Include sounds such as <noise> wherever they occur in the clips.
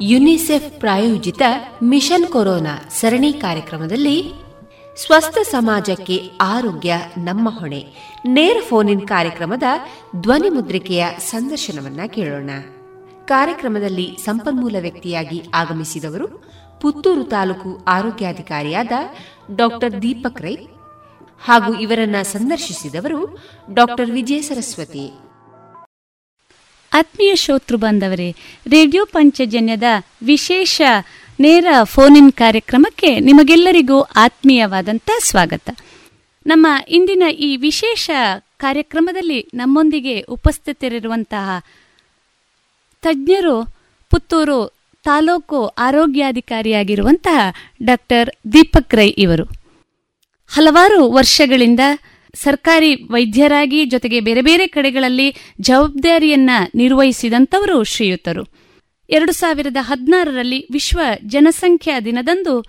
UNICEF ಪ್ರಾಯೋಜಿತ mission corona ಸರಣಿ ಕಾರ್ಯಕ್ರಮದಲ್ಲಿ ಸ್ವಸ್ಥ ಸಮಾಜಕ್ಕೆ ಆರೋಗ್ಯ ನಮ್ಮ ಹೊಣೆ. ನೇರ ಫೋನ್ ಇನ್ ಕಾರ್ಯಕ್ರಮದ ಧ್ವನಿ ಮುದ್ರಿಕೆಯ ಸಂದರ್ಶನವನ್ನ ಕೇಳೋಣ. ಕಾರ್ಯಕ್ರಮದಲ್ಲಿ ಸಂಪನ್ಮೂಲ ವ್ಯಕ್ತಿಯಾಗಿ ಆಗಮಿಸಿದವರು ಪುತ್ತೂರು ತಾಲೂಕು ಆರೋಗ್ಯಾಧಿಕಾರಿಯಾದ ಡಾಕ್ಟರ್ ದೀಪಕ್ ರೈ ಹಾಗೂ ಇವರನ್ನ ಸಂದರ್ಶಿಸಿದವರು ಡಾಕ್ಟರ್ ವಿಜಯ ಸರಸ್ವತಿ. ಆತ್ಮೀಯ ಶ್ರೋತೃ ಬಾಂಧವರೇ, ರೇಡಿಯೋ ಪಂಚಜನ್ಯದ ವಿಶೇಷ ನೇರ ಫೋನ್ ಇನ್ ಕಾರ್ಯಕ್ರಮಕ್ಕೆ ನಿಮಗೆಲ್ಲರಿಗೂ ಆತ್ಮೀಯವಾದಂತಹ ಸ್ವಾಗತ. ನಮ್ಮ ಇಂದಿನ ಈ ವಿಶೇಷ ಕಾರ್ಯಕ್ರಮದಲ್ಲಿ ನಮ್ಮೊಂದಿಗೆ ಉಪಸ್ಥಿತರಿರುವಂತಹ ತಜ್ಞರು, ಪುತ್ತೂರು ತಾಲೂಕು ಆರೋಗ್ಯಾಧಿಕಾರಿಯಾಗಿರುವಂತಹ ಡಾಕ್ಟರ್ ದೀಪಕ್ ರೈ ಇವರು. ಹಲವಾರು ವರ್ಷಗಳಿಂದ ಸರ್ಕಾರಿ ವೈದ್ಯರಾಗಿ ಜೊತೆಗೆ ಬೇರೆ ಬೇರೆ ಕಡೆಗಳಲ್ಲಿ ಜವಾಬ್ದಾರಿಯನ್ನ ನಿರ್ವಹಿಸಿದಂತವರು ಶ್ರೀಯುತರು. ಎರಡು ಸಾವಿರದ ಹದಿನಾರರಲ್ಲಿ ವಿಶ್ವ ಜನಸಂಖ್ಯಾ ದಿನದಂದು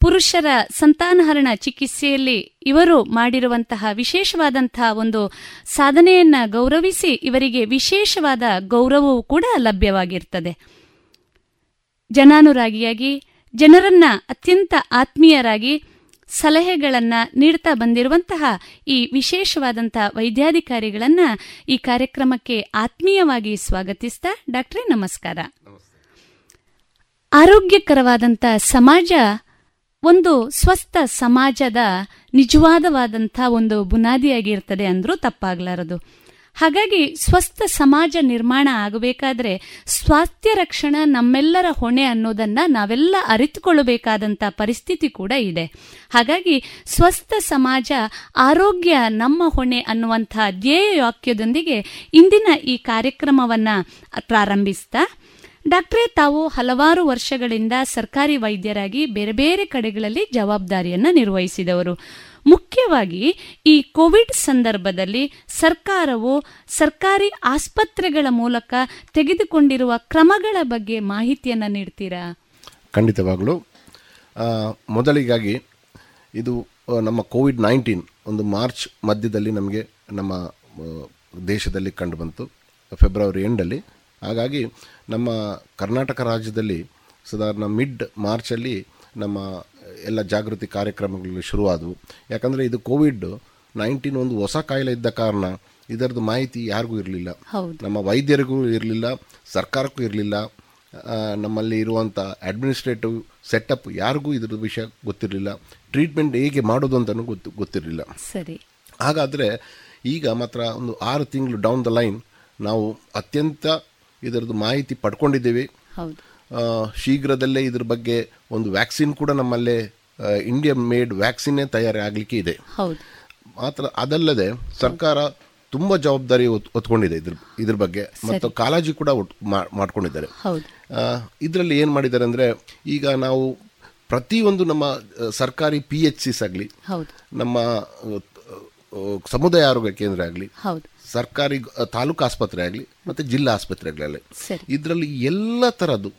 ಪುರುಷರ ಸಂತಾನಹರಣ ಚಿಕಿತ್ಸೆಯಲ್ಲಿ ಇವರು ಮಾಡಿರುವಂತಹ ವಿಶೇಷವಾದಂತಹ ಒಂದು ಸಾಧನೆಯನ್ನ ಗೌರವಿಸಿ ಇವರಿಗೆ ವಿಶೇಷವಾದ ಗೌರವವೂ ಕೂಡ ಲಭ್ಯವಾಗಿರ್ತದೆ. ಜನಾನುರಾಗಿಯಾಗಿ, ಜನರನ್ನ ಅತ್ಯಂತ ಆತ್ಮೀಯರಾಗಿ ಸಲಹೆಗಳನ್ನ ನೀಡ್ತಾ ಬಂದಿರುವಂತಹ ಈ ವಿಶೇಷವಾದಂತಹ ವೈದ್ಯಾಧಿಕಾರಿಗಳನ್ನ ಈ ಕಾರ್ಯಕ್ರಮಕ್ಕೆ ಆತ್ಮೀಯವಾಗಿ ಸ್ವಾಗತಿಸ್ತಾ ಡಾಕ್ಟ್ರೇ, ನಮಸ್ಕಾರ. ಆರೋಗ್ಯಕರವಾದಂಥ ಸಮಾಜ ಒಂದು ಸ್ವಸ್ಥ ಸಮಾಜದ ನಿಜವಾದವಾದಂಥ ಒಂದು ಬುನಾದಿಯಾಗಿರ್ತದೆ ಅಂದ್ರೂ ತಪ್ಪಾಗಲಾರದು. ಹಾಗಾಗಿ ಸ್ವಸ್ಥ ಸಮಾಜ ನಿರ್ಮಾಣ ಆಗಬೇಕಾದ್ರೆ ಸ್ವಾಸ್ಥ್ಯ ರಕ್ಷಣಾ ನಮ್ಮೆಲ್ಲರ ಹೊಣೆ ಅನ್ನೋದನ್ನ ನಾವೆಲ್ಲ ಅರಿತುಕೊಳ್ಳಬೇಕಾದಂತ ಪರಿಸ್ಥಿತಿ ಕೂಡ ಇದೆ. ಹಾಗಾಗಿ ಸ್ವಸ್ಥ ಸಮಾಜ ಆರೋಗ್ಯ ನಮ್ಮ ಹೊಣೆ ಅನ್ನುವಂತಹ ಧ್ಯೇಯ ವಾಕ್ಯದೊಂದಿಗೆ ಇಂದಿನ ಈ ಕಾರ್ಯಕ್ರಮವನ್ನ ಪ್ರಾರಂಭಿಸ್ತಾ, ಡಾಕ್ಟ್ರೇ, ತಾವು ಹಲವಾರು ವರ್ಷಗಳಿಂದ ಸರ್ಕಾರಿ ವೈದ್ಯರಾಗಿ ಬೇರೆ ಬೇರೆ ಕಡೆಗಳಲ್ಲಿ ಜವಾಬ್ದಾರಿಯನ್ನು ನಿರ್ವಹಿಸಿದವರು. ಮುಖ್ಯವಾಗಿ ಈ ಕೋವಿಡ್ ಸಂದರ್ಭದಲ್ಲಿ ಸರ್ಕಾರವು ಸರ್ಕಾರಿ ಆಸ್ಪತ್ರೆಗಳ ಮೂಲಕ ತೆಗೆದುಕೊಂಡಿರುವ ಕ್ರಮಗಳ ಬಗ್ಗೆ ಮಾಹಿತಿಯನ್ನು ನೀಡ್ತೀರಾ? ಖಂಡಿತವಾಗಲು. ಮೊದಲಿಗಾಗಿ ಇದು ನಮ್ಮ ಕೋವಿಡ್ ನೈನ್ಟೀನ್ ಒಂದು ಮಾರ್ಚ್ ಮಧ್ಯದಲ್ಲಿ ನಮಗೆ ನಮ್ಮ ದೇಶದಲ್ಲಿ ಕಂಡುಬಂತು, ಫೆಬ್ರವರಿ ಎಂಡಲ್ಲಿ. ಹಾಗಾಗಿ ನಮ್ಮ ಕರ್ನಾಟಕ ರಾಜ್ಯದಲ್ಲಿ ಸಾಧಾರಣ ಮಿಡ್ ಮಾರ್ಚಲ್ಲಿ ನಮ್ಮ ಎಲ್ಲ ಜಾಗೃತಿ ಕಾರ್ಯಕ್ರಮಗಳು ಶುರುವಾದವು. ಯಾಕಂದರೆ ಇದು ಕೋವಿಡ್ ನೈನ್ಟೀನ್ ಒಂದು ಹೊಸ ಕಾಯಿಲೆ ಇದ್ದ ಕಾರಣ ಇದರದ್ದು ಮಾಹಿತಿ ಯಾರಿಗೂ ಇರಲಿಲ್ಲ. ನಮ್ಮ ವೈದ್ಯರಿಗೂ ಇರಲಿಲ್ಲ ಸರ್ಕಾರಕ್ಕೂ ಇರಲಿಲ್ಲ. ನಮ್ಮಲ್ಲಿ ಇರುವಂಥ ಅಡ್ಮಿನಿಸ್ಟ್ರೇಟಿವ್ ಸೆಟಪ್ ಯಾರಿಗೂ ಇದ್ರ ವಿಷಯ ಗೊತ್ತಿರಲಿಲ್ಲ. ಟ್ರೀಟ್ಮೆಂಟ್ ಹೇಗೆ ಮಾಡೋದು ಅಂತಲೂ ಗೊತ್ತು ಗೊತ್ತಿರಲಿಲ್ಲ. ಸರಿ. ಹಾಗಾದರೆ ಈಗ ಮಾತ್ರ ಒಂದು ಆರು ತಿಂಗಳು ಡೌನ್ ದ ಲೈನ್ ನಾವು ಅತ್ಯಂತ ಇದರದ್ದು ಮಾಹಿತಿ ಪಡ್ಕೊಂಡಿದ್ದೇವೆ. ಶೀಘ್ರದಲ್ಲೇ ಇದ್ರ ಬಗ್ಗೆ ಒಂದು ವ್ಯಾಕ್ಸಿನ್ ಕೂಡ ನಮ್ಮಲ್ಲೇ ಇಂಡಿಯಾ ಮೇಡ್ ವ್ಯಾಕ್ಸಿನ್ನೇ ತಯಾರಿ ಆಗಲಿಕ್ಕೆ ಇದೆ. ಮಾತ್ರ ಅದಲ್ಲದೆ ಸರ್ಕಾರ ತುಂಬ ಜವಾಬ್ದಾರಿ ಹೊತ್ಕೊಂಡಿದೆ ಇದ್ರ ಇದ್ರ ಬಗ್ಗೆ. ಮತ್ತು ಕಾಳಜಿ ಕೂಡ ಮಾಡ್ಕೊಂಡಿದ್ದಾರೆ. ಇದರಲ್ಲಿ ಏನು ಮಾಡಿದ್ದಾರೆ ಅಂದರೆ ಈಗ ನಾವು ಪ್ರತಿಯೊಂದು ನಮ್ಮ ಸರ್ಕಾರಿ ಪಿ ಎಚ್ ಸಿಸ್ ಆಗಲಿ ನಮ್ಮ ಸಮುದಾಯ ಆರೋಗ್ಯ ಕೇಂದ್ರ ಆಗಲಿ ಸರ್ಕಾರಿ ತಾಲೂಕು ಆಸ್ಪತ್ರೆ ಆಗಲಿ ಮತ್ತು ಜಿಲ್ಲಾ ಆಸ್ಪತ್ರೆಗಳಲ್ಲಿ ಇದರಲ್ಲಿ ಎಲ್ಲ ಥರದ್ದು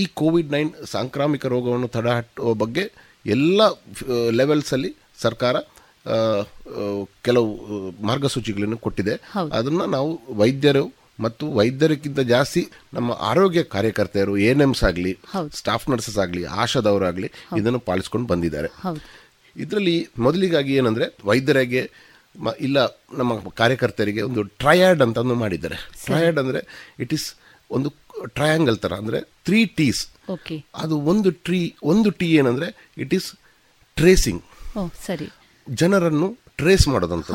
ಈ ಕೋವಿಡ್ ನೈನ್ ಸಾಂಕ್ರಾಮಿಕ ರೋಗವನ್ನು ತಡೆಹಟ್ಟುವ ಬಗ್ಗೆ ಎಲ್ಲ ಲೆವೆಲ್ಸಲ್ಲಿ ಸರ್ಕಾರ ಕೆಲವು ಮಾರ್ಗಸೂಚಿಗಳನ್ನು ಕೊಟ್ಟಿದೆ. ಅದನ್ನು ನಾವು ವೈದ್ಯರು ಮತ್ತು ವೈದ್ಯರಿಗಿಂತ ಜಾಸ್ತಿ ನಮ್ಮ ಆರೋಗ್ಯ ಕಾರ್ಯಕರ್ತೆಯರು ಎನ್ ಎಮ್ಸ್ ಆಗಲಿ ಸ್ಟಾಫ್ ನರ್ಸಸ್ ಆಗಲಿ ಆಶಾದವರಾಗಲಿ ಇದನ್ನು ಪಾಲಿಸ್ಕೊಂಡು ಬಂದಿದ್ದಾರೆ. ಇದರಲ್ಲಿ ಮೊದಲಿಗಾಗಿ ಏನಂದರೆ ವೈದ್ಯರಿಗೆ ಇಲ್ಲ ನಮ್ಮ ಕಾರ್ಯಕರ್ತರಿಗೆ ಒಂದು ಟ್ರಯಾಡ್ ಅಂತ ಮಾಡಿದ್ದಾರೆ. ಟ್ರಯಾಡ್ ಅಂದರೆ ಇಟ್ ಈಸ್ ಒಂದು ಟ್ರಯಾಂಗಲ್ ಥರ ಅಂದರೆ ತ್ರೀ ಟೀಸ್ ಅದು ಒಂದು ಟ್ರೀ ಒಂದು ಟೀ ಏನಂದ್ರೆ ಇಟ್ ಈಸ್ ಟ್ರೇಸಿಂಗ್ ಸರಿ. ಜನರನ್ನು ಟ್ರೇಸ್ ಮಾಡೋದಂತ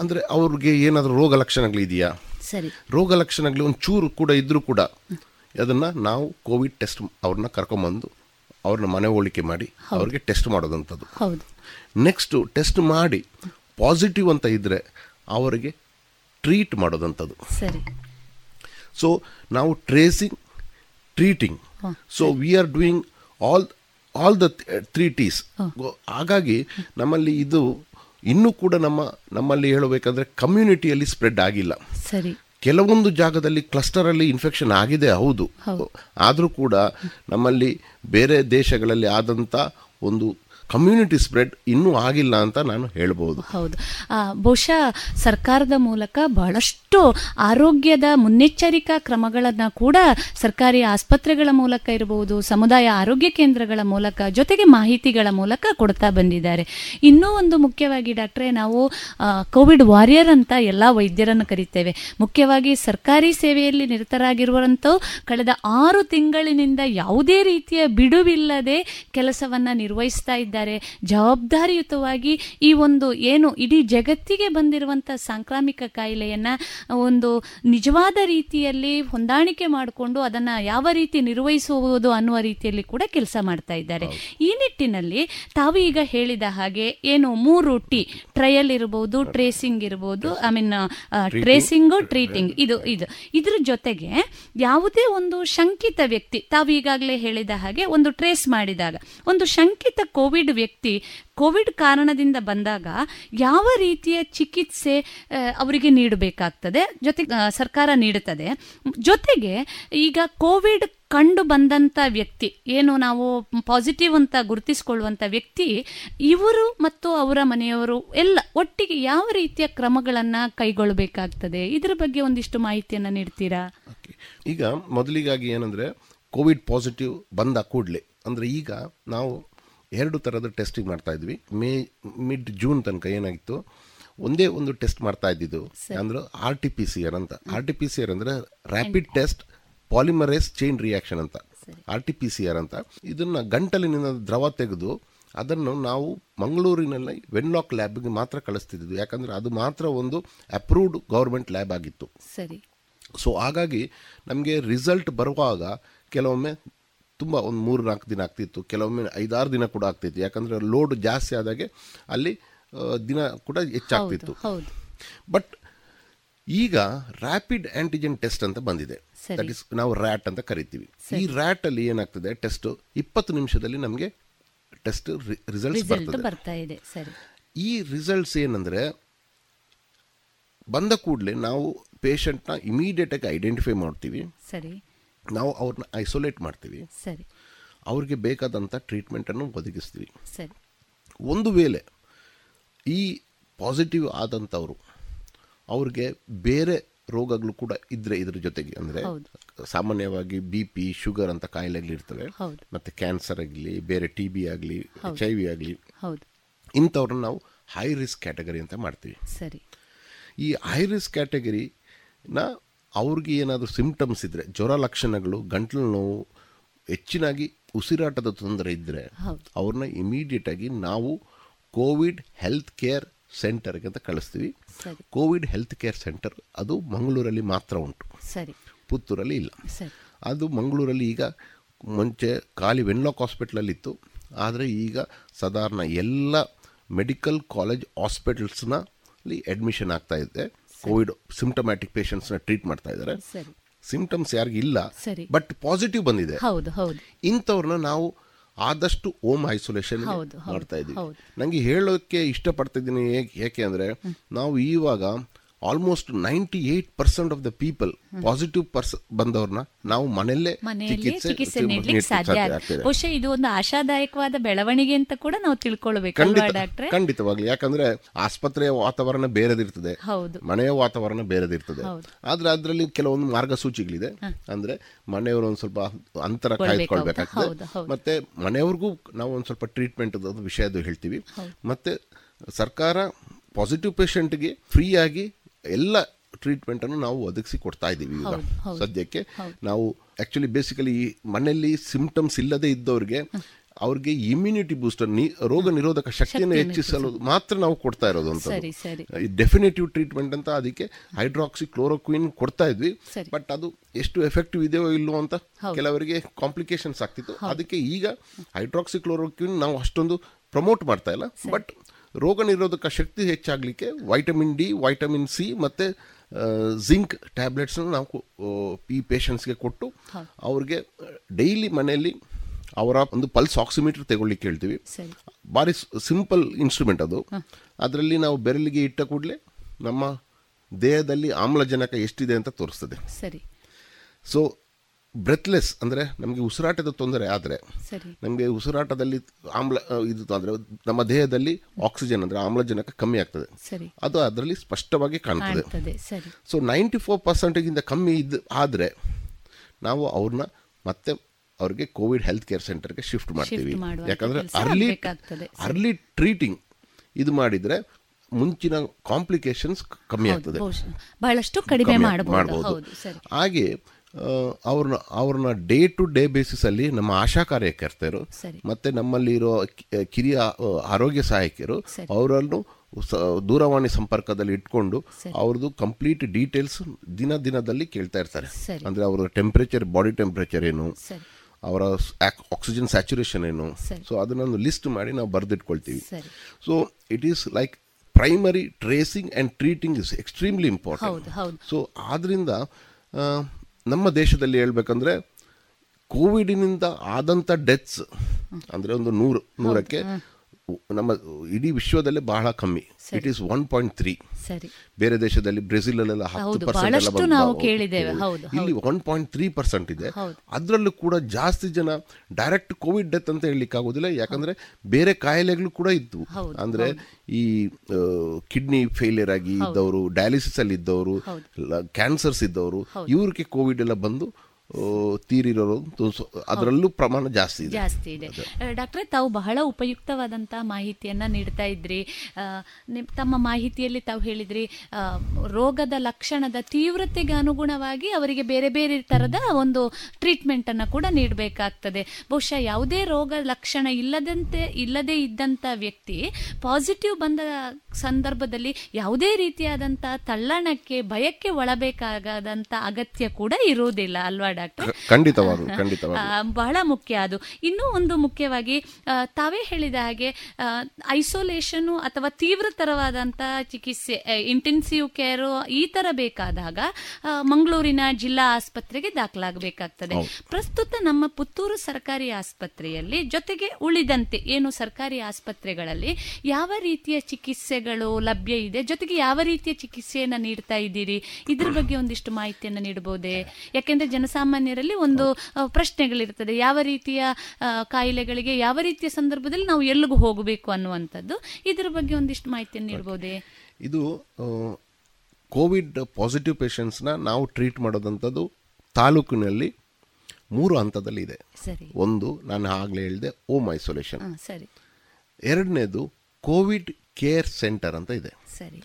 ಅಂದ್ರೆ ಅವ್ರಿಗೆ ಏನಾದರೂ ರೋಗ ಲಕ್ಷಣಗಳು ಇದೆಯಾ ರೋಗ ಲಕ್ಷಣಗಳು ಒಂದು ಚೂರು ಕೂಡ ಇದ್ರೂ ಕೂಡ ಅದನ್ನ ನಾವು ಕೋವಿಡ್ ಟೆಸ್ಟ್ ಅವ್ರನ್ನ ಕರ್ಕೊಂಬಂದು ಅವ್ರನ್ನ ಮನೆ ಹೋಲಿಕೆ ಮಾಡಿ ಅವ್ರಿಗೆ ಟೆಸ್ಟ್ ಮಾಡೋದಂಥದ್ದು ನೆಕ್ಸ್ಟ್ ಟೆಸ್ಟ್ ಮಾಡಿ ಪಾಸಿಟಿವ್ ಅಂತ ಇದ್ರೆ ಅವರಿಗೆ ಟ್ರೀಟ್ ಮಾಡೋದಂಥದ್ದು ಸೊ ನಾವು tracing treating so we are doing all all the three Ts ಹಾಗಾಗಿ ನಮ್ಮಲ್ಲಿ ಇದು ಇನ್ನೂ ಕೂಡ ನಮ್ಮ ನಮ್ಮಲ್ಲಿ ಹೇಳಬೇಕಂದ್ರೆ ಕಮ್ಯುನಿಟಿಯಲ್ಲಿ ಸ್ಪ್ರೆಡ್ ಆಗಿಲ್ಲ. ಸರಿ. ಕೆಲವೊಂದು ಜಾಗದಲ್ಲಿ ಕ್ಲಸ್ಟರಲ್ಲಿ ಇನ್ಫೆಕ್ಷನ್ ಆಗಿದೆ ಹೌದು. ಆದರೂ ಕೂಡ ನಮ್ಮಲ್ಲಿ ಬೇರೆ ದೇಶಗಳಲ್ಲಿ ಆದಂಥ ಒಂದು ಕಮ್ಯುನಿಟಿ ಸ್ಪ್ರೆಡ್ ಇನ್ನೂ ಆಗಿಲ್ಲ ಅಂತ ನಾನು ಹೇಳ್ಬೋದು. ಹೌದು. ಬಹುಶಃ ಸರ್ಕಾರದ ಮೂಲಕ ಬಹಳಷ್ಟು ಆರೋಗ್ಯದ ಮುನ್ನೆಚ್ಚರಿಕಾ ಕ್ರಮಗಳನ್ನು ಕೂಡ ಸರ್ಕಾರಿ ಆಸ್ಪತ್ರೆಗಳ ಮೂಲಕ ಇರಬಹುದು ಸಮುದಾಯ ಆರೋಗ್ಯ ಕೇಂದ್ರಗಳ ಮೂಲಕ, ಜೊತೆಗೆ ಮಾಹಿತಿಗಳ ಮೂಲಕ ಕೊಡ್ತಾ ಬಂದಿದ್ದಾರೆ. ಇನ್ನೂ ಒಂದು ಮುಖ್ಯವಾಗಿ ಡಾಕ್ಟ್ರೆ, ನಾವು ಕೋವಿಡ್ ವಾರಿಯರ್ ಅಂತ ಎಲ್ಲ ವೈದ್ಯರನ್ನು ಕರಿತೇವೆ. ಮುಖ್ಯವಾಗಿ ಸರ್ಕಾರಿ ಸೇವೆಯಲ್ಲಿ ನಿರತರಾಗಿರುವಂತೂ ಕಳೆದ ಆರು ತಿಂಗಳಿನಿಂದ ಯಾವುದೇ ರೀತಿಯ ಬಿಡುವಿಲ್ಲದೆ ಕೆಲಸವನ್ನ ನಿರ್ವಹಿಸ್ತಾ ಇದ್ದಾರೆ. ಜವಾಬ್ದಾರಿಯುತವಾಗಿ ಈ ಒಂದು ಏನು ಇಡೀ ಜಗತ್ತಿಗೆ ಬಂದಿರುವಂತಹ ಸಾಂಕ್ರಾಮಿಕ ಕಾಯಿಲೆಯನ್ನ ಒಂದು ನಿಜವಾದ ರೀತಿಯಲ್ಲಿ ಹೊಂದಾಣಿಕೆ ಮಾಡಿಕೊಂಡು ಅದನ್ನ ಯಾವ ರೀತಿ ನಿರ್ವಹಿಸುವುದು ಅನ್ನುವ ರೀತಿಯಲ್ಲಿ ಕೂಡ ಕೆಲಸ ಮಾಡ್ತಾ ಇದ್ದಾರೆ. ಈ ನಿಟ್ಟಿನಲ್ಲಿ ತಾವು ಈಗ ಹೇಳಿದ ಹಾಗೆ ಏನು ಮೂರು ಟಿ ಟ್ರಯಲ್ ಇರಬಹುದು ಟ್ರೇಸಿಂಗ್ ಇರಬಹುದು ಐ ಮೀನ್ ಟ್ರೇಸಿಂಗ್ ಟ್ರೀಟಿಂಗ್ ಇದು ಇದು. ಇದ್ರ ಜೊತೆಗೆ ಯಾವುದೇ ಒಂದು ಶಂಕಿತ ವ್ಯಕ್ತಿ ತಾವು ಈಗಾಗಲೇ ಹೇಳಿದ ಹಾಗೆ ಒಂದು ಟ್ರೇಸ್ ಮಾಡಿದಾಗ ಒಂದು ಶಂಕಿತ ಕೋವಿಡ್ ವ್ಯಕ್ತಿ, ಕೋವಿಡ್ ಕಾರಣದಿಂದ ಬಂದಾಗ ಯಾವ ರೀತಿಯ ಚಿಕಿತ್ಸೆ ಅವರಿಗೆ ನೀಡಬೇಕಾಗ್ತದೆ ಜೊತೆಗೆ ಸರ್ಕಾರ ನೀಡುತ್ತದೆ. ಜೊತೆಗೆ ಈಗ ಕೋವಿಡ್ ಕಂಡು ಬಂದಂಥ ವ್ಯಕ್ತಿ, ಏನು ನಾವು ಪಾಸಿಟಿವ್ ಅಂತ ಗುರುತಿಸಿಕೊಳ್ಳುವಂತ ವ್ಯಕ್ತಿ, ಇವರು ಮತ್ತು ಅವರ ಮನೆಯವರು ಎಲ್ಲ ಒಟ್ಟಿಗೆ ಯಾವ ರೀತಿಯ ಕ್ರಮಗಳನ್ನ ಕೈಗೊಳ್ಳಬೇಕಾಗ್ತದೆ? ಇದರ ಬಗ್ಗೆ ಒಂದಿಷ್ಟು ಮಾಹಿತಿಯನ್ನ ನೀಡ್ತೀರಾ? ಈಗ ಮೊದಲಿಗಾಗಿ ಏನಂದ್ರೆ, ಕೋವಿಡ್ ಪಾಸಿಟಿವ್ ಬಂದ ಕೂಡಲೇ, ಅಂದ್ರೆ ಈಗ ನಾವು ಎರಡು ಥರದ ಟೆಸ್ಟಿಂಗ್ ಮಾಡ್ತಾ ಇದ್ವಿ. ಮೇ ಮಿಡ್ ಜೂನ್ ತನಕ ಏನಾಗಿತ್ತು ಒಂದೇ ಒಂದು ಟೆಸ್ಟ್ ಮಾಡ್ತಾ ಇದ್ದಿದ್ದು. ಅಂದ್ರೆ R T P C R ಅಂತ. R T P C R ಅಂದ್ರೆ rapid test polymerase chain reaction ಅಂತ. R T P C R ಅಂತ. ಇದನ್ನ ಗಂಟಲಿನಿಂದ ದ್ರವ ತೆಗೆದು ಅದನ್ನು ನಾವು ಮಂಗಳೂರಿನಲ್ಲಿ ವೆನ್ಲಾಕ್ ಲ್ಯಾಬ್ಗೆ ಮಾತ್ರ ಕಳಿಸ್ತಿದ್ದು ಯಾಕಂದ್ರೆ ಅದು ಮಾತ್ರ ಒಂದು ಅಪ್ರೂವ್ಡ್ ಗೌರ್ಮೆಂಟ್ ಲ್ಯಾಬ್ ಆಗಿತ್ತು. ಸರಿ. ಸೊ ಹಾಗಾಗಿ ನಮಗೆ ರಿಸಲ್ಟ್ ಬರುವಾಗ ಕೆಲವೊಮ್ಮೆ ತುಂಬ ಒಂದು ಮೂರು ನಾಲ್ಕು ದಿನ ಆಗ್ತಿತ್ತು. ಕೆಲವೊಮ್ಮೆ ಐದಾರು ದಿನ ಕೂಡ ಆಗ್ತಿತ್ತು. ಯಾಕಂದರೆ ಲೋಡ್ ಜಾಸ್ತಿ ಆದಾಗೆ ಅಲ್ಲಿ ದಿನ ಕೂಡ ಹೆಚ್ಚಾಗ್ತಿತ್ತು. ಬಟ್ ಈಗ ರ್ಯಾಪಿಡ್ ಆಂಟಿಜೆನ್ ಟೆಸ್ಟ್ ಅಂತ ಬಂದಿದೆ. ದಟ್ ಇಸ್ ನಾವು ರ್ಯಾಟ್ ಅಂತ ಕರಿತೀವಿ. ಈ ರ್ಯಾಟ್ ಅಲ್ಲಿ ಏನಾಗ್ತದೆ? ಟೆಸ್ಟ್ ಇಪ್ಪತ್ತು ನಿಮಿಷದಲ್ಲಿ ನಮಗೆ ಟೆಸ್ಟ್ ರಿಸಲ್ಟ್ಸ್ ಬರ್ತದೆ. ಈ ರಿಸಲ್ಟ್ಸ್ ಏನಂದ್ರೆ ಬಂದ ಕೂಡಲೇ ನಾವು ಪೇಷಂಟ್ನ ಇಮಿಡಿಯೇಟ್ ಆಗಿ ಐಡೆಂಟಿಫೈ ಮಾಡ್ತೀವಿ. ಸರಿ. ನಾವು ಅವ್ರನ್ನ ಐಸೋಲೇಟ್ ಮಾಡ್ತೀವಿ. ಸರಿ. ಅವ್ರಿಗೆ ಬೇಕಾದಂಥ ಟ್ರೀಟ್ಮೆಂಟನ್ನು ಒದಗಿಸ್ತೀವಿ. ಸರಿ. ಒಂದು ವೇಳೆ ಈ ಪಾಸಿಟಿವ್ ಆದಂಥವರು ಅವ್ರಿಗೆ ಬೇರೆ ರೋಗಗಳು ಕೂಡ ಇದ್ರೆ ಇದ್ರ ಜೊತೆಗೆ ಅಂದರೆ ಸಾಮಾನ್ಯವಾಗಿ ಬಿ ಪಿ ಶುಗರ್ ಅಂತ ಕಾಯಿಲೆಗಳಿರ್ತವೆ ಮತ್ತೆ ಕ್ಯಾನ್ಸರ್ ಆಗಲಿ ಬೇರೆ ಟಿ ಬಿ ಆಗಲಿ ಎಚ್ ಐ ವಿ ಆಗಲಿ ಇಂಥವ್ರನ್ನ ನಾವು ಹೈ ರಿಸ್ಕ್ ಕ್ಯಾಟಗರಿ ಅಂತ ಮಾಡ್ತೀವಿ. ಸರಿ. ಈ ಹೈ ರಿಸ್ಕ್ ಕ್ಯಾಟಗರಿನ ಅವ್ರಿಗೆ ಏನಾದರೂ ಸಿಂಪ್ಟಮ್ಸ್ ಇದ್ದರೆ ಜ್ವರ ಲಕ್ಷಣಗಳು ಗಂಟಲು ನೋವು ಹೆಚ್ಚಿನಾಗಿ ಉಸಿರಾಟದ ತೊಂದರೆ ಇದ್ದರೆ ಅವ್ರನ್ನ ಇಮಿಡಿಯೇಟ್ ಆಗಿ ನಾವು ಕೋವಿಡ್ ಹೆಲ್ತ್ ಕೇರ್ ಸೆಂಟರ್ಗೆ ಅಂತ ಕಳಿಸ್ತೀವಿ. ಕೋವಿಡ್ ಹೆಲ್ತ್ ಕೇರ್ ಸೆಂಟರ್ ಅದು ಮಂಗಳೂರಲ್ಲಿ ಮಾತ್ರ ಉಂಟು. ಸರಿ. ಪುತ್ತೂರಲ್ಲಿ ಇಲ್ಲ. ಅದು ಮಂಗಳೂರಲ್ಲಿ ಈಗ ಮುಂಚೆ ಖಾಲಿ ವೆನ್ಲಾಕ್ ಹಾಸ್ಪಿಟ್ಲಲ್ಲಿ ಇತ್ತು ಆದರೆ ಈಗ ಸಾಧಾರಣ ಎಲ್ಲ ಮೆಡಿಕಲ್ ಕಾಲೇಜ್ ಹಾಸ್ಪಿಟಲ್ಸ್ನಲ್ಲಿ ಅಡ್ಮಿಷನ್ ಆಗ್ತಾ ಇದೆ. ಕೋವಿಡ್ ಸಿಂಪ್ಟಮ್ಯಾಟಿಕ್ನ ಟ್ರೀಟ್ ಮಾಡ್ತಾ ಇದ್ದಾರೆ. ಸಿಂಪ್ಟಮ್ಸ್ ಯಾರಿಗಿಲ್ಲ ಬಟ್ ಪಾಸಿಟಿವ್ ಬಂದಿದೆ. ಇಂಥವ್ರನ್ನ ನಾವು ಆದಷ್ಟು ಓಮ್ ಐಸೋಲೇಷನ್ ಮಾಡ್ತಾ ಇದ್ದೀವಿ ನಂಗೆ ಹೇಳೋಕೆ ಇಷ್ಟಪಡ್ತಿದ್ದೀನಿ ಏಕೆ ಅಂದ್ರೆ ನಾವು ಇವಾಗ almost ninety eight percent of the people positive purse ಬಂದವ್ರನ್ನ ನಾವು ಮನೆಯಲ್ಲೇ ಚಿಕಿತ್ಸೆ ನೀಡಲಿಕ್ಕೆ ಸಾಧ್ಯ ಬಹುಶಃ ಇದು ಒಂದು ಆಶಾದಾಯಕವಾದ ಬೆಳವಣಿಗೆ ಅಂತ ಕೂಡ ನಾವು ತಿಳ್ಕೊಳ್ಬೇಕು ಖಂಡಿತವಾಗ್ಲಿ. ಯಾಕಂದ್ರೆ ಆಸ್ಪತ್ರೆಯ ವಾತಾವರಣ ಬೇರೆದಿರ್ತದೆ. ಮನೆಯ ವಾತಾವರಣ ಬೇರೆದಿರ್ತದೆ. ಆದ್ರೆ ಅದರಲ್ಲಿ ಕೆಲವೊಂದು ಮಾರ್ಗಸೂಚಿಗಳಿದೆ. ಅಂದ್ರೆ ಮನೆಯವರು ಒಂದ್ ಸ್ವಲ್ಪ ಅಂತರ ಕಾಯ್ದುಕೊಳ್ಬೇಕಾಗ್ತದೆ. ಮತ್ತೆ ಮನೆಯವ್ರಿಗೂ ನಾವು ಒಂದ್ ಸ್ವಲ್ಪ ಟ್ರೀಟ್ಮೆಂಟ್ ವಿಷಯದ ಹೇಳ್ತೀವಿ. ಮತ್ತೆ ಸರ್ಕಾರ ಪಾಸಿಟಿವ್ ಪೇಷಂಟ್ಗೆ ಫ್ರೀ ಆಗಿ ಎಲ್ಲ ಟ್ರೀಟ್ಮೆಂಟ್ ಅನ್ನು ನಾವು ಒದಗಿಸಿ ಕೊಡ್ತಾ ಇದ್ದೀವಿ ಈಗ ಸದ್ಯಕ್ಕೆ. ನಾವು ಆ್ಯಕ್ಚುಲಿ ಬೇಸಿಕಲಿ ಮನೆಯಲ್ಲಿ ಸಿಂಪ್ಟಮ್ಸ್ ಇಲ್ಲದೆ ಇದ್ದವ್ರಿಗೆ ಅವ್ರಿಗೆ ಇಮ್ಯುನಿಟಿ ಬೂಸ್ಟರ್ ರೋಗ ನಿರೋಧಕ ಶಕ್ತಿಯನ್ನು ಹೆಚ್ಚಿಸಲು ಮಾತ್ರ ನಾವು ಕೊಡ್ತಾ ಇರೋದು ಅಂತ ಡೆಫಿನೇಟಿವ್ ಟ್ರೀಟ್ಮೆಂಟ್ ಅಂತ ಅದಕ್ಕೆ ಹೈಡ್ರಾಕ್ಸಿ ಕ್ಲೋರೋಕ್ವಿನ್ ಕೊಡ್ತಾ ಇದ್ವಿ. ಬಟ್ ಅದು ಎಷ್ಟು ಎಫೆಕ್ಟಿವ್ ಇದೆಯೋ ಇಲ್ಲೋ ಅಂತ ಕೆಲವರಿಗೆ ಕಾಂಪ್ಲಿಕೇಶನ್ಸ್ ಆಗ್ತಿತ್ತು. ಅದಕ್ಕೆ ಈಗ ಹೈಡ್ರಾಕ್ಸಿ ಕ್ಲೋರೋಕ್ವಿನ್ ನಾವು ಅಷ್ಟೊಂದು ಪ್ರಮೋಟ್ ಮಾಡ್ತಾ ಇಲ್ಲ. ಬಟ್ ರೋಗ ನಿರೋಧಕ ಶಕ್ತಿ ಹೆಚ್ಚಾಗಲಿಕ್ಕೆ ವೈಟಮಿನ್ ಡಿ ವೈಟಮಿನ್ ಸಿ ಮತ್ತು ಜಿಂಕ್ ಟ್ಯಾಬ್ಲೆಟ್ಸ್ನ ನಾವು ಈ ಪೇಷಂಟ್ಸ್ಗೆ ಕೊಟ್ಟು ಅವ್ರಿಗೆ ಡೈಲಿ ಮನೆಯಲ್ಲಿ ಅವರ ಒಂದು ಪಲ್ಸ್ ಆಕ್ಸಿಮೀಟರ್ ತಗೊಳ್ಳಿಕ್ಕೆ ಹೇಳ್ತೀವಿ. ಭಾರಿ ಸಿಂಪಲ್ ಇನ್ಸ್ಟ್ರೂಮೆಂಟ್ ಅದು. ಅದರಲ್ಲಿ ನಾವು ಬೆರಳಿಗೆ ಇಟ್ಟ ಕೂಡಲೇ ನಮ್ಮ ದೇಹದಲ್ಲಿ ಆಮ್ಲಜನಕ ಎಷ್ಟಿದೆ ಅಂತ ತೋರಿಸ್ತದೆ. ಸರಿ. ಸೊ ಬ್ರೆತ್ಲೆಸ್ ಅಂದರೆ ನಮಗೆ ಉಸಿರಾಟದ ತೊಂದರೆ ಆದರೆ ನಮಗೆ ಉಸಿರಾಟದಲ್ಲಿ ಆಮ್ಲ ಇದು ಅಂದರೆ ನಮ್ಮ ದೇಹದಲ್ಲಿ ಆಕ್ಸಿಜನ್ ಅಂದರೆ ಆಮ್ಲಜನಕ ಕಮ್ಮಿ ಆಗ್ತದೆ. ಅದು ಅದರಲ್ಲಿ ಸ್ಪಷ್ಟವಾಗಿ ಕಾಣ್ತದೆ. ಸೊ ನೈಂಟಿ ಫೋರ್ ಪರ್ಸೆಂಟಿಗಿಂತ ಕಮ್ಮಿ ಇದ್ದು ಆದರೆ ನಾವು ಅವ್ರನ್ನ ಮತ್ತೆ ಅವ್ರಿಗೆ ಕೋವಿಡ್ ಹೆಲ್ತ್ ಕೇರ್ ಸೆಂಟರ್ಗೆ ಶಿಫ್ಟ್ ಮಾಡ್ತೀವಿ. ಯಾಕಂದರೆ ಅರ್ಲಿ ಅರ್ಲಿ ಟ್ರೀಟಿಂಗ್ ಇದು ಮಾಡಿದರೆ ಮುಂಚಿನ ಕಾಂಪ್ಲಿಕೇಶನ್ಸ್ ಕಮ್ಮಿ ಆಗ್ತದೆ. ಬಹಳಷ್ಟು ಕಡಿಮೆ ಮಾಡಬಹುದು ಹಾಗೆ ಅವ್ರನ್ನ ಅವ್ರನ್ನ ಡೇ ಟು ಡೇ ಬೇಸಿಸಲ್ಲಿ ನಮ್ಮ ಆಶಾ ಕಾರ್ಯಕರ್ತರು ಮತ್ತು ಮತ್ತೆ ನಮ್ಮಲ್ಲಿ ಇರೋ ಕಿರಿಯ ಆರೋಗ್ಯ ಸಹಾಯಕರು ಅವರನ್ನು ದೂರವಾಣಿ ಸಂಪರ್ಕದಲ್ಲಿ ಇಟ್ಕೊಂಡು. ಅವ್ರದ್ದು ಕಂಪ್ಲೀಟ್ ಡೀಟೇಲ್ಸ್ ದಿನ ದಿನದಲ್ಲಿ ಕೇಳ್ತಾ ಇರ್ತಾರೆ. ಅಂದರೆ ಅವರ ಟೆಂಪ್ರೇಚರ್ ಬಾಡಿ ಟೆಂಪ್ರೇಚರ್ ಏನು ಅವರ ಆಕ್ಸಿಜನ್ ಸ್ಯಾಚುರೇಷನ್ ಏನು. ಸೊ ಅದನ್ನೊಂದು ಲಿಸ್ಟ್ ಮಾಡಿ ನಾವು ಬರೆದಿಟ್ಕೊಳ್ತೀವಿ. So it is like primary tracing and treating is extremely important so ಆದ್ರಿಂದ ಆ, ನಮ್ಮ ದೇಶದಲ್ಲಿ ಹೇಳ್ಬೇಕಂದ್ರೆ ಕೋವಿಡಿನಿಂದ ಆದಂಥ ಡೆತ್ಸ್ ಅಂದರೆ ಒಂದು ನೂರು ನೂರಕ್ಕೆ ನಮ್ಮ ಇಡೀ ವಿಶ್ವದಲ್ಲೇ ಬಹಳ ಕಮ್ಮಿ. It is one point three ಬೇರೆ ದೇಶದಲ್ಲಿ ಬ್ರೆಜಿಲಲ್ಲೆಲ್ಲ ಹತ್ತು ಹೌದು, ಪರ್ಸೆಂಟ್ ಇಲ್ಲಿ ಒನ್ ಪಾಯಿಂಟ್ ತ್ರೀ ಪರ್ಸೆಂಟ್ ಇದೆ. ಅದರಲ್ಲೂ ಕೂಡ ಜಾಸ್ತಿ ಜನ ಡೈರೆಕ್ಟ್ ಕೋವಿಡ್ ಡೆತ್ ಅಂತ ಹೇಳಲಿಕ್ಕೆ ಆಗೋದಿಲ್ಲ ಯಾಕಂದ್ರೆ ಬೇರೆ ಕಾಯಿಲೆಗಳು ಕೂಡ ಇತ್ತು ಅಂದ್ರೆ ಈ ಕಿಡ್ನಿ ಫೇಲಿಯರ್ ಆಗಿ ಇದ್ದವರು ಡಯಾಲಿಸಿಸ್ ಅಲ್ಲಿ ಇದ್ದವರು ಕ್ಯಾನ್ಸರ್ಸ್ ಇದ್ದವರು ಇವ್ರಿಗೆ ಕೋವಿಡ್ ಎಲ್ಲ ಬಂದು ಆ, ತೀರಿರೋರು. ಅದರಲ್ಲೂ ಪ್ರಮಾಣ ಜಾಸ್ತಿ ಇದೆ. ಜಾಸ್ತಿ ಇದೆ. ಡಾಕ್ಟ್ರೆ ತಾವು ಬಹಳ ಉಪಯುಕ್ತವಾದಂತಹ ಮಾಹಿತಿಯನ್ನ ನೀಡ್ತಾ ಇದ್ರಿ. ಆ, ತಮ್ಮ ಮಾಹಿತಿಯಲ್ಲಿ ತಾವು ಹೇಳಿದ್ರಿ ರೋಗದ ಲಕ್ಷಣದ ತೀವ್ರತೆಗೆ ಅನುಗುಣವಾಗಿ ಅವರಿಗೆ ಬೇರೆ ಬೇರೆ ತರದ ಒಂದು ಟ್ರೀಟ್ಮೆಂಟ್ ಅನ್ನ ಕೂಡ ನೀಡಬೇಕಾಗ್ತದೆ. ಬಹುಶಃ ಯಾವುದೇ ರೋಗ ಲಕ್ಷಣ ಇಲ್ಲದಂತೆ ಇಲ್ಲದೆ ಇದ್ದಂತ ವ್ಯಕ್ತಿ ಪಾಸಿಟಿವ್ ಬಂದ ಸಂದರ್ಭದಲ್ಲಿ ಯಾವುದೇ ರೀತಿಯಾದಂತಹ ತಳ್ಳಣಕ್ಕೆ ಭಯಕ್ಕೆ ಒಳಬೇಕಾಗದಂತ ಅಗತ್ಯ ಕೂಡ ಇರುವುದಿಲ್ಲ ಅಲ್ವಾ ಡಾಕ್ಟರ್. ಖಂಡಿತವಾಗ್ಲು ಖಂಡಿತವಾಗ್ಲು. ಬಹಳ ಮುಖ್ಯ ಅದು. ಇನ್ನೂ ಒಂದು ಮುಖ್ಯವಾಗಿ ತಾವೇ ಹೇಳಿದ ಹಾಗೆ ಐಸೋಲೇಷನ್ ಅಥವಾ ತೀವ್ರತರವಾದಂತಹ ಚಿಕಿತ್ಸೆ ಇಂಟೆನ್ಸಿವ್ ಕೇರ್ ಈ ತರ ಬೇಕಾದಾಗ ಮಂಗಳೂರಿನ ಜಿಲ್ಲಾ ಆಸ್ಪತ್ರೆಗೆ ದಾಖಲಾಗಬೇಕಾಗ್ತದೆ. ಪ್ರಸ್ತುತ ನಮ್ಮ ಪುತ್ತೂರು ಸರ್ಕಾರಿ ಆಸ್ಪತ್ರೆಯಲ್ಲಿ ಜೊತೆಗೆ ಉಳಿದಂತೆ ಏನು ಸರ್ಕಾರಿ ಆಸ್ಪತ್ರೆಗಳಲ್ಲಿ ಯಾವ ರೀತಿಯ ಚಿಕಿತ್ಸೆಗಳು ಲಭ್ಯ ಇದೆ ಜೊತೆಗೆ ಯಾವ ರೀತಿಯ ಚಿಕಿತ್ಸೆಯನ್ನು ನೀಡ್ತಾ ಇದ್ದೀರಿ ಇದ್ರ ಬಗ್ಗೆ ಒಂದಿಷ್ಟು ಮಾಹಿತಿಯನ್ನು ನೀಡಬಹುದೇ ಯಾಕೆಂದ್ರೆ ಜನಸಾಮಾನ್ಯರಲ್ಲಿ ಒಂದು ಪ್ರಶ್ನೆಗಳಿರ್ತದೆ. ಯಾವ ರೀತಿಯ ಕಾಯಿಲೆಗಳಿಗೆ ಯಾವ ರೀತಿಯ ಸಂದರ್ಭದಲ್ಲಿ ನಾವು ಎಲ್ಲಿಗೂ ಹೋಗಬೇಕು ಅನ್ನುವಂಥದ್ದು. ಇದರ ಬಗ್ಗೆ ಒಂದಿಷ್ಟು ಮಾಹಿತಿಯನ್ನು ನೀಡಬಹುದೇ ಇದು ಕೋವಿಡ್ ಪಾಸಿಟಿವ್ ಪೇಷಂಟ್ಸ್ನ ನಾವು ಟ್ರೀಟ್ ಮಾಡೋದಂಥದ್ದು ತಾಲೂಕಿನಲ್ಲಿ ಮೂರು ಹಂತದಲ್ಲಿ ಇದೆ. ಸರಿ. ಒಂದು ನಾನು ಆಗಲೇ ಹೇಳಿದೆ ಓಮ್ ಐಸೋಲೇಷನ್. ಸರಿ. ಎರಡನೇದು ಕೋವಿಡ್ ಕೇರ್ ಸೆಂಟರ್ ಅಂತ ಇದೆ. ಸರಿ.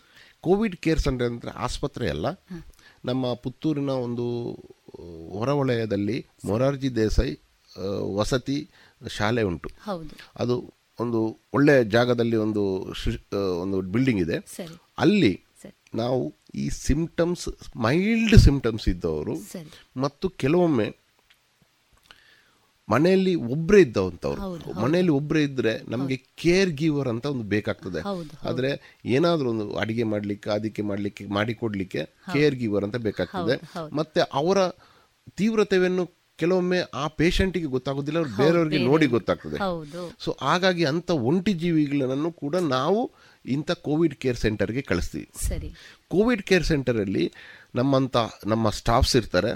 ಕೋವಿಡ್ ಕೇರ್ ಸೆಂಟರ್ ಅಂದರೆ ಆಸ್ಪತ್ರೆ ಅಲ್ಲ. ನಮ್ಮ ಪುತ್ತೂರಿನ ಒಂದು ಹೊರವಲಯದಲ್ಲಿ ಮೊರಾರ್ಜಿ ದೇಸಾಯಿ ವಸತಿ ಶಾಲೆ ಉಂಟು. ಅದು ಒಂದು ಒಳ್ಳೆಯ ಜಾಗದಲ್ಲಿ ಒಂದು ಒಂದು ಬಿಲ್ಡಿಂಗ್ ಇದೆ. ಅಲ್ಲಿ ನಾವು ಈ ಸಿಂಪ್ಟಮ್ಸ್ ಮೈಲ್ಡ್ ಸಿಂಪ್ಟಮ್ಸ್ ಇದ್ದವರು ಮತ್ತು ಕೆಲವೊಮ್ಮೆ ಮನೆಯಲ್ಲಿ ಒಬ್ಬರೇ ಇದ್ದವಂಥವ್ರು ಮನೆಯಲ್ಲಿ ಒಬ್ಬರೇ ಇದ್ದರೆ ನಮಗೆ ಕೇರ್ ಗಿವರ್ ಅಂತ ಒಂದು ಬೇಕಾಗ್ತದೆ. ಆದರೆ ಏನಾದರೂ ಒಂದು ಅಡಿಗೆ ಮಾಡಲಿಕ್ಕೆ ಅದಕ್ಕೆ ಮಾಡಲಿಕ್ಕೆ ಮಾಡಿಕೊಡ್ಲಿಕ್ಕೆ ಕೇರ್ ಗಿವರ್ ಅಂತ ಬೇಕಾಗ್ತದೆ. ಮತ್ತೆ ಅವರ ತೀವ್ರತೆಯನ್ನು ಕೆಲವೊಮ್ಮೆ ಆ ಪೇಷಂಟಿಗೆ ಗೊತ್ತಾಗೋದಿಲ್ಲ ಅವ್ರು ಬೇರೆಯವ್ರಿಗೆ ನೋಡಿ ಗೊತ್ತಾಗ್ತದೆ. ಸೊ ಹಾಗಾಗಿ ಅಂಥ ಒಂಟಿ ಜೀವಿಗಳನ್ನು ಕೂಡ ನಾವು ಇಂಥ ಕೋವಿಡ್ ಕೇರ್ ಸೆಂಟರ್ಗೆ ಕಳಿಸ್ತೀವಿ. ಸರಿ. ಕೋವಿಡ್ ಕೇರ್ ಸೆಂಟರಲ್ಲಿ ನಮ್ಮಂಥ ನಮ್ಮ ಸ್ಟಾಫ್ಸ್ ಇರ್ತಾರೆ.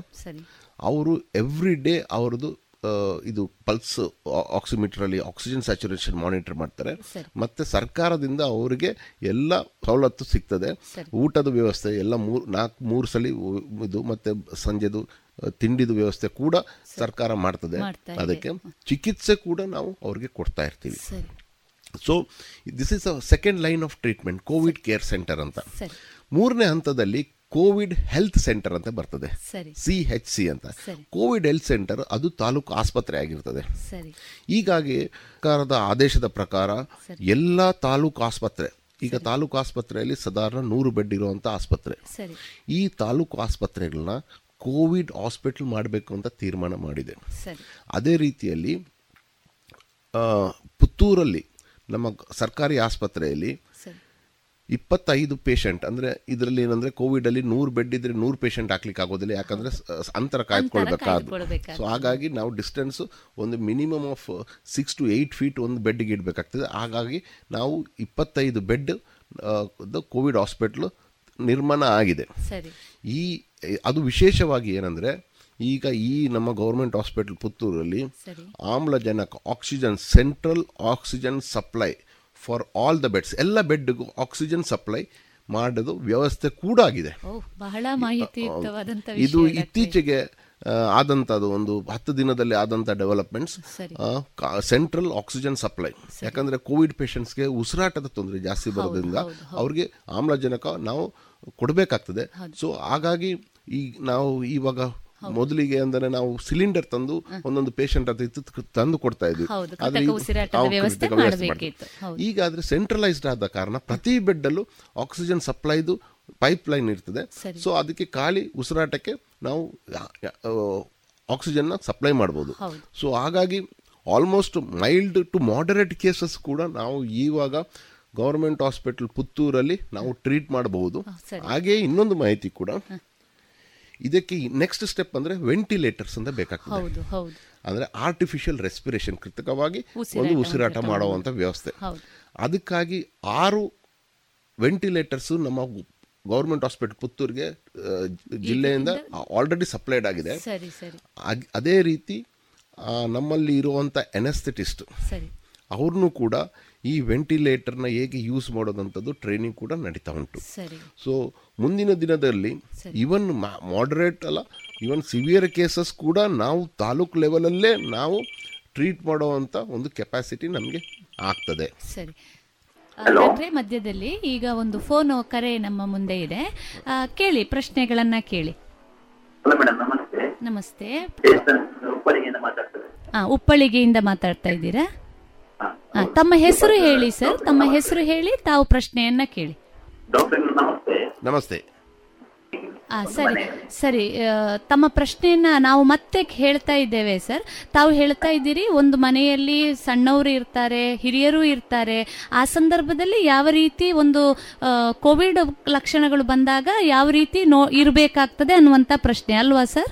ಅವರು ಎವ್ರಿ ಡೇ ಅವ್ರದ್ದು ಇದು ಪಲ್ಸ್ ಆಕ್ಸಿಮೀಟರಲ್ಲಿ ಆಕ್ಸಿಜನ್ ಸ್ಯಾಚುರೇಷನ್ ಮಾನಿಟರ್ ಮಾಡ್ತಾರೆ. ಮತ್ತು ಸರ್ಕಾರದಿಂದ ಅವರಿಗೆ ಎಲ್ಲ ಸವಲತ್ತು ಸಿಗ್ತದೆ. ಊಟದ ವ್ಯವಸ್ಥೆ ಎಲ್ಲ ಮೂರು ನಾಲ್ಕು ಮೂರು ಸಲ ಇದು ಮತ್ತೆ ಸಂಜೆದು ತಿಂಡಿದು ವ್ಯವಸ್ಥೆ ಕೂಡ ಸರ್ಕಾರ ಮಾಡ್ತದೆ. ಅದಕ್ಕೆ ಚಿಕಿತ್ಸೆ ಕೂಡ ನಾವು ಅವ್ರಿಗೆ ಕೊಡ್ತಾ ಇರ್ತೀವಿ. So this is a second line of treatment Covid care centre ಅಂತ. ಮೂರನೇ ಹಂತದಲ್ಲಿ ಕೋವಿಡ್ ಹೆಲ್ತ್ ಸೆಂಟರ್ ಅಂತ ಬರ್ತದೆ. ಸಿ ಹೆಚ್ ಸಿ ಅಂತ. ಕೋವಿಡ್ ಹೆಲ್ತ್ ಸೆಂಟರ್ ಅದು ತಾಲೂಕು ಆಸ್ಪತ್ರೆ ಆಗಿರ್ತದೆ. ಹೀಗಾಗಿ ಸರ್ಕಾರದ ಆದೇಶದ ಪ್ರಕಾರ. ಎಲ್ಲ ತಾಲೂಕು ಆಸ್ಪತ್ರೆ ಈಗ ತಾಲೂಕು ಆಸ್ಪತ್ರೆಯಲ್ಲಿ ಸಾಧಾರಣ ನೂರು ಬೆಡ್ ಇರುವಂಥ ಆಸ್ಪತ್ರೆ. ಸರಿ. ಈ ತಾಲೂಕು ಆಸ್ಪತ್ರೆಗಳನ್ನ ಕೋವಿಡ್ ಹಾಸ್ಪಿಟಲ್ ಮಾಡಬೇಕು ಅಂತ ತೀರ್ಮಾನ ಮಾಡಿದೆ. ಅದೇ ರೀತಿಯಲ್ಲಿ ಪುತ್ತೂರಲ್ಲಿ ನಮ್ಮ ಸರ್ಕಾರಿ ಆಸ್ಪತ್ರೆಯಲ್ಲಿ ಇಪ್ಪತ್ತೈದು ಪೇಷಂಟ್ ಅಂದರೆ ಇದರಲ್ಲಿ ಏನಂದರೆ ಕೋವಿಡಲ್ಲಿ ನೂರು ಬೆಡ್ ಇದ್ರೆ ನೂರು ಪೇಷಂಟ್ ಹಾಕ್ಲಿಕ್ಕೆ ಆಗೋದಿಲ್ಲ ಯಾಕಂದರೆ ಅಂತರ ಕಾಯ್ದುಕೊಳ್ಬೇಕಾದ್ರು. ಸೊ ಹಾಗಾಗಿ ನಾವು ಡಿಸ್ಟೆನ್ಸು ಒಂದು minimum of six to eight feet ಒಂದು ಬೆಡ್ಗೆ ಇಡಬೇಕಾಗ್ತದೆ. ಹಾಗಾಗಿ ನಾವು ಇಪ್ಪತ್ತೈದು ಬೆಡ್ ಕೋವಿಡ್ ಹಾಸ್ಪಿಟ್ಲ್ ನಿರ್ಮಾಣ ಆಗಿದೆ. ಈ ಅದು ವಿಶೇಷವಾಗಿ ಏನಂದ್ರೆ ಈಗ ಈ ನಮ್ಮ ಗೌರ್ಮೆಂಟ್ ಹಾಸ್ಪಿಟಲ್ ಪುತ್ತೂರಲ್ಲಿ ಆಮ್ಲಜನಕ oxygen central oxygen supply for all the beds ಎಲ್ಲ ಬೆಡ್ಗೂ ಆಕ್ಸಿಜನ್ ಸಪ್ಲೈ ಮಾಡೋದು ವ್ಯವಸ್ಥೆ ಕೂಡ ಆಗಿದೆ. ಬಹಳ ಮಾಹಿತಿ ಇದು ಇತ್ತೀಚೆಗೆ ಆದಂಥದ್ದು ಒಂದು ಹತ್ತು ದಿನದಲ್ಲಿ ಆದಂಥ ಡೆವಲಪ್ಮೆಂಟ್ಸ್ ಸೆಂಟ್ರಲ್ ಆಕ್ಸಿಜನ್ ಸಪ್ಲೈ ಯಾಕಂದ್ರೆ ಕೋವಿಡ್ ಪೇಷಂಟ್ಸ್ಗೆ ಉಸಿರಾಟದ ತೊಂದರೆ ಜಾಸ್ತಿ ಬರೋದ್ರಿಂದ ಅವ್ರಿಗೆ ಆಮ್ಲಜನಕ ನಾವು ಕೊಡಬೇಕಾಗ್ತದೆ. ಸೊ ಹಾಗಾಗಿ ಈ ನಾವು ಇವಾಗ ಮೊದಲಿಗೆ ಅಂದರೆ ನಾವು ಸಿಲಿಂಡರ್ ತಂದು ಒಂದೊಂದು ಪೇಷಂಟ್ ಅಂತ ತಂದು ಕೊಡ್ತಾ ಇದ್ವಿ. ಈಗ ಆದ್ರೆ ಸೆಂಟ್ರಲೈಸ್ಡ್ ಆದ ಕಾರಣ ಪ್ರತಿ ಬೆಡ್ ಅಲ್ಲೂ ಆಕ್ಸಿಜನ್ ಸಪ್ಲೈದು ಪೈಪ್ ಲೈನ್ ಇರ್ತದೆ. ಸೊ ಅದಕ್ಕೆ ಖಾಲಿ ಉಸಿರಾಟಕ್ಕೆ ನಾವು ಆಕ್ಸಿಜನ್ ಸಪ್ಲೈ ಮಾಡ್ಬೋದು. ಸೊ ಹಾಗಾಗಿ almost mild to moderate cases ಕೂಡ ನಾವು ಇವಾಗ ಗೌರ್ಮೆಂಟ್ ಹಾಸ್ಪಿಟಲ್ ಪುತ್ತೂರಲ್ಲಿ ನಾವು ಟ್ರೀಟ್ ಮಾಡಬಹುದು. ಹಾಗೆ ಇನ್ನೊಂದು ಮಾಹಿತಿ ಕೂಡ ಇದಕ್ಕೆ ನೆಕ್ಸ್ಟ್ ಸ್ಟೆಪ್ ಅಂದ್ರೆ ವೆಂಟಿಲೇಟರ್ಸ್ ಅಂತ ಬೇಕಾಗ್ತದೆ. ಅಂದ್ರೆ ಆರ್ಟಿಫಿಷಿಯಲ್ ರೆಸ್ಪಿರೇಷನ್ ಕೃತಕವಾಗಿ ಒಂದು ಉಸಿರಾಟ ಮಾಡುವಂತ ವ್ಯವಸ್ಥೆ. ಅದಕ್ಕಾಗಿ ಆರು ವೆಂಟಿಲೇಟರ್ಸ್ ನಮ್ಮ ಗೌರ್ಮೆಂಟ್ ಹಾಸ್ಪಿಟಲ್ ಪುತ್ತೂರಿಗೆ ಜಿಲ್ಲೆಯಿಂದ ಆಲ್ರೆಡಿ ಸಪ್ಲೈಡ್ ಆಗಿದೆ. ಅದೇ ರೀತಿ ನಮ್ಮಲ್ಲಿ ಇರುವಂತ ಎನೆಸ್ಥೆಟಿಸ್ಟ್ ಅವ್ರನ್ನೂ ಕೂಡ ಈ ವೆಂಟಿಲೇಟರ್ನ ಹೇಗೆ ಯೂಸ್ ಮಾಡೋದಂಥದ್ದು ಟ್ರೈನಿಂಗ್ ಕೂಡ ನಡೀತಾ ಉಂಟು. ಸೊ ಮುಂದಿನ ದಿನದಲ್ಲಿ ಇವನ್ ಮಾಡರೇಟ್ ಅಲ್ಲ ಇವನ್ ಸಿವಿಯರ್ ಕೇಸಸ್ ಕೂಡ ನಾವು ತಾಲೂಕು ಲೆವೆಲಲ್ಲೇ ನಾವು ಟ್ರೀಟ್ ಮಾಡುವಂಥ ಒಂದು ಕೆಪಾಸಿಟಿ ನಮಗೆ ಆಗ್ತದೆ. ಸರಿ. ಮಧ್ಯದಲ್ಲಿ ಈಗ ಒಂದು ಫೋನ್ ಕರೆ ನಮ್ಮ ಮುಂದೆ ಇದೆ. ಕೇಳಿ ಪ್ರಶ್ನೆಗಳನ್ನ ಕೇಳಿ. ನಮಸ್ತೆ. ಉಪ್ಪಳಿಗೆಯಿಂದ ಮಾತಾಡ್ತಾ ಇದ್ದೀರಾ? ತಮ್ಮ ಹೆಸರು ಹೇಳಿ ಸರ್ ತಮ್ಮ ಹೆಸರು ಹೇಳಿ ತಾವು ಪ್ರಶ್ನೆಯನ್ನ ಕೇಳಿ. ನಮಸ್ತೆ. ಸರಿ. ಸರಿ ತಮ್ಮ ಪ್ರಶ್ನೆಯನ್ನ ನಾವು ಮತ್ತೆ ಹೇಳ್ತಾ ಇದ್ದೇವೆ ಸರ್ ತಾವು ಹೇಳ್ತಾ ಇದ್ದೀರಿ ಒಂದು ಮನೆಯಲ್ಲಿ ಸಣ್ಣವರು ಇರ್ತಾರೆ ಹಿರಿಯರು ಇರ್ತಾರೆ. ಆ ಸಂದರ್ಭದಲ್ಲಿ ಯಾವ ರೀತಿ ಒಂದು ಕೋವಿಡ್ ಲಕ್ಷಣಗಳು ಬಂದಾಗ ಯಾವ ರೀತಿ ನೋ ಇರಬೇಕಾಗ್ತದೆ ಅನ್ನುವಂತ ಪ್ರಶ್ನೆ ಅಲ್ವಾ ಸರ್.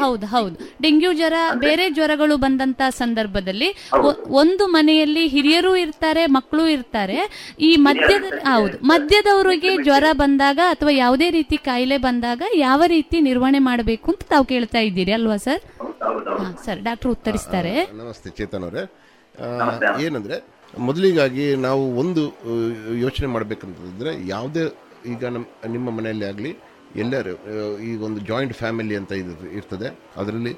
ಹೌದು ಹೌದು. ಡೆಂಗ್ಯೂ ಜ್ವರ ಬೇರೆ ಜ್ವರಗಳು ಬಂದಂತ ಸಂದರ್ಭದಲ್ಲಿ ಒಂದು ಮನೆಯಲ್ಲಿ ಹಿರಿಯರು ಇರ್ತಾರೆ ಮಕ್ಕಳು ಇರ್ತಾರೆ. ಈ ಮಧ್ಯದ ಹೌದು ಮಧ್ಯದವರಿಗೆ ಜ್ವರ ಬಂದಾಗ ಅಥವಾ ಯಾವುದೇ ರೀತಿ ಕಾಯಿಲೆ ಬಂದಾಗ ಯಾವ ರೀತಿ ನಿರ್ವಹಣೆ ಮಾಡಬೇಕು ಅಂತ ತಾವು ಕೇಳ್ತಾ ಇದ್ದೀರಿ ಅಲ್ವಾ ಸರ್? Sir doctor ಉತ್ತರಿಸ್ತಾರೆ. ನಮಸ್ತೆ ಚೇತನ್ ಅವರೇ. ಏನಂದ್ರೆ ಮೊದಲಿಗಾಗಿ ನಾವು ಒಂದು ಯೋಚನೆ ಮಾಡ್ಬೇಕಂತಂದ್ರೆ ಯಾವುದೇ ಈಗ ನಮ್ಮ ನಿಮ್ಮ ಮನೆಯಲ್ಲಿ ಆಗಲಿ ಎಲ್ಲರೂ ಈ ಒಂದು ಜಾಯಿಂಟ್ ಫ್ಯಾಮಿಲಿ ಅಂತ ಇದು ಇರ್ತದೆ. ಅದರಲ್ಲಿ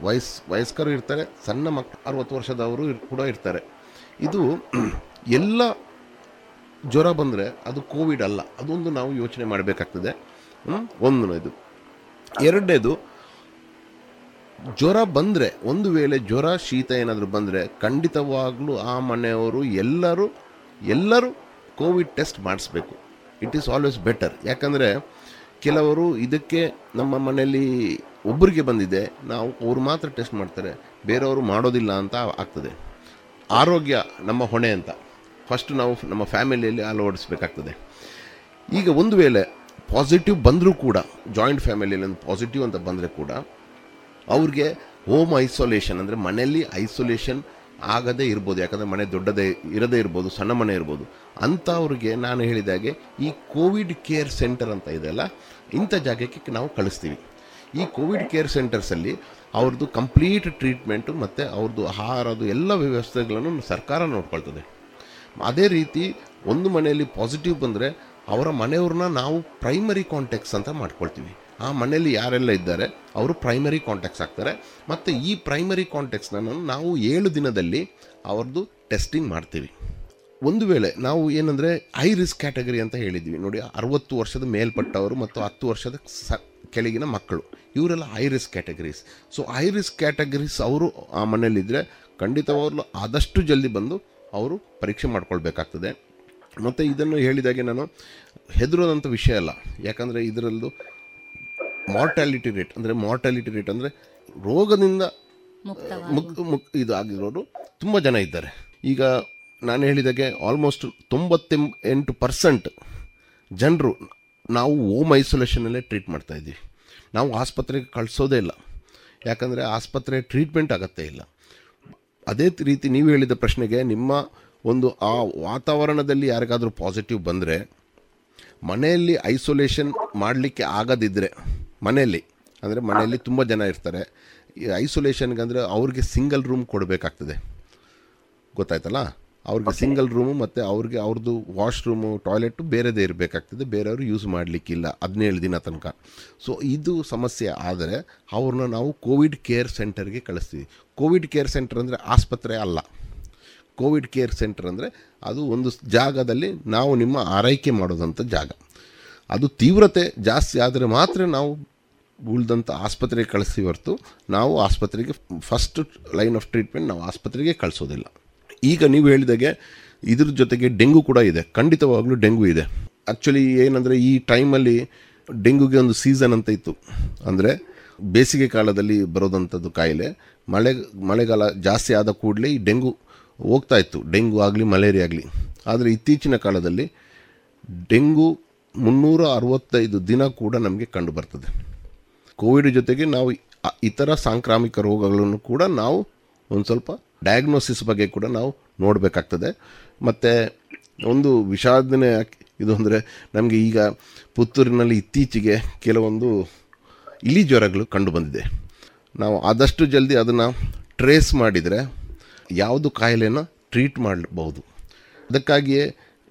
ವಯಸ್, ವಯಸ್ಕರು ಇರ್ತಾರೆ, ಸಣ್ಣ ಮಕ್ಕಳು ಅರವತ್ತು ವರ್ಷದವರು ಕೂಡ ಇರ್ತಾರೆ. ಇದು <clears throat> ಎಲ್ಲ ಜ್ವರ ಬಂದರೆ ಅದು ಕೋವಿಡ್ ಅಲ್ಲ. ಅದೊಂದು ನಾವು ಯೋಚನೆ ಮಾಡಬೇಕಾಗ್ತದೆ. ಒಂದು ಇದು. ಎರಡನೇದು, ಜ್ವರ ಬಂದರೆ, ಒಂದು ವೇಳೆ ಜ್ವರ, ಶೀತ ಏನಾದರೂ ಬಂದರೆ, ಖಂಡಿತವಾಗಲೂ ಆ ಮನೆಯವರು ಎಲ್ಲರೂ ಎಲ್ಲರೂ ಕೋವಿಡ್ ಟೆಸ್ಟ್ ಮಾಡಿಸ್ಬೇಕು. ಇಟ್ ಈಸ್ ಆಲ್ವೇಸ್ ಬೆಟರ್ ಯಾಕಂದರೆ ಕೆಲವರು ಇದಕ್ಕೆ ನಮ್ಮ ಮನೆಯಲ್ಲಿ ಒಬ್ಬರಿಗೆ ಬಂದಿದೆ, ನಾವು ಅವರು ಮಾತ್ರ ಟೆಸ್ಟ್ ಮಾಡ್ತಾರೆ, ಬೇರೆಯವರು ಮಾಡೋದಿಲ್ಲ ಅಂತ ಆಗ್ತದೆ. ಆರೋಗ್ಯ ನಮ್ಮ ಹೊಣೆ ಅಂತ. ಫಸ್ಟ್ ನಾವು ನಮ್ಮ ಫ್ಯಾಮಿಲಿಯಲ್ಲಿ ಅಳವಡಿಸ್ಬೇಕಾಗ್ತದೆ. ಈಗ ಒಂದು ವೇಳೆ ಪಾಸಿಟಿವ್ ಬಂದರೂ ಕೂಡ ಜಾಯಿಂಟ್ ಫ್ಯಾಮಿಲಿಯಲ್ಲಿ ಒಂದು ಪಾಸಿಟಿವ್ ಅಂತ ಬಂದರೆ ಕೂಡ, ಅವ್ರಿಗೆ ಹೋಮ್ ಐಸೋಲೇಷನ್ ಅಂದರೆ ಮನೆಯಲ್ಲಿ ಐಸೋಲೇಷನ್ ಆಗದೇ ಇರ್ಬೋದು, ಯಾಕಂದರೆ ಮನೆ ದೊಡ್ಡದೇ ಇರದೇ ಇರ್ಬೋದು, ಸಣ್ಣ ಮನೆ ಇರ್ಬೋದು. ಅಂಥವ್ರಿಗೆ ನಾನು ಹೇಳಿದಾಗೆ ಈ ಕೋವಿಡ್ ಕೇರ್ ಸೆಂಟರ್ ಅಂತ ಇದೆಯಲ್ಲ ಇಂಥ ಜಾಗಕ್ಕೆ ನಾವು ಕಳಿಸ್ತೀವಿ. ಈ ಕೋವಿಡ್ ಕೇರ್ ಸೆಂಟರ್ಸಲ್ಲಿ ಅವ್ರದ್ದು ಕಂಪ್ಲೀಟ್ ಟ್ರೀಟ್ಮೆಂಟು ಮತ್ತು ಅವ್ರದ್ದು ಆಹಾರದ್ದು ಎಲ್ಲ ವ್ಯವಸ್ಥೆಗಳನ್ನು ಸರ್ಕಾರ ನೋಡ್ಕೊಳ್ತದೆ. ಅದೇ ರೀತಿ ಒಂದು ಮನೆಯಲ್ಲಿ ಪಾಸಿಟಿವ್ ಬಂದರೆ ಅವರ ಮನೆಯವ್ರನ್ನ ನಾವು ಪ್ರೈಮರಿ ಕಾಂಟ್ಯಾಕ್ಟ್ಸ್ ಅಂತ ಮಾಡ್ಕೊಳ್ತೀವಿ. ಆ ಮನೆಯಲ್ಲಿ ಯಾರೆಲ್ಲ ಇದ್ದಾರೆ, ಅವರು ಪ್ರೈಮರಿ ಕಾಂಟ್ಯಾಕ್ಟ್ಸ್ ಆಗ್ತಾರೆ. ಮತ್ತು ಈ ಪ್ರೈಮರಿ ಕಾಂಟ್ಯಾಕ್ಟ್ಸ್ನ ನಾವು ಏಳು ದಿನದಲ್ಲಿ ಅವ್ರದ್ದು ಟೆಸ್ಟಿಂಗ್ ಮಾಡ್ತೀವಿ. ಒಂದು ವೇಳೆ ನಾವು ಏನಂದರೆ ಹೈ ರಿಸ್ಕ್ ಕ್ಯಾಟಗರಿ ಅಂತ ಹೇಳಿದ್ವಿ. ನೋಡಿ, ಅರವತ್ತು ವರ್ಷದ ಮೇಲ್ಪಟ್ಟವರು ಮತ್ತು ಹತ್ತು ವರ್ಷದ ಸ, ಕೆಳಗಿನ ಮಕ್ಕಳು. ಇವರೆಲ್ಲ high risk categories so high risk categories ಅವರು ಆ ಮನೆಯಲ್ಲಿದ್ದರೆ ಖಂಡಿತವಾಗ್ಲೂ ಆದಷ್ಟು ಜಲ್ದಿ ಬಂದು ಅವರು ಪರೀಕ್ಷೆ ಮಾಡ್ಕೊಳ್ಬೇಕಾಗ್ತದೆ. ಮತ್ತು ಇದನ್ನು ಹೇಳಿದಾಗೆ ನಾನು ಹೆದರೋದಂಥ ವಿಷಯ ಅಲ್ಲ. ಯಾಕಂದರೆ ಇದರಲ್ಲೂ ಮಾರ್ಟಾಲಿಟಿ ರೇಟ್ ಅಂದರೆ ಮಾರ್ಟಾಲಿಟಿ ರೇಟ್ ಅಂದರೆ ರೋಗದಿಂದ ಮುಕ್ ಇದು ಆಗಿರೋರು ತುಂಬ ಜನ ಇದ್ದಾರೆ. ಈಗ ನಾನು ಹೇಳಿದಾಗೆ ಆಲ್ಮೋಸ್ಟ್ ತೊಂಬತ್ತೆ ಎಂಟು ಪರ್ಸೆಂಟ್ ಜನರು ನಾವು ಓಮ್ ಐಸೋಲೇಷನಲ್ಲೇ ಟ್ರೀಟ್ ಮಾಡ್ತಾ ಇದ್ದೀವಿ. ನಾವು ಆಸ್ಪತ್ರೆಗೆ ಕಳಿಸೋದೇ ಇಲ್ಲ. ಯಾಕಂದರೆ ಆಸ್ಪತ್ರೆ ಟ್ರೀಟ್ಮೆಂಟ್ ಆಗತ್ತೇ ಇಲ್ಲ. ಅದೇ ರೀತಿ ನೀವು ಹೇಳಿದ ಪ್ರಶ್ನೆಗೆ ನಿಮ್ಮ ಒಂದು ಆ ವಾತಾವರಣದಲ್ಲಿ ಯಾರಿಗಾದರೂ ಪಾಸಿಟಿವ್ ಬಂದರೆ ಮನೆಯಲ್ಲಿ ಐಸೋಲೇಷನ್ ಮಾಡಲಿಕ್ಕೆ ಆಗದಿದ್ದರೆ ಮನೆಯಲ್ಲಿ. ಅಂದರೆ ಮನೆಯಲ್ಲಿ ತುಂಬ ಜನ ಇರ್ತಾರೆ. ಈ ಐಸೋಲೇಷನ್ಗೆ ಅಂದರೆ ಅವ್ರಿಗೆ ಸಿಂಗಲ್ ರೂಮ್ ಕೊಡಬೇಕಾಗ್ತದೆ. ಗೊತ್ತಾಯ್ತಲ್ಲ? ಅವ್ರಿಗೆ ಸಿಂಗಲ್ ರೂಮು ಮತ್ತು ಅವ್ರಿಗೆ ಅವ್ರದ್ದು ವಾಶ್ರೂಮು ಟಾಯ್ಲೆಟು ಬೇರೆದೇ ಇರಬೇಕಾಗ್ತದೆ. ಬೇರೆಯವರು ಯೂಸ್ ಮಾಡಲಿಕ್ಕಿಲ್ಲ ಹದಿನೇಳು ದಿನ ತನಕ. ಸೊ ಇದು ಸಮಸ್ಯೆ. ಆದರೆ ಅವ್ರನ್ನ ನಾವು ಕೋವಿಡ್ ಕೇರ್ ಸೆಂಟರ್ಗೆ ಕಳಿಸ್ತೀವಿ. ಕೋವಿಡ್ ಕೇರ್ ಸೆಂಟರ್ ಅಂದರೆ ಆಸ್ಪತ್ರೆ ಅಲ್ಲ. ಕೋವಿಡ್ ಕೇರ್ ಸೆಂಟರ್ ಅಂದರೆ ಅದು ಒಂದು ಜಾಗದಲ್ಲಿ ನಾವು ನಿಮ್ಮ ಆರೈಕೆ ಮಾಡೋದಂಥ ಜಾಗ. ಅದು ತೀವ್ರತೆ ಜಾಸ್ತಿ ಆದರೆ ಮಾತ್ರ ನಾವು ಉಳಿದಂಥ ಆಸ್ಪತ್ರೆಗೆ ಕಳಿಸಿ ಹೊರತು ನಾವು ಆಸ್ಪತ್ರೆಗೆ ಫಸ್ಟ್ ಲೈನ್ ಆಫ್ ಟ್ರೀಟ್ಮೆಂಟ್ ನಾವು ಆಸ್ಪತ್ರೆಗೆ ಕಳಿಸೋದಿಲ್ಲ. ಈಗ ನೀವು ಹೇಳಿದಾಗೆ ಇದ್ರ ಜೊತೆಗೆ ಡೆಂಗು ಕೂಡ ಇದೆ. ಖಂಡಿತವಾಗ್ಲೂ ಡೆಂಗು ಇದೆ. ಆ್ಯಕ್ಚುಲಿ ಏನಂದರೆ ಈ ಟೈಮಲ್ಲಿ ಡೆಂಗುಗೆ ಒಂದು ಸೀಸನ್ ಅಂತ ಇತ್ತು. ಅಂದರೆ ಬೇಸಿಗೆ ಕಾಲದಲ್ಲಿ ಬರೋದಂಥದ್ದು ಕಾಯಿಲೆ. ಮಳೆ, ಮಳೆಗಾಲ ಜಾಸ್ತಿ ಆದ ಕೂಡಲೇ ಈ ಡೆಂಗು ಹೋಗ್ತಾ ಇತ್ತು. ಡೆಂಗು ಆಗಲಿ, ಮಲೇರಿಯಾ ಆಗಲಿ. ಆದರೆ ಇತ್ತೀಚಿನ ಕಾಲದಲ್ಲಿ ಡೆಂಗು ಮುನ್ನೂರ ಅರವತ್ತೈದು ದಿನ ಕೂಡ ನಮಗೆ ಕಂಡು ಬರ್ತದೆ. ಕೋವಿಡ್ ಜೊತೆಗೆ ನಾವು ಇತರ ಸಾಂಕ್ರಾಮಿಕ ರೋಗಗಳನ್ನು ಕೂಡ ನಾವು ಒಂದು ಸ್ವಲ್ಪ ಡಯಾಗ್ನೋಸಿಸ್ ಬಗ್ಗೆ ಕೂಡ ನಾವು ನೋಡಬೇಕಾಗ್ತದೆ. ಮತ್ತು ಒಂದು ವಿಷಾದನೆ ಇದು ಅಂದರೆ ನಮಗೆ ಈಗ ಪುತ್ತೂರಿನಲ್ಲಿ ಇತ್ತೀಚೆಗೆ ಕೆಲವೊಂದು ಇಲಿ ಜ್ವರಗಳು ಕಂಡು ಬಂದಿದೆ. ನಾವು ಆದಷ್ಟು ಜಲ್ದಿ ಅದನ್ನು ಟ್ರೇಸ್ ಮಾಡಿದರೆ ಯಾವುದು ಕಾಯಿಲೆನ ಟ್ರೀಟ್ ಮಾಡಬಹುದು. ಅದಕ್ಕಾಗಿಯೇ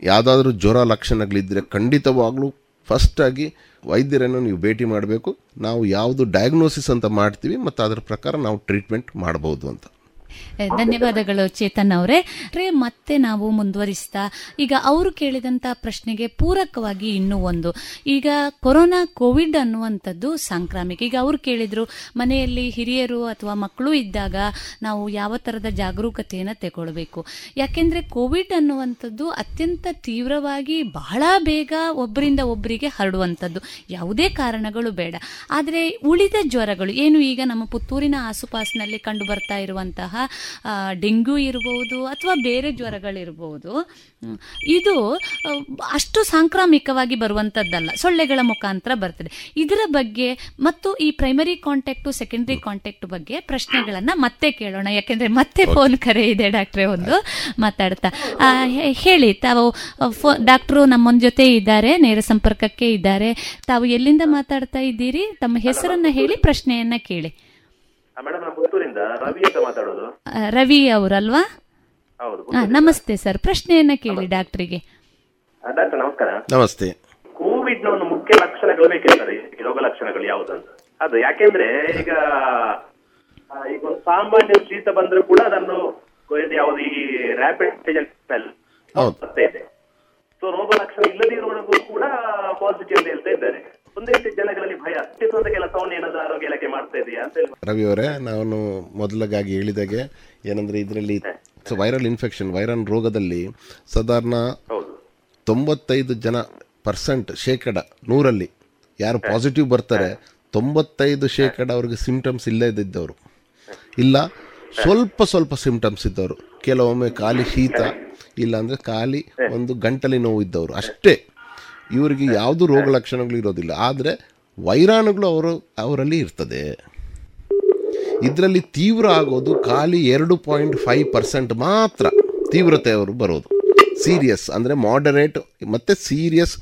ಯಾವುದಾದ್ರೂ ಜ್ವರ ಲಕ್ಷಣಗಳಿದ್ದರೆ ಖಂಡಿತವಾಗಲೂ ಫಸ್ಟಾಗಿ ವೈದ್ಯರನ್ನು ನೀವು ಭೇಟಿ ಮಾಡಬೇಕು. ನಾವು ಯಾವುದು ಡಯಾಗ್ನೋಸಿಸ್ ಅಂತ ಮಾಡ್ತೀವಿ ಮತ್ತು ಅದರ ಪ್ರಕಾರ ನಾವು ಟ್ರೀಟ್ಮೆಂಟ್ ಮಾಡ್ಬೋದು ಅಂತ. ಧನ್ಯವಾದಗಳು, ಚೇತನ್ ಅವರೇ. ರೇ, ಮತ್ತೆ ನಾವು ಮುಂದುವರಿಸ್ತಾ, ಈಗ ಅವರು ಕೇಳಿದಂತ ಪ್ರಶ್ನೆಗೆ ಪೂರಕವಾಗಿ ಇನ್ನೂ ಒಂದು. ಈಗ ಕೊರೋನಾ ಕೋವಿಡ್ ಅನ್ನುವಂಥದ್ದು ಸಾಂಕ್ರಾಮಿಕ. ಈಗ ಅವ್ರು ಕೇಳಿದ್ರು, ಮನೆಯಲ್ಲಿ ಹಿರಿಯರು ಅಥವಾ ಮಕ್ಕಳು ಇದ್ದಾಗ ನಾವು ಯಾವ ತರದ ಜಾಗರೂಕತೆಯನ್ನು ತಗೊಳ್ಬೇಕು? ಯಾಕೆಂದ್ರೆ ಕೋವಿಡ್ ಅನ್ನುವಂಥದ್ದು ಅತ್ಯಂತ ತೀವ್ರವಾಗಿ ಬಹಳ ಬೇಗ ಒಬ್ಬರಿಂದ ಒಬ್ಬರಿಗೆ ಹರಡುವಂಥದ್ದು. ಯಾವುದೇ ಕಾರಣಗಳು ಬೇಡ. ಆದರೆ ಉಳಿದ ಜ್ವರಗಳು, ಏನು ಈಗ ನಮ್ಮ ಪುತ್ತೂರಿನ ಆಸುಪಾಸಿನಲ್ಲಿ ಕಂಡು ಬರ್ತಾ ಇರುವಂತಹ ಡೆಂಗ್ಯೂ ಇರಬಹುದು ಅಥವಾ ಬೇರೆ ಜ್ವರಗಳಿರ್ಬೋದು. ಇದು ಅಷ್ಟು ಸಾಂಕ್ರಾಮಿಕವಾಗಿ ಬರುವಂತದ್ದಲ್ಲ. ಸೊಳ್ಳೆಗಳ ಮುಖಾಂತರ ಬರ್ತದೆ. ಇದರ ಬಗ್ಗೆ ಮತ್ತು ಈ ಪ್ರೈಮರಿ ಕಾಂಟ್ಯಾಕ್ಟ್ ಸೆಕೆಂಡರಿ ಕಾಂಟ್ಯಾಕ್ಟ್ ಬಗ್ಗೆ ಪ್ರಶ್ನೆಗಳನ್ನ ಮತ್ತೆ ಕೇಳೋಣ. ಯಾಕೆಂದ್ರೆ ಮತ್ತೆ ಫೋನ್ ಕರೆ ಇದೆ ಡಾಕ್ಟ್ರೆ ಒಂದು ಮಾತಾಡ್ತಾ. ಆ, ಹೇಳಿ ತಾವು ಫೋ ಡಾಕ್ಟ್ರು ನಮ್ಮೊಂದ್ ಜೊತೆ ಇದ್ದಾರೆ ನೇರ ಸಂಪರ್ಕಕ್ಕೆ ಇದ್ದಾರೆ. ತಾವು ಎಲ್ಲಿಂದ ಮಾತಾಡ್ತಾ ಇದ್ದೀರಿ? ತಮ್ಮ ಹೆಸರನ್ನ ಹೇಳಿ ಪ್ರಶ್ನೆಯನ್ನ ಕೇಳಿ. ಮೇಡಮ್ ರವಿ ಅಂತ ಮಾತಾಡೋದು? ಆ, ರವಿ ಅವರಲ್ವಾ? ಹೌದು ನಮಸ್ತೆ ಸರ್ ಪ್ರಶ್ನೆಯನ್ನ ಕೇಳಿ ಡಾಕ್ಟ್ರಿಗೆ. ಡಾಕ್ಟರ್ ನಮಸ್ಕಾರ. ನಮಸ್ತೆ. ಕೋವಿಡ್ನ ಒಂದು ಮುಖ್ಯ ಲಕ್ಷಣಗಳು ಬೇಕಿರ್ತಾರೆ ಈ ರೋಗ ಲಕ್ಷಣಗಳು ಯಾವುದಂತ. ಅದು ಯಾಕೆಂದ್ರೆ ಈಗ ಈಗ ಒಂದು ಸಾಮಾನ್ಯ ಶೀತ ಬಂದ್ರೆ ಕೂಡ ಅದನ್ನು ಯಾವುದು ಈ ರಾಪಿಡ್ ಇದೆ. ಸೊ ರೋಗ ಲಕ್ಷಣ ಇಲ್ಲದಿರುವವರೆಗೂ ಕೂಡ ಪಾಸಿಟಿವ್ ಹೇಳ್ತಾ ಇದ್ದಾರೆ. ಒಂದೇ ರೀತಿ ಜನಗಳಲ್ಲಿ ಭಯ. ಸ್ವಂತ ಕೆಲಸವನ್ನು ಏನಾದ್ರು ಆರೋಗ್ಯ ಇಲಾಖೆ ಮಾಡ್ತಾ ಇದೆಯಾ ಅಂತ ಹೇಳಿ ರವಿ ಅವರೇ ನಾನು ಮೊದಲಾಗಿ ಹೇಳಿದಾಗೆ ಏನಂದ್ರೆ ಇದರಲ್ಲಿ ವೈರಲ್ ಇನ್ಫೆಕ್ಷನ್ ವೈರಲ್ ರೋಗದಲ್ಲಿ ಸಾಧಾರಣ ತೊಂಬತ್ತೈದು ಜನ ಪರ್ಸೆಂಟ್ ಶೇಕಡ ನೂರಲ್ಲಿ ಯಾರು ಪಾಸಿಟಿವ್ ಬರ್ತಾರೆ ತೊಂಬತ್ತೈದು ಶೇಕಡ ಅವ್ರಿಗೆ ಸಿಂಪ್ಟಮ್ಸ್ ಇಲ್ಲದಿದ್ದವರು ಇಲ್ಲ ಸ್ವಲ್ಪ ಸ್ವಲ್ಪ ಸಿಂಪ್ಟಮ್ಸ್ ಇದ್ದವರು. ಕೆಲವೊಮ್ಮೆ ಖಾಲಿ ಶೀತ ಇಲ್ಲಾಂದರೆ ಖಾಲಿ ಒಂದು ಗಂಟಲಿ ನೋವು ಇದ್ದವರು. ಅಷ್ಟೇ. ಇವರಿಗೆ ಯಾವುದು ರೋಗ ಲಕ್ಷಣಗಳು ಇರೋದಿಲ್ಲ. ಆದರೆ ವೈರಾಣುಗಳು ಅವರು, ಅವರಲ್ಲಿ ಇರ್ತದೆ. ಇದರಲ್ಲಿ ತೀವ್ರ ಆಗೋದು ಖಾಲಿ ಎರಡು ಪಾಯಿಂಟ್ ಫೈವ್ ಪರ್ಸೆಂಟ್ ಮಾತ್ರ ತೀವ್ರತೆ ಅವರು ಬರೋದು. ಸೀರಿಯಸ್ ಅಂದರೆ ಮಾಡರೇಟ್ ಮತ್ತು ಸೀರಿಯಸ್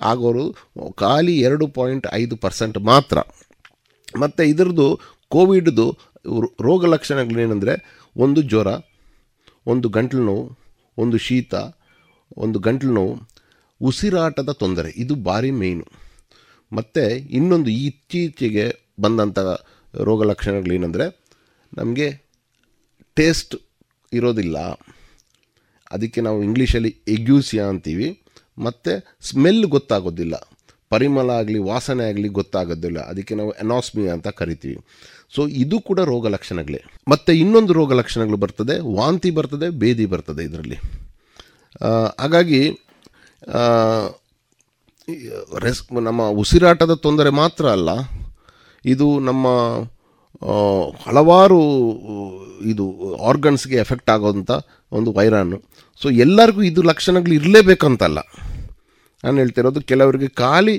ಆಗೋರು ಖಾಲಿ ಎರಡು ಪಾಯಿಂಟ್ ಐದು ಪರ್ಸೆಂಟ್ ಮಾತ್ರ. ಮತ್ತು ಇದರದ್ದು ಕೋವಿಡ್ದು ರೋಗ ಲಕ್ಷಣಗಳೇನೆಂದರೆ ಒಂದು ಜ್ವರ, ಒಂದು ಗಂಟ್ಲು ನೋವು, ಒಂದು ಶೀತ, ಒಂದು ಗಂಟ್ಲು ನೋವು ಉಸಿರಾಟದ ತೊಂದರೆ. ಇದು ಭಾರಿ ಮೇಯ್ನು ಮತ್ತು ಇನ್ನೊಂದು ಇತ್ತೀಚೆಗೆ ಬಂದಂಥ ರೋಗ ಲಕ್ಷಣಗಳೇನೆಂದರೆ ನಮಗೆ ಟೇಸ್ಟ್ ಇರೋದಿಲ್ಲ. ಅದಕ್ಕೆ ನಾವು ಇಂಗ್ಲೀಷಲ್ಲಿ ಎಗ್ಯೂಸಿಯಾ ಅಂತೀವಿ. ಮತ್ತು ಸ್ಮೆಲ್ ಗೊತ್ತಾಗೋದಿಲ್ಲ. ಪರಿಮಳ ಆಗಲಿ, ವಾಸನೆ ಆಗಲಿ ಗೊತ್ತಾಗೋದಿಲ್ಲ. ಅದಕ್ಕೆ ನಾವು ಎನಾಸ್ಮಿಯಾ ಅಂತ ಕರಿತೀವಿ. ಸೊ ಇದು ಕೂಡ ರೋಗ ಲಕ್ಷಣಗಳೇ. ಮತ್ತು ಇನ್ನೊಂದು ರೋಗ ಲಕ್ಷಣಗಳು ಬರ್ತದೆ. ವಾಂತಿ ಬರ್ತದೆ, ಬೇದಿ ಬರ್ತದೆ ಇದರಲ್ಲಿ. ಹಾಗಾಗಿ ರೆಸ್, ನಮ್ಮ ಉಸಿರಾಟದ ತೊಂದರೆ ಮಾತ್ರ ಅಲ್ಲ, ಇದು ನಮ್ಮ ಹಲವಾರು, ಇದು ಆರ್ಗನ್ಸ್ಗೆ ಎಫೆಕ್ಟ್ ಆಗೋಂಥ ಒಂದು ವೈರಾಣು. ಸೊ ಎಲ್ಲರಿಗೂ ಇದು ಲಕ್ಷಣಗಳು ಇರಲೇಬೇಕಂತಲ್ಲ. ನಾನು ಹೇಳ್ತಿರೋದು, ಕೆಲವರಿಗೆ ಖಾಲಿ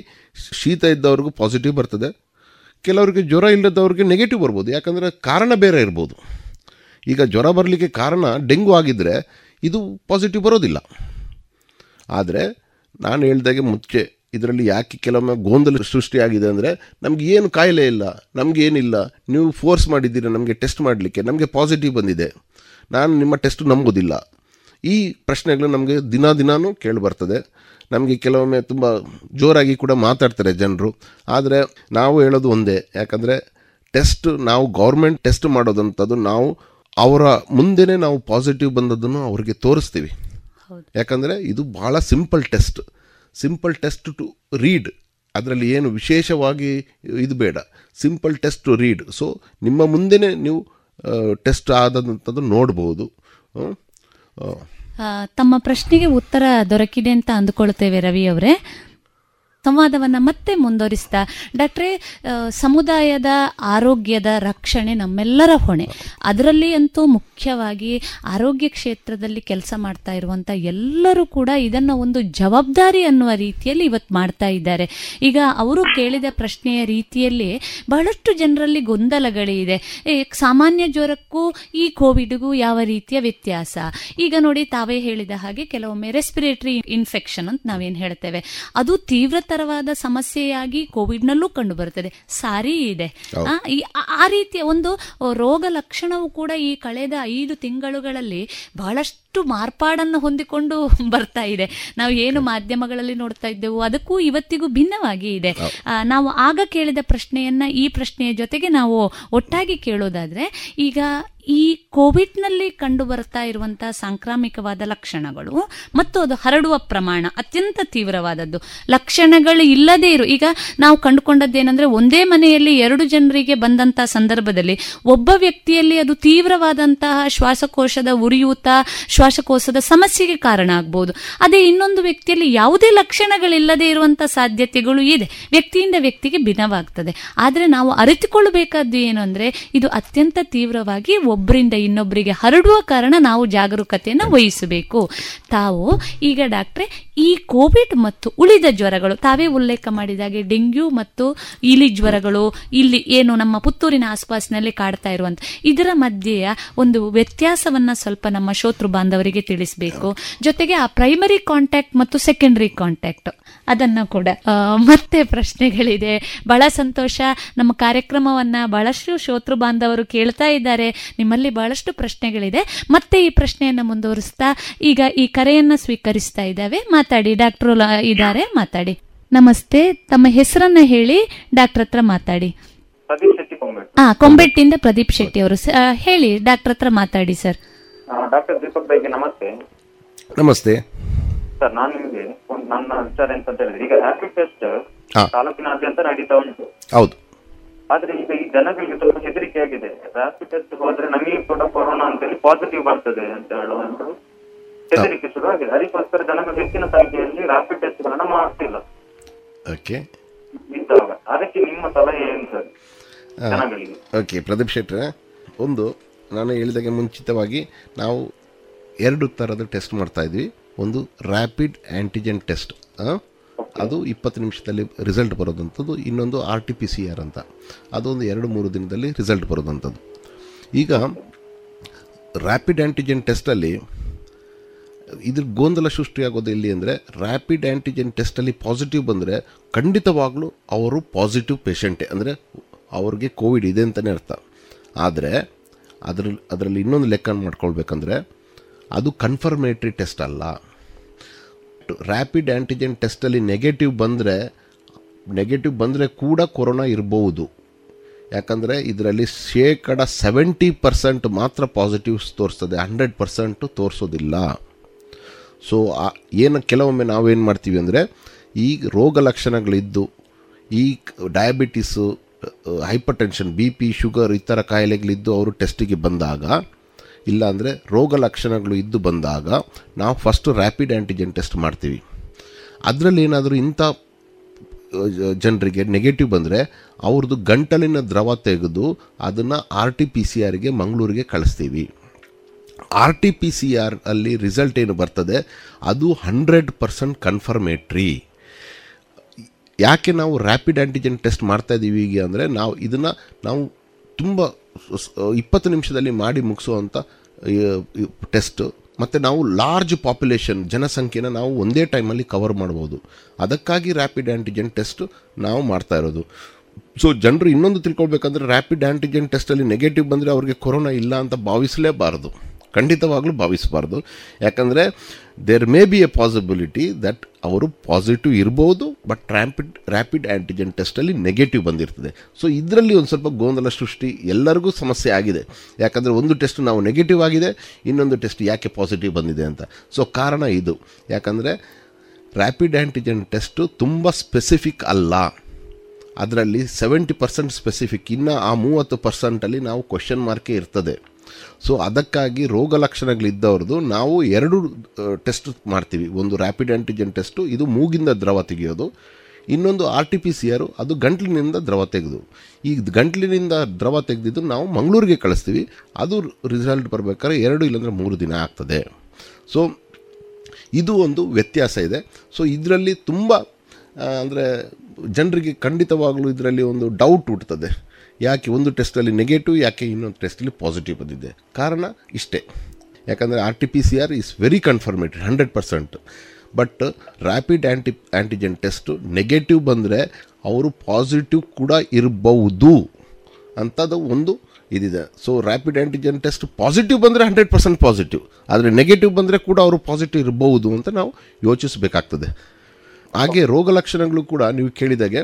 ಶೀತ ಇದ್ದವ್ರಿಗೂ ಪಾಸಿಟಿವ್ ಬರ್ತದೆ, ಕೆಲವರಿಗೆ ಜ್ವರ ಇಲ್ಲದವ್ರಿಗೆ ನೆಗೆಟಿವ್ ಬರ್ಬೋದು. ಯಾಕಂದರೆ ಕಾರಣ ಬೇರೆ ಇರ್ಬೋದು. ಈಗ ಜ್ವರ ಬರಲಿಕ್ಕೆ ಕಾರಣ ಡೆಂಗು ಆಗಿದ್ದರೆ ಇದು ಪಾಸಿಟಿವ್ ಬರೋದಿಲ್ಲ. ಆದರೆ ನಾನು ಹೇಳಿದಾಗೆ ಮುಚ್ಚೆ. ಇದರಲ್ಲಿ ಯಾಕೆ ಕೆಲವೊಮ್ಮೆ ಗೊಂದಲ ಸೃಷ್ಟಿಯಾಗಿದೆ ಅಂದರೆ ನಮಗೆ ಏನು ಕಾಯಿಲೆ ಇಲ್ಲ ನಮಗೇನಿಲ್ಲ ನೀವು ಫೋರ್ಸ್ ಮಾಡಿದ್ದೀರಿ ನಮಗೆ ಟೆಸ್ಟ್ ಮಾಡಲಿಕ್ಕೆ, ನಮಗೆ ಪಾಸಿಟಿವ್ ಬಂದಿದೆ. ನಾನು ನಿಮ್ಮ ಟೆಸ್ಟ್ ನಂಬೋದಿಲ್ಲ. ಈ ಪ್ರಶ್ನೆಗಳು ನಮಗೆ ದಿನ ದಿನಾನೂ ಕೇಳಿ ಬರ್ತದೆ. ನಮಗೆ ಕೆಲವೊಮ್ಮೆ ತುಂಬ ಜೋರಾಗಿ ಕೂಡ ಮಾತಾಡ್ತಾರೆ ಜನರು. ಆದರೆ ನಾವು ಹೇಳೋದು ಒಂದೇ, ಯಾಕಂದರೆ ಟೆಸ್ಟ್ ನಾವು ಗೌರ್ಮೆಂಟ್ ಟೆಸ್ಟ್ ಮಾಡೋದಂಥದ್ದು ನಾವು ಅವರ ಮುಂದೆನೇ ನಾವು ಪಾಸಿಟಿವ್ ಬಂದದ್ದನ್ನು ಅವರಿಗೆ ತೋರಿಸ್ತೀವಿ. ಯಾಕಂದರೆ ಇದು ಭಾಳ simple test simple test to read ಅದರಲ್ಲಿ ಏನು ವಿಶೇಷವಾಗಿ ಇದು ಬೇಡ. Simple test to read so ನಿಮ್ಮ ಮುಂದೆನೇ ನೀವು ಟೆಸ್ಟ್ ಆದಂಥದ್ದು ನೋಡ್ಬೋದು. ತಮ್ಮ ಪ್ರಶ್ನೆಗೆ ಉತ್ತರ ದೊರಕಿದೆ ಅಂತ ಅಂದುಕೊಳ್ತೇವೆ ರವಿ ಅವರೇ. ಸಂವಾದವನ್ನ ಮತ್ತೆ ಮುಂದುವರಿಸ್ತಾ ಡಾಕ್ಟ್ರೆ ಸಮುದಾಯದ ಆರೋಗ್ಯದ ರಕ್ಷಣೆ ನಮ್ಮೆಲ್ಲರ ಹೊಣೆ. ಅದರಲ್ಲಿ ಅಂತೂ ಮುಖ್ಯವಾಗಿ ಆರೋಗ್ಯ ಕ್ಷೇತ್ರದಲ್ಲಿ ಕೆಲಸ ಮಾಡ್ತಾ ಇರುವಂತ ಎಲ್ಲರೂ ಕೂಡ ಇದನ್ನ ಒಂದು ಜವಾಬ್ದಾರಿ ಅನ್ನುವ ರೀತಿಯಲ್ಲಿ ಇವತ್ತು ಮಾಡ್ತಾ ಇದ್ದಾರೆ. ಈಗ ಅವರು ಕೇಳಿದ ಪ್ರಶ್ನೆಯ ರೀತಿಯಲ್ಲಿ ಬಹಳಷ್ಟು ಜನರಲ್ಲಿ ಗೊಂದಲಗಳಿದೆ. ಸಾಮಾನ್ಯ ಜ್ವರಕ್ಕೂ ಈ ಕೋವಿಡ್ಗೂ ಯಾವ ರೀತಿಯ ವ್ಯತ್ಯಾಸ? ಈಗ ನೋಡಿ ತಾವೇ ಹೇಳಿದ ಹಾಗೆ ಕೆಲವೊಮ್ಮೆ ರೆಸ್ಪಿರೇಟರಿ ಇನ್ಫೆಕ್ಷನ್ ಅಂತ ನಾವೇನು ಹೇಳ್ತೇವೆ. ಅದು ತೀವ್ರತರವಾದ ಸಮಸ್ಯೆಯಾಗಿ ಕೋವಿಡ್ನಲ್ಲೂ ಕಂಡು ಬರುತ್ತದೆ ಸಾರಿ ಇದೆ. ಆ, ಈ- ಆ- ಆ ರೀತಿಯ ಒಂದು ರೋಗ ಲಕ್ಷಣವು ಕೂಡ ಈ ಕಳೆದ ಐದು ತಿಂಗಳುಗಳಲ್ಲಿ ಬಹಳಷ್ಟು ಮಾರ್ಪಾಡನ್ನು ಹೊಂದಿಕೊಂಡು <laughs> ಬರ್ತಾ ಇದೆ. ನಾವು ಏನು ಮಾಧ್ಯಮಗಳಲ್ಲಿ ನೋಡ್ತಾ ಇದ್ದೆವು ಅದಕ್ಕೂ ಇವತ್ತಿಗೂ ಭಿನ್ನವಾಗಿ ಇದೆ. ಆ, ನಾವು ಆಗ ಕೇಳಿದ ಪ್ರಶ್ನೆಯನ್ನ ಈ ಪ್ರಶ್ನೆಯ ಜೊತೆಗೆ ನಾವು ಒಟ್ಟಾಗಿ ಕೇಳೋದಾದ್ರೆ ಈಗ ಈ ಕೋವಿಡ್ನಲ್ಲಿ ಕಂಡು ಬರ್ತಾ ಇರುವಂತಹ ಸಾಂಕ್ರಾಮಿಕವಾದ ಲಕ್ಷಣಗಳು ಮತ್ತು ಅದು ಹರಡುವ ಪ್ರಮಾಣ ಅತ್ಯಂತ ತೀವ್ರವಾದದ್ದು. ಲಕ್ಷಣಗಳು ಇಲ್ಲದೇ ಇರು ಈಗ ನಾವು ಕಂಡುಕೊಂಡದ್ದೇನೆಂದ್ರೆ ಒಂದೇ ಮನೆಯಲ್ಲಿ ಎರಡು ಜನರಿಗೆ ಬಂದಂತ ಸಂದರ್ಭದಲ್ಲಿ ಒಬ್ಬ ವ್ಯಕ್ತಿಯಲ್ಲಿ ಅದು ತೀವ್ರವಾದಂತಹ ಶ್ವಾಸಕೋಶದ ಉರಿಯೂತ, ಶ್ವಾಸಕೋಶದ ಸಮಸ್ಯೆಗೆ ಕಾರಣ ಆಗ್ಬಹುದು ಅದೇ ಇನ್ನೊಂದು ವ್ಯಕ್ತಿಯಲ್ಲಿ ಯಾವುದೇ ಲಕ್ಷಣಗಳಿಲ್ಲದೆ ಇರುವಂತಹ ಸಾಧ್ಯತೆಗಳು ಇದೆ. ವ್ಯಕ್ತಿಯಿಂದ ವ್ಯಕ್ತಿಗೆ ಭಿನ್ನವಾಗ್ತದೆ. ಆದರೆ ನಾವು ಅರಿತುಕೊಳ್ಳಬೇಕಾದ್ದು ಏನು ಅಂದ್ರೆ ಇದು ಅತ್ಯಂತ ತೀವ್ರವಾಗಿ ಒಬ್ಬರಿಂದ ಇನ್ನೊಬ್ಬರಿಗೆ ಹರಡುವ ಕಾರಣ ನಾವು ಜಾಗರೂಕತೆಯನ್ನು ವಹಿಸಬೇಕು. ತಾವು ಈಗ ಡಾಕ್ಟ್ರೆ, ಈ ಕೋವಿಡ್ ಮತ್ತು ಉಳಿದ ಜ್ವರಗಳು, ತಾವೇ ಉಲ್ಲೇಖ ಮಾಡಿದಾಗೆ ಡೆಂಗ್ಯೂ ಮತ್ತು ಇಲಿ ಜ್ವರಗಳು, ಇಲ್ಲಿ ಏನು ನಮ್ಮ ಪುತ್ತೂರಿನ ಆಸ್ಪಾಸಿನಲ್ಲಿ ಕಾಡ್ತಾ ಇರುವಂತ, ಇದರ ಮಧ್ಯೆಯ ಒಂದು ವ್ಯತ್ಯಾಸವನ್ನ ಸ್ವಲ್ಪ ನಮ್ಮ ಶೋತೃ ಬಾಂಧವರಿಗೆ ತಿಳಿಸಬೇಕು. ಜೊತೆಗೆ ಆ ಪ್ರೈಮರಿ ಕಾಂಟ್ಯಾಕ್ಟ್ ಮತ್ತು ಸೆಕೆಂಡರಿ ಕಾಂಟ್ಯಾಕ್ಟ್ ಅದನ್ನ ಕೂಡ. ಮತ್ತೆ ಪ್ರಶ್ನೆಗಳಿದೆ. ಬಹಳ ಸಂತೋಷ. ನಮ್ಮ ಕಾರ್ಯಕ್ರಮವನ್ನ ಬಹಳಷ್ಟು ಶ್ರೋತೃ ಬಾಂಧವರು ಕೇಳ್ತಾ ಇದ್ದಾರೆ. ನಿಮ್ಮಲ್ಲಿ ಬಹಳಷ್ಟು ಪ್ರಶ್ನೆಗಳಿದೆ. ಮತ್ತೆ ಈ ಪ್ರಶ್ನೆಯನ್ನು ಮುಂದುವರಿಸ್ತಾ ಈಗ ಈ ಕರೆಯನ್ನ ಸ್ವೀಕರಿಸ್ತಾ ಇದ್ದಾವೆ. ಮಾತಾಡಿ. ಡಾಕ್ಟರ್ ಇದ್ದಾರೆ. ಮಾತಾಡಿ. ನಮಸ್ತೆ. ತಮ್ಮ ಹೆಸರನ್ನ ಹೇಳಿ. ಡಾಕ್ಟರ್ ಹತ್ರ ಮಾತಾಡಿ. ಪ್ರದೀಪ್ ಶೆಟ್ಟಿ ಕೊಂಬೆ. ಆ ಕೊಂಬೆಟ್ಟಿಂದ ಪ್ರದೀಪ್ ಶೆಟ್ಟಿ ಅವರು. ಹೇಳಿ. ಡಾಕ್ಟರ್ ಹತ್ರ ಮಾತಾಡಿ ಸರ್. ಡಾಕ್ಟರ್ ದೀಪಕ್ ನಮಸ್ತೆ. ನಮಸ್ತೆ. ಸರ್ ನಾನು ನಿಮಗೆ ಒಂದು ನನ್ನ ವಿಚಾರ ಎಂತ ಅಂತ ಹೇಳಿದ್ರೆ ಈಗ ರ್ಯಾಪಿಡ್ ಟೆಸ್ಟ್ ತಾಲೂಕಿನಾದ್ಯಂತ ನಡೀತಾ ಉಂಟು. ಹೌದು. ಆದ್ರೆ ಈಗ ಈ ಜನಗಳಿಗೆ ಸ್ವಲ್ಪ ಹೆದರಿಕೆ ಆಗಿದೆ ರ್ಯಾಪಿಡ್ ಟೆಸ್ಟ್ ಹೋದ್ರೆ ನಮಗೆ ಕೂಡ ಕೊರೋನಾ ಅಂತ ಹೇಳಿ ಪಾಸಿಟಿವ್ ಬರ್ತದೆ ಅಂತ ಹೇಳುವಂತ ಹೆದರಿಕೆ ಶುರು ಆಗಿದೆ ಅದಕ್ಕೋಸ್ಕರ ಜನಗಳು ಹೆಚ್ಚಿನ ಸಂಖ್ಯೆಯಲ್ಲಿ ರ್ಯಾಪಿಡ್ ಟೆಸ್ಟ್ ಗಳನ್ನ ಮಾಡ್ತಿಲ್ಲ. ಇದ್ದಾಗ. ಅದಕ್ಕೆ ನಿಮ್ಮ ಸಲಹೆ ಏನು ಸರ್? ಜನಗಳಿಗೆ. ಓಕೆ ಪ್ರದೀಪ್ ಶೆಟ್ಟ ಒಂದು ನಾನು ಹೇಳಿದಾಗೆ ಮುಂಚಿತವಾಗಿ ನಾವು ಎರಡು ಥರದ ಟೆಸ್ಟ್ ಮಾಡ್ತಾ ಇದ್ವಿ. ಒಂದು ರ್ಯಾಪಿಡ್ ಆ್ಯಂಟಿಜೆನ್ ಟೆಸ್ಟ್ ಅದು ಇಪ್ಪತ್ತು ನಿಮಿಷದಲ್ಲಿ ರಿಸಲ್ಟ್ ಬರೋದಂಥದ್ದು ಇನ್ನೊಂದು R T P C R ಅಂತ. ಅದೊಂದು ಎರಡು ಮೂರು ದಿನದಲ್ಲಿ ರಿಸಲ್ಟ್ ಬರೋದಂಥದ್ದು. ಈಗ ರ್ಯಾಪಿಡ್ ಆ್ಯಂಟಿಜೆನ್ ಟೆಸ್ಟಲ್ಲಿ ಇದ್ರ ಗೊಂದಲ ಸೃಷ್ಟಿಯಾಗೋದು ಎಲ್ಲಿ ಅಂದರೆ ರ್ಯಾಪಿಡ್ ಆ್ಯಂಟಿಜೆನ್ ಟೆಸ್ಟಲ್ಲಿ ಪಾಸಿಟಿವ್ ಬಂದರೆ ಖಂಡಿತವಾಗಲೂ ಅವರು ಪಾಸಿಟಿವ್ ಪೇಷಂಟೇ ಅಂದರೆ ಅವ್ರಿಗೆ ಕೋವಿಡ್ ಇದೆ ಅಂತಲೇ ಅರ್ಥ. ಆದರೆ ಅದರಲ್ಲಿ ಅದರಲ್ಲಿ ಇನ್ನೊಂದು ಲೆಕ್ಕ ಮಾಡ್ಕೊಳ್ಬೇಕಂದ್ರೆ ಅದು ಕನ್ಫರ್ಮೇಟ್ರಿ ಟೆಸ್ಟ್ ಅಲ್ಲ. ರ್ಯಾಪಿಡ್ ಆ್ಯಂಟಿಜೆನ್ ಟೆಸ್ಟಲ್ಲಿ ನೆಗೆಟಿವ್ ಬಂದರೆ ನೆಗೆಟಿವ್ ಬಂದರೆ ಕೂಡ ಕೊರೋನಾ ಇರಬಹುದು ಯಾಕಂದರೆ ಇದರಲ್ಲಿ ಶೇಕಡ ಸೆವೆಂಟಿ ಪರ್ಸೆಂಟ್ ಮಾತ್ರ ಪಾಸಿಟಿವ್ಸ್ ತೋರಿಸ್ತದೆ ಹಂಡ್ರೆಡ್ ಪರ್ಸೆಂಟು ತೋರಿಸೋದಿಲ್ಲ. ಸೊ ಏನು, ಕೆಲವೊಮ್ಮೆ ನಾವೇನು ಮಾಡ್ತೀವಿ ಅಂದರೆ, ಈ ರೋಗ ಲಕ್ಷಣಗಳಿದ್ದು, ಈ diabetes hypertension B P sugar ಈ ಥರ ಕಾಯಿಲೆಗಳಿದ್ದು ಅವರು ಟೆಸ್ಟಿಗೆ ಬಂದಾಗ ಇಲ್ಲಾಂದರೆ ರೋಗ ಲಕ್ಷಣಗಳು ಇದ್ದು ಬಂದಾಗ ನಾವು ಫಸ್ಟು ರ್ಯಾಪಿಡ್ ಆ್ಯಂಟಿಜೆನ್ ಟೆಸ್ಟ್ ಮಾಡ್ತೀವಿ. ಅದರಲ್ಲಿ ಏನಾದರೂ ಇಂಥ ಜನರಿಗೆ ನೆಗೆಟಿವ್ ಬಂದರೆ ಅವ್ರದ್ದು ಗಂಟಲಿನ ದ್ರವ ತೆಗೆದು ಅದನ್ನು ಆರ್ ಟಿ ಪಿ ಸಿ ಆರ್ಗೆ ಮಂಗಳೂರಿಗೆ ಕಳಿಸ್ತೀವಿ. R T P C R ಅಲ್ಲಿ ರಿಸಲ್ಟ್ ಏನು ಬರ್ತದೆ? ಅದು ಹಂಡ್ರೆಡ್ ಪರ್ಸೆಂಟ್ ಕನ್ಫರ್ಮೇಟ್ರಿ ಯಾಕೆ ನಾವು ರ್ಯಾಪಿಡ್ ಆ್ಯಂಟಿಜೆನ್ ಟೆಸ್ಟ್ ಮಾಡ್ತಾ ಇದ್ದೀವಿ ಈಗ ಅಂದರೆ ನಾವು ಇದನ್ನು, ನಾವು ತುಂಬ ಇಪ್ಪತ್ತು ನಿಮಿಷದಲ್ಲಿ ಮಾಡಿ ಮುಗಿಸುವಂಥ ಟೆಸ್ಟ್ ಮತ್ತು ನಾವು ಲಾರ್ಜ್ ಪಾಪ್ಯುಲೇಷನ್ ಜನಸಂಖ್ಯೆನ ನಾವು ಒಂದೇ ಟೈಮಲ್ಲಿ ಕವರ್ ಮಾಡ್ಬೋದು. ಅದಕ್ಕಾಗಿ ರ್ಯಾಪಿಡ್ ಆ್ಯಂಟಿಜೆನ್ ಟೆಸ್ಟ್ ನಾವು ಮಾಡ್ತಾ ಇರೋದು. ಸೊ ಜನರು ಇನ್ನೊಂದು ತಿಳ್ಕೊಳ್ಬೇಕಂದ್ರೆ ರ್ಯಾಪಿಡ್ ಆ್ಯಂಟಿಜೆನ್ ಟೆಸ್ಟಲ್ಲಿ ನೆಗೆಟಿವ್ ಬಂದರೆ ಅವ್ರಿಗೆ ಕೊರೋನಾ ಇಲ್ಲ ಅಂತ ಭಾವಿಸಲೇಬಾರ್ದು. ಖಂಡಿತವಾಗ್ಲೂ ಭಾವಿಸಬಾರ್ದು. ಯಾಕಂದರೆ there may be a possibility that ಅವರು ಪಾಸಿಟಿವ್ ಇರ್ಬೋದು ಬಟ್ ರ್ಯಾಪಿಡ್ ರ್ಯಾಪಿಡ್ ಆ್ಯಂಟಿಜೆನ್ ಟೆಸ್ಟಲ್ಲಿ ನೆಗೆಟಿವ್ ಬಂದಿರ್ತದೆ. ಸೊ ಇದರಲ್ಲಿ ಒಂದು ಸ್ವಲ್ಪ ಗೊಂದಲ ಸೃಷ್ಟಿ ಎಲ್ಲರಿಗೂ ಸಮಸ್ಯೆ ಆಗಿದೆ. ಯಾಕಂದರೆ ಒಂದು ಟೆಸ್ಟ್ ನಾವು ನೆಗೆಟಿವ್ ಆಗಿದೆ, ಇನ್ನೊಂದು ಟೆಸ್ಟ್ ಯಾಕೆ ಪಾಸಿಟಿವ್ ಬಂದಿದೆ ಅಂತ. ಸೊ ಕಾರಣ ಇದು. ಯಾಕಂದರೆ ರ್ಯಾಪಿಡ್ ಆ್ಯಂಟಿಜೆನ್ ಟೆಸ್ಟು ತುಂಬ ಸ್ಪೆಸಿಫಿಕ್ ಅಲ್ಲ. ಅದರಲ್ಲಿ ಸೆವೆಂಟಿ ಪರ್ಸೆಂಟ್ ಸ್ಪೆಸಿಫಿಕ್ ಇನ್ನು ಆ ಮೂವತ್ತು ಪರ್ಸೆಂಟಲ್ಲಿ ನಾವು ಕ್ವಶನ್ ಮಾರ್ಕೇ ಇರ್ತದೆ. ಸೊ ಅದಕ್ಕಾಗಿ ರೋಗ ಲಕ್ಷಣಗಳಿದ್ದವ್ರದ್ದು ನಾವು ಎರಡು ಟೆಸ್ಟ್ ಮಾಡ್ತೀವಿ. ಒಂದು ರ್ಯಾಪಿಡ್ ಆ್ಯಂಟಿಜೆನ್ ಟೆಸ್ಟು ಇದು ಮೂಗಿಂದ ದ್ರವ ತೆಗೆಯೋದು. ಇನ್ನೊಂದು ಆರ್ ಟಿ ಪಿ ಸಿ ಆರು ಅದು ಗಂಟ್ಲಿನಿಂದ ದ್ರವ ತೆಗೆದು. ಈ ಗಂಟ್ಲಿನಿಂದ ದ್ರವ ತೆಗೆದಿದ್ದು ನಾವು ಮಂಗಳೂರಿಗೆ ಕಳಿಸ್ತೀವಿ. ಅದು ರಿಸಲ್ಟ್ ಬರಬೇಕಾದ್ರೆ ಎರಡು ಇಲ್ಲಾಂದರೆ ಮೂರು ದಿನ ಆಗ್ತದೆ. ಸೊ ಇದು ಒಂದು ವ್ಯತ್ಯಾಸ ಇದೆ. ಸೊ ಇದರಲ್ಲಿ ತುಂಬ ಅಂದರೆ, ಜನರಿಗೆ ಖಂಡಿತವಾಗಲೂ ಇದರಲ್ಲಿ ಒಂದು ಡೌಟ್ ಹುಟ್ಟುತ್ತದೆ ಯಾಕೆ ಒಂದು ಟೆಸ್ಟಲ್ಲಿ ನೆಗೆಟಿವ್ ಯಾಕೆ ಇನ್ನೊಂದು ಟೆಸ್ಟಲ್ಲಿ ಪಾಸಿಟಿವ್ ಬಂದಿದೆ? ಕಾರಣ ಇಷ್ಟೇ. ಯಾಕಂದರೆ R T P C R is very confirmated hundred percent but rapid anti antigen test negative ಬಂದರೆ ಅವರು ಪಾಸಿಟಿವ್ ಕೂಡ ಇರಬಹುದು ಅಂಥದ್ದು ಒಂದು ಇದಿದೆ. So rapid antigen test positive ಬಂದರೆ ಹಂಡ್ರೆಡ್ ಪರ್ಸೆಂಟ್ ಪಾಸಿಟಿವ್ ಆದರೆ ನೆಗೆಟಿವ್ ಬಂದರೆ ಕೂಡ ಅವರು ಪಾಸಿಟಿವ್ ಇರಬಹುದು ಅಂತ ನಾವು ಯೋಚಿಸಬೇಕಾಗ್ತದೆ. ಹಾಗೆ ರೋಗ ಲಕ್ಷಣಗಳು ಕೂಡ ನೀವು ಕೇಳಿದಾಗೆ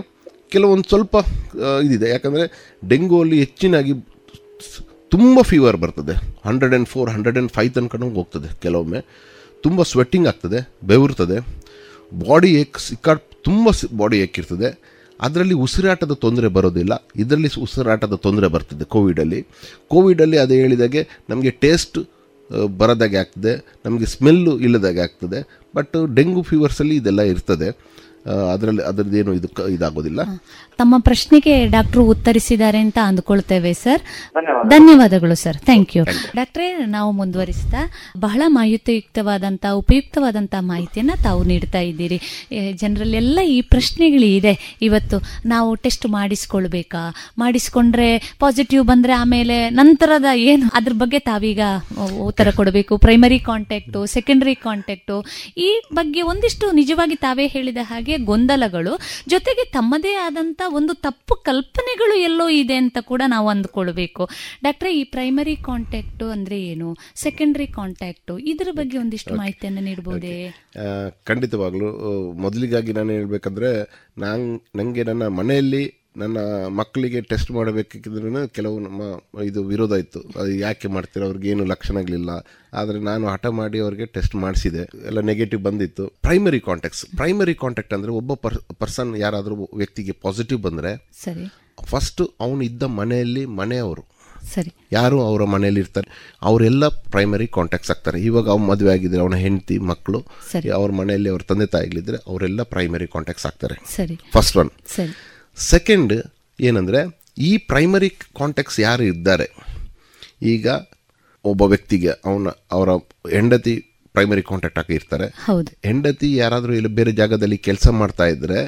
ಕೆಲವೊಂದು ಸ್ವಲ್ಪ ಇದಿದೆ. ಯಾಕಂದರೆ ಡೆಂಗು ಅಲ್ಲಿ ಹೆಚ್ಚಿನಾಗಿ ತುಂಬ ಫೀವರ್ ಬರ್ತದೆ. Hundred and four hundred and five ತನಕ ಹೋಗ್ತದೆ ಕೆಲವೊಮ್ಮೆ. ತುಂಬ ಸ್ವೆಟ್ಟಿಂಗ್ ಆಗ್ತದೆ, ಬೆವರ್ತದೆ. ಬಾಡಿ ಏಕ್ ಸಿಕ್ಕಾಡ್ ತುಂಬ ಬಾಡಿ ಏಕಿರ್ತದೆ ಅದರಲ್ಲಿ ಉಸಿರಾಟದ ತೊಂದರೆ ಬರೋದಿಲ್ಲ. ಇದರಲ್ಲಿ ಉಸಿರಾಟದ ತೊಂದರೆ ಬರ್ತದೆ ಕೋವಿಡಲ್ಲಿ ಕೋವಿಡಲ್ಲಿ ಅದು ಹೇಳಿದಾಗೆ ನಮಗೆ ಟೇಸ್ಟ್ ಬರೋದಾಗೆ ಆಗ್ತದೆ. ನಮಗೆ ಸ್ಮೆಲ್ಲು ಇಲ್ಲದಾಗೆ ಆಗ್ತದೆ. ಬಟ್ ಡೆಂಗು ಫೀವರ್ಸಲ್ಲಿ ಇದೆಲ್ಲ ಇರ್ತದೆ. ಅದರಲ್ಲಿ ಅದರದ್ದೇನು ಇದು ಇದಾಗೋದಿಲ್ಲ. ತಮ್ಮ ಪ್ರಶ್ನೆಗೆ ಡಾಕ್ಟರ್ ಉತ್ತರಿಸಿದ್ದಾರೆ ಅಂತ ಅಂದ್ಕೊಳ್ತೇವೆ ಸರ್. ಧನ್ಯವಾದಗಳು ಸರ್. ಥ್ಯಾಂಕ್ ಯು ಡಾಕ್ಟ್ರೇ ನಾವು ಮುಂದುವರಿಸ್ತಾ ಬಹಳ ಮಾಹಿತಿಯುಕ್ತವಾದಂತ ಉಪಯುಕ್ತವಾದಂತ ಮಾಹಿತಿಯನ್ನ ತಾವು ನೀಡ್ತಾ ಇದ್ದೀರಿ. ಜನರಲ್ಲೆಲ್ಲ ಈ ಪ್ರಶ್ನೆಗಳು ಇದೆ. ಇವತ್ತು ನಾವು ಟೆಸ್ಟ್ ಮಾಡಿಸ್ಕೊಳ್ಬೇಕಾ? ಮಾಡಿಸ್ಕೊಂಡ್ರೆ ಪಾಸಿಟಿವ್ ಬಂದ್ರೆ ಆಮೇಲೆ ನಂತರದ ಏನು? ಅದ್ರ ಬಗ್ಗೆ ತಾವೀಗ ಉತ್ತರ ಕೊಡಬೇಕು. ಪ್ರೈಮರಿ ಕಾಂಟ್ಯಾಕ್ಟು ಸೆಕೆಂಡರಿ ಕಾಂಟ್ಯಾಕ್ಟು ಈ ಬಗ್ಗೆ ಒಂದಿಷ್ಟು ನಿಜವಾಗಿ ತಾವೇ ಹೇಳಿದ ಹಾಗೆ ಗೊಂದಲಗಳು ಜೊತೆಗೆ ತಮ್ಮದೇ ಆದಂತ ಒಂದು ತಪ್ಪು ಕಲ್ಪನೆಗಳು ಎಲ್ಲೋ ಇದೆ ಅಂತ ಕೂಡ ನಾವು ಅಂದ್ಕೊಳ್ಬೇಕು. ಡಾಕ್ಟ್ರೆ ಈ ಪ್ರೈಮರಿ ಕಾಂಟ್ಯಾಕ್ಟ್ ಅಂದ್ರೆ ಏನು? ಸೆಕೆಂಡರಿ ಕಾಂಟ್ಯಾಕ್ಟ್ ಇದ್ರ ಬಗ್ಗೆ ಒಂದಿಷ್ಟು ಮಾಹಿತಿಯನ್ನು ನೀಡಬಹುದೇ ಖಂಡಿತವಾಗ್ಲು ಮೊದಲಿಗಾಗಿ ನಾನು ಹೇಳ್ಬೇಕಂದ್ರೆ ನಾನ್ ನಂಗೆ ನನ್ನ ಮನೆಯಲ್ಲಿ ನನ್ನ ಮಕ್ಕಳಿಗೆ ಟೆಸ್ಟ್ ಮಾಡಬೇಕಿದ್ರೂ ಕೆಲವು ನಮ್ಮ ಇದು ವಿರೋಧ ಇತ್ತು. ಅದು ಯಾಕೆ ಮಾಡ್ತೀರ? ಅವ್ರಿಗೆ ಏನು ಲಕ್ಷಣಗಳಿಲ್ಲ ಆದರೆ ನಾನು ಹಠ ಮಾಡಿ ಅವ್ರಿಗೆ ಟೆಸ್ಟ್ ಮಾಡಿಸಿದೆ. ಎಲ್ಲ ನೆಗೆಟಿವ್ ಬಂದಿತ್ತು. ಪ್ರೈಮರಿ ಕಾಂಟ್ಯಾಕ್ಟ್ಸ್ ಪ್ರೈಮರಿ ಕಾಂಟ್ಯಾಕ್ಟ್ ಅಂದರೆ ಒಬ್ಬ ಪರ್ ಪರ್ಸನ್ ಯಾರಾದರೂ ವ್ಯಕ್ತಿಗೆ ಪಾಸಿಟಿವ್ ಬಂದರೆ ಸರಿ. ಫಸ್ಟ್ ಅವನು ಇದ್ದ ಮನೆಯಲ್ಲಿ ಮನೆಯವರು. ಸರಿ. ಯಾರು ಅವರ ಮನೆಯಲ್ಲಿ ಇರ್ತಾರೆ? ಅವರೆಲ್ಲ ಪ್ರೈಮರಿ ಕಾಂಟ್ಯಾಕ್ಟ್ಸ್ ಆಗ್ತಾರೆ. ಇವಾಗ ಅವ್ನು ಮದುವೆ ಆಗಿದ್ರೆ ಅವನ ಹೆಂಡತಿ ಮಕ್ಕಳು ಅವ್ರ ಮನೆಯಲ್ಲಿ ಅವ್ರ ತಂದೆ ತಾಯಿಗಳಿದ್ರೆ ಅವರೆಲ್ಲ ಪ್ರೈಮರಿ ಕಾಂಟ್ಯಾಕ್ಟ್ಸ್ ಆಗ್ತಾರೆ. ಸರಿ. ಫಸ್ಟ್ ಒನ್ ಸರಿ. ಸೆಕೆಂಡ್ ಏನಂದರೆ ಈ ಪ್ರೈಮರಿ ಕಾಂಟ್ಯಾಕ್ಟ್ಸ್ ಯಾರು ಇದ್ದಾರೆ? ಈಗ ಒಬ್ಬ ವ್ಯಕ್ತಿಗೆ ಅವನ ಅವರ ಹೆಂಡತಿ ಪ್ರೈಮರಿ ಕಾಂಟ್ಯಾಕ್ಟ್ ಆಗಿ ಇರ್ತಾರೆ. ಹೆಂಡತಿ ಯಾರಾದರೂ ಇಲ್ಲಿ ಬೇರೆ ಜಾಗದಲ್ಲಿ ಕೆಲಸ ಮಾಡ್ತಾ ಇದ್ರೆ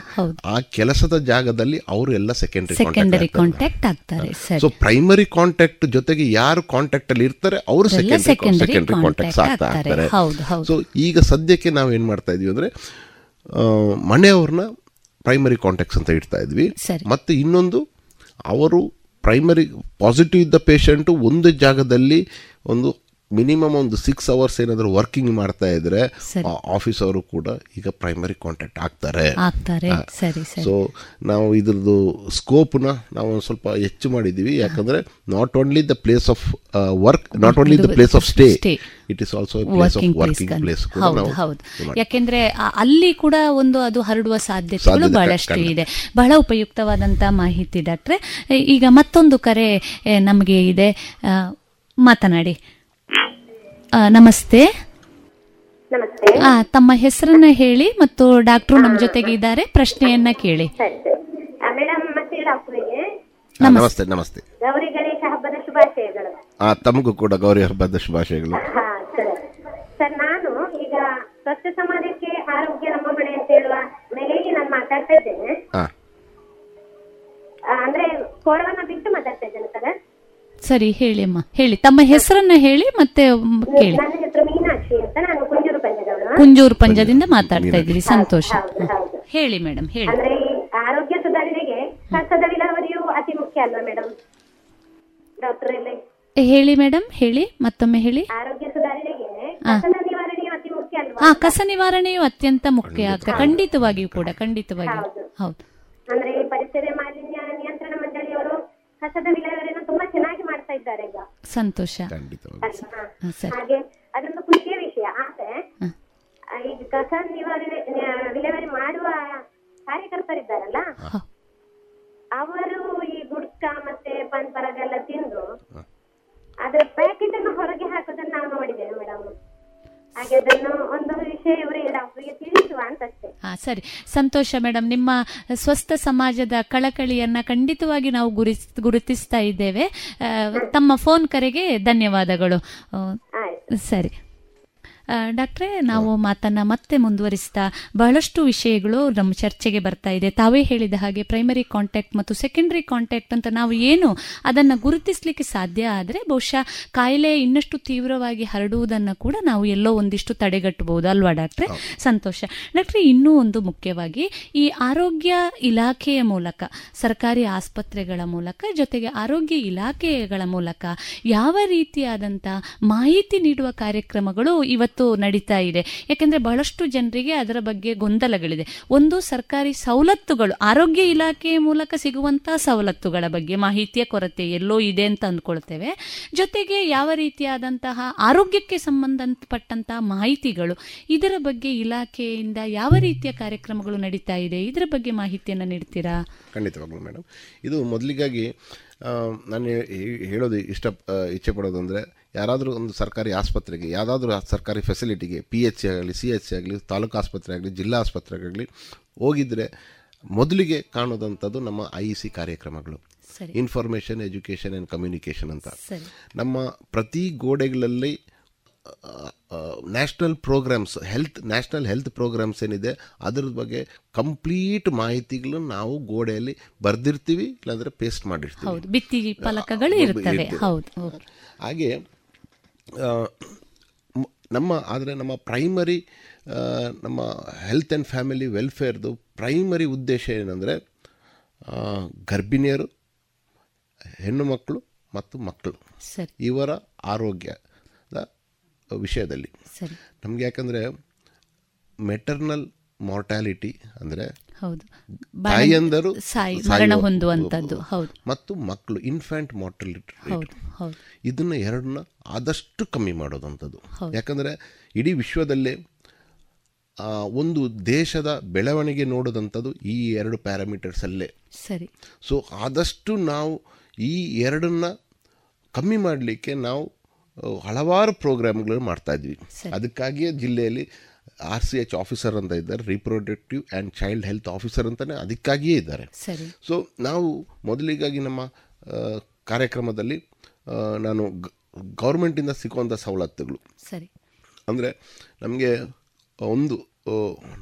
ಆ ಕೆಲಸದ ಜಾಗದಲ್ಲಿ ಅವರು ಎಲ್ಲ ಸೆಕೆಂಡರಿ ಕಾಂಟ್ಯಾಕ್ಟ್ ಆಗ್ತಾರೆ. ಸೊ ಪ್ರೈಮರಿ ಕಾಂಟ್ಯಾಕ್ಟ್ ಜೊತೆಗೆ ಯಾರು ಕಾಂಟ್ಯಾಕ್ಟ್ ಅಲ್ಲಿ ಇರ್ತಾರೆ ಅವರು ಸೆಕೆಂಡರಿ ಸೆಕೆಂಡರಿ ಕಾಂಟ್ಯಾಕ್ಟ್ಸ್ ಆಗ್ತಾ ಇರ್ತಾರೆ ಸೊ ಈಗ ಸದ್ಯಕ್ಕೆ ನಾವು ಏನ್ ಮಾಡ್ತಾ ಇದೀವಿ ಅಂದ್ರೆ ಮನೆಯವ್ರನ್ನ ಪ್ರೈಮರಿ ಕಾಂಟ್ಯಾಕ್ಟ್ಸ್ ಅಂತ ಇಡ್ತಾ ಇದ್ವಿ. ಮತ್ತೆ ಇನ್ನೊಂದು ಅವರು ಪ್ರೈಮರಿ ಪಾಸಿಟಿವ್ ಇದ್ದ ಪೇಷಂಟು ಒಂದು ಜಾಗದಲ್ಲಿ ಒಂದು ಮಿನಿಮಮ್ ಒಂದು ಸಿಕ್ಸ್ ಅವರ್ಸ್ ಏನಾದರೂ ವರ್ಕಿಂಗ್ ಮಾಡ್ತಾ ಇದ್ರೆ ಆಫೀಸ್ ಅವರು ಕೂಡ ಈಗ ಪ್ರೈಮರಿ ಕಾಂಟ್ಯಾಕ್ಟ್ ಆಗ್ತಾರೆ. ಸೊ ನಾವು ಇದ್ರದ್ದು ಸ್ಕೋಪ್ನ ನಾವು ಸ್ವಲ್ಪ ಹೆಚ್ಚು ಮಾಡಿದ್ದೀವಿ ಯಾಕಂದ್ರೆ not only the place of work not only the place of stay it is also working place ಹೌದು ಯಾಕೆಂದ್ರೆ ಅಲ್ಲಿ ಕೂಡ ಒಂದು ಅದು ಹರಡುವ ಸಾಧ್ಯತೆಗಳು ಬಹಳಷ್ಟು ಇದೆ. ಬಹಳ ಉಪಯುಕ್ತವಾದಂತಹ ಮಾಹಿತಿ ಡಾಕ್ಟ್ರೆ. ಈಗ ಮತ್ತೊಂದು ಕರೆ ನಮಗೆ ಇದೆ. ಮಾತನಾಡಿ. ನಮಸ್ತೆ. ತಮ್ಮ ಹೆಸರನ್ನ ಹೇಳಿ ಮತ್ತು ಡಾಕ್ಟರ್ ನಮ್ಮ ಜೊತೆಗೆ ಇದ್ದಾರೆ. ಪ್ರಶ್ನೆಯನ್ನ ಕೇಳಿ. ನಮಸ್ತೆ. ನಮಸ್ತೆ ಗೌರಿ ಗಣೇಶ ಹಬ್ಬದ ಶುಭಾಶಯಗಳು. ತಮಗೂ ಕೂಡ ಗೌರಿ ಹಬ್ಬದ ಶುಭಾಶಯಗಳು. ಸರ್. ನಾನು ಈಗ ಸ್ವಚ್ಛ ಸಮಾಜಕ್ಕೆ ಆರೋಗ್ಯ ನಮ್ಮ ಮನೆ ಅಂತ ಹೇಳುವ ನೆಲೆಗೆ ನಾನು ಮಾತಾಡ್ತಾ ಇದ್ದೇನೆ. ಅಂದ್ರೆ ಕೋರವನ್ನ ಬಿಟ್ಟು ಮಾತಾಡ್ತಾ ಇದ್ದೇನೆ ಸರ್. ಸರಿ ಹೇಳಿ ಅಮ್ಮ. ಹೇಳಿ. ತಮ್ಮ ಹೆಸರನ್ನ ಹೇಳಿ ಮತ್ತೆ ಕೇಳಿ. ನನ್ನ ಹೆಸರು ಮೀನಾಕ್ಷಿ ಕುಂಜೂರು ಪಂಜದಿಂದ ಮಾತಾಡ್ತಾ ಇದ್ದೀರಿ. ಸಂತೋಷ. ಹೇಳಿ ಮೇಡಮ್ ಹೇಳಿ. ಆರೋಗ್ಯ ಸುಧಾರಣೆಗೆ ಕಸದ ವಿಲಾವರಿಯು ಅತಿ ಮುಖ್ಯ ಅಲ್ವಾ ಮೇಡಮ್ ಡಾಕ್ಟರ್ ಹೇಳಿ. ಮೇಡಮ್ ಹೇಳಿ. ಮತ್ತೊಮ್ಮೆ ಹೇಳಿ. ಆರೋಗ್ಯ ಸುಧಾರಣೆಗೆ ಕಸದ ಅತಿ ಮುಖ್ಯ ಅಲ್ವಾ? ಹಾ ಕಸ ನಿವಾರಣೆಯು ಅತ್ಯಂತ ಮುಖ್ಯ ಆಗ್ತದೆ ಖಂಡಿತವಾಗಿಯೂ ಕೂಡ ಖಂಡಿತವಾಗಿಯೂ. ಹೌದು. ಅಂದ್ರೆ ಪರಿಸರ ಮಾಲಿನ್ಯ ನಿಯಂತ್ರಣ ಮಂಡಳಿಯವರು ಕಸದ ತುಂಬಾ ಚೆನ್ನಾಗಿ ಮಾಡ್ತಾ ಇದ್ದಾರೆ ಈಗ ಸಂತೋಷ. ಹಾಗೆ ಅದೊಂದು ಖುಷಿಯ ವಿಷಯ. ಆದ್ರೆ ಈಗ ಕಸ ನಿವಾರಣೆ ವಿಲೇವಾರಿ ಮಾಡುವ ಕಾರ್ಯಕರ್ತರಿದ್ದಾರಲ್ಲ. ಅವರು ಈ ಗುಡ್ಕ ಮತ್ತೆ ಪನ್ ತಿಂದು ಅದರ ಪ್ಯಾಕೆಟ್ ಅನ್ನು ಹೊರಗೆ ಹಾಕೋದನ್ನ ನಾವು ನೋಡಿದ್ದೇವೆ ಮೇಡಮ್ ಹಾಗೆ ಅದನ್ನು ಒಂದು ವಿಷಯ ಡಾಕ್ಟರ್ಗೆ ತಿಳಿಸುವ ಹಾ ಸರಿ. ಸಂತೋಷ ಮೇಡಮ್ ನಿಮ್ಮ ಸ್ವಸ್ಥ ಸಮಾಜದ ಕಳಕಳಿಯನ್ನ ಖಂಡಿತವಾಗಿ ನಾವು ಗುರುತಿಸ್ತಾ ಇದ್ದೇವೆ. ತಮ್ಮ ಫೋನ್ ಕರೆಗೆ ಧನ್ಯವಾದಗಳು. ಸರಿ. ಡಾಕ್ಟ್ರೇ ನಾವು ಮಾತನ್ನ ಮತ್ತೆ ಮುಂದುವರಿಸ್ತಾ ಬಹಳಷ್ಟು ವಿಷಯಗಳು ನಮ್ಮ ಚರ್ಚೆಗೆ ಬರ್ತಾ ಇದೆ. ತಾವೇ ಹೇಳಿದ ಹಾಗೆ ಪ್ರೈಮರಿ ಕಾಂಟ್ಯಾಕ್ಟ್ ಮತ್ತು ಸೆಕೆಂಡರಿ ಕಾಂಟ್ಯಾಕ್ಟ್ ಅಂತ ನಾವು ಏನು ಅದನ್ನ ಗುರುತಿಸಲಿಕ್ಕೆ ಸಾಧ್ಯ ಆದರೆ ಬಹುಶಃ ಕಾಯಿಲೆ ಇನ್ನಷ್ಟು ತೀವ್ರವಾಗಿ ಹರಡುವುದನ್ನು ಕೂಡ ನಾವು ಎಲ್ಲೋ ಒಂದಿಷ್ಟು ತಡೆಗಟ್ಟಬಹುದು. ಅಲ್ವಾ ಡಾಕ್ಟ್ರೆ? ಸಂತೋಷ. ಡಾಕ್ಟ್ರೆ ಇನ್ನೂ ಒಂದು ಮುಖ್ಯವಾಗಿ ಈ ಆರೋಗ್ಯ ಇಲಾಖೆಯ ಮೂಲಕ ಸರ್ಕಾರಿ ಆಸ್ಪತ್ರೆಗಳ ಮೂಲಕ ಜೊತೆಗೆ ಆರೋಗ್ಯ ಇಲಾಖೆಗಳ ಮೂಲಕ ಯಾವ ರೀತಿಯಾದಂಥ ಮಾಹಿತಿ ನೀಡುವ ಕಾರ್ಯಕ್ರಮಗಳು ಇವತ್ತು ನಡೀತಾ ಇದೆ. ಯಾಕೆಂದ್ರೆ ಬಹಳಷ್ಟು ಜನರಿಗೆ ಅದರ ಬಗ್ಗೆ ಗೊಂದಲಗಳಿದೆ. ಒಂದು ಸರ್ಕಾರಿ ಸವಲತ್ತುಗಳು, ಆರೋಗ್ಯ ಇಲಾಖೆ ಮೂಲಕ ಸಿಗುವಂತಹ ಸವಲತ್ತುಗಳ ಬಗ್ಗೆ ಮಾಹಿತಿಯ ಕೊರತೆ ಎಲ್ಲೋ ಇದೆ ಅಂತ ಅಂದ್ಕೊಳ್ತೇವೆ. ಜೊತೆಗೆ ಯಾವ ರೀತಿಯಾದಂತಹ ಆರೋಗ್ಯಕ್ಕೆ ಸಂಬಂಧಪಟ್ಟಂತಹ ಮಾಹಿತಿಗಳು, ಇದರ ಬಗ್ಗೆ ಇಲಾಖೆಯಿಂದ ಯಾವ ರೀತಿಯ ಕಾರ್ಯಕ್ರಮಗಳು ನಡೀತಾ ಇದೆ, ಇದರ ಬಗ್ಗೆ ಮಾಹಿತಿಯನ್ನು ನೀಡ್ತೀರಾ? ಖಂಡಿತವಾಗ್ಲೂ ಮೇಡಮ್ ಇದು ಮೊದಲಿಗಾಗಿ ನಾನು ಹೇಳೋದು ಇಷ್ಟ ಇಚ್ಛೆ ಪಡೋದು ಅಂದರೆ ಯಾರಾದರೂ ಒಂದು ಸರ್ಕಾರಿ ಆಸ್ಪತ್ರೆಗೆ ಯಾವುದಾದ್ರೂ ಸರ್ಕಾರಿ ಫೆಸಿಲಿಟಿಗೆ ಪಿ ಎಚ್ ಸಿ ಆಗಲಿ ಸಿ ಎಚ್ ಸಿ ಆಗಲಿ ತಾಲೂಕು ಆಸ್ಪತ್ರೆ ಆಗಲಿ ಜಿಲ್ಲಾ ಆಸ್ಪತ್ರೆ ಆಗಲಿ ಹೋಗಿದ್ರೆ ಮೊದಲಿಗೆ ಕಾಣೋದಂಥದ್ದು ನಮ್ಮ ಐ ಇ ಸಿ ಕಾರ್ಯಕ್ರಮಗಳು. ಸರಿ. ಇನ್ಫಾರ್ಮೇಷನ್ ಎಜುಕೇಷನ್ ಆ್ಯಂಡ್ ಕಮ್ಯುನಿಕೇಷನ್ ಅಂತ. ನಮ್ಮ ಪ್ರತಿ ಗೋಡೆಗಳಲ್ಲಿ national programmes health national health programmes ಏನಿದೆ ಅದ್ರ ಬಗ್ಗೆ ಕಂಪ್ಲೀಟ್ ಮಾಹಿತಿಗಳನ್ನು ನಾವು ಗೋಡೆಯಲ್ಲಿ ಬರೆದಿರ್ತೀವಿ ಇಲ್ಲಾಂದರೆ ಪೇಸ್ಟ್ ಮಾಡಿರ್ತೀವಿ. ಫಲಕಗಳು ಇರ್ತವೆ. ಹಾಗೆ ನಮ್ಮ ಆದರೆ ನಮ್ಮ ಪ್ರೈಮರಿ ನಮ್ಮ ಹೆಲ್ತ್ ಆ್ಯಂಡ್ ಫ್ಯಾಮಿಲಿ ವೆಲ್ಫೇರ್ದು ಪ್ರೈಮರಿ ಉದ್ದೇಶ ಏನಂದರೆ ಗರ್ಭಿಣಿಯರು ಹೆಣ್ಣು ಮಕ್ಕಳು ಮತ್ತು ಮಕ್ಕಳು ಇವರ ಆರೋಗ್ಯದ ವಿಷಯದಲ್ಲಿ. ನಮಗೆ ಯಾಕಂದರೆ ಮೆಟರ್ನಲ್ ಮಾರ್ಟ್ಯಾಲಿಟಿ ಅಂದರೆ ಹೌದು. ತಾಯಿಯಂದರು ಮರಣ ಹೊಂದುವಂತದ್ದು ಹೌದು. ಮತ್ತು ಮಕ್ಕಳು ಇನ್ಫ್ಯಾಂಟ್ ಮಾರ್ಟಲಿಟಿ ಇದನ್ನ ಎರಡನ್ನ ಆದಷ್ಟು ಕಮ್ಮಿ ಮಾಡೋದಂಥದ್ದು. ಯಾಕಂದ್ರೆ ಇಡೀ ವಿಶ್ವದಲ್ಲೇ ಒಂದು ದೇಶದ ಬೆಳವಣಿಗೆ ನೋಡೋದಂಥದ್ದು ಈ ಎರಡು ಪ್ಯಾರಾಮೀಟರ್ಸಲ್ಲೇ ಸರಿ. ಸೊ ಆದಷ್ಟು ನಾವು ಈ ಎರಡನ್ನ ಕಮ್ಮಿ ಮಾಡಲಿಕ್ಕೆ ನಾವು ಹಲವಾರು ಪ್ರೋಗ್ರಾಮ್ಗಳು ಮಾಡ್ತಾ ಇದ್ವಿ. ಅದಕ್ಕಾಗಿಯೇ ಜಿಲ್ಲೆಯಲ್ಲಿ ಆರ್ ಸಿ ಎಚ್ ಆಫೀಸರ್ ಅಂತ ಇದ್ದಾರೆ reproductive and child health officer ಅಂತಲೇ ಅದಕ್ಕಾಗಿಯೇ ಇದ್ದಾರೆ. ಸೊ ನಾವು ಮೊದಲಿಗಾಗಿ ನಮ್ಮ ಕಾರ್ಯಕ್ರಮದಲ್ಲಿ ನಾನು ಗೌರ್ಮೆಂಟಿಂದ ಸಿಗುವಂಥ ಸವಲತ್ತುಗಳು. ಸರಿ. ಅಂದರೆ ನಮಗೆ ಒಂದು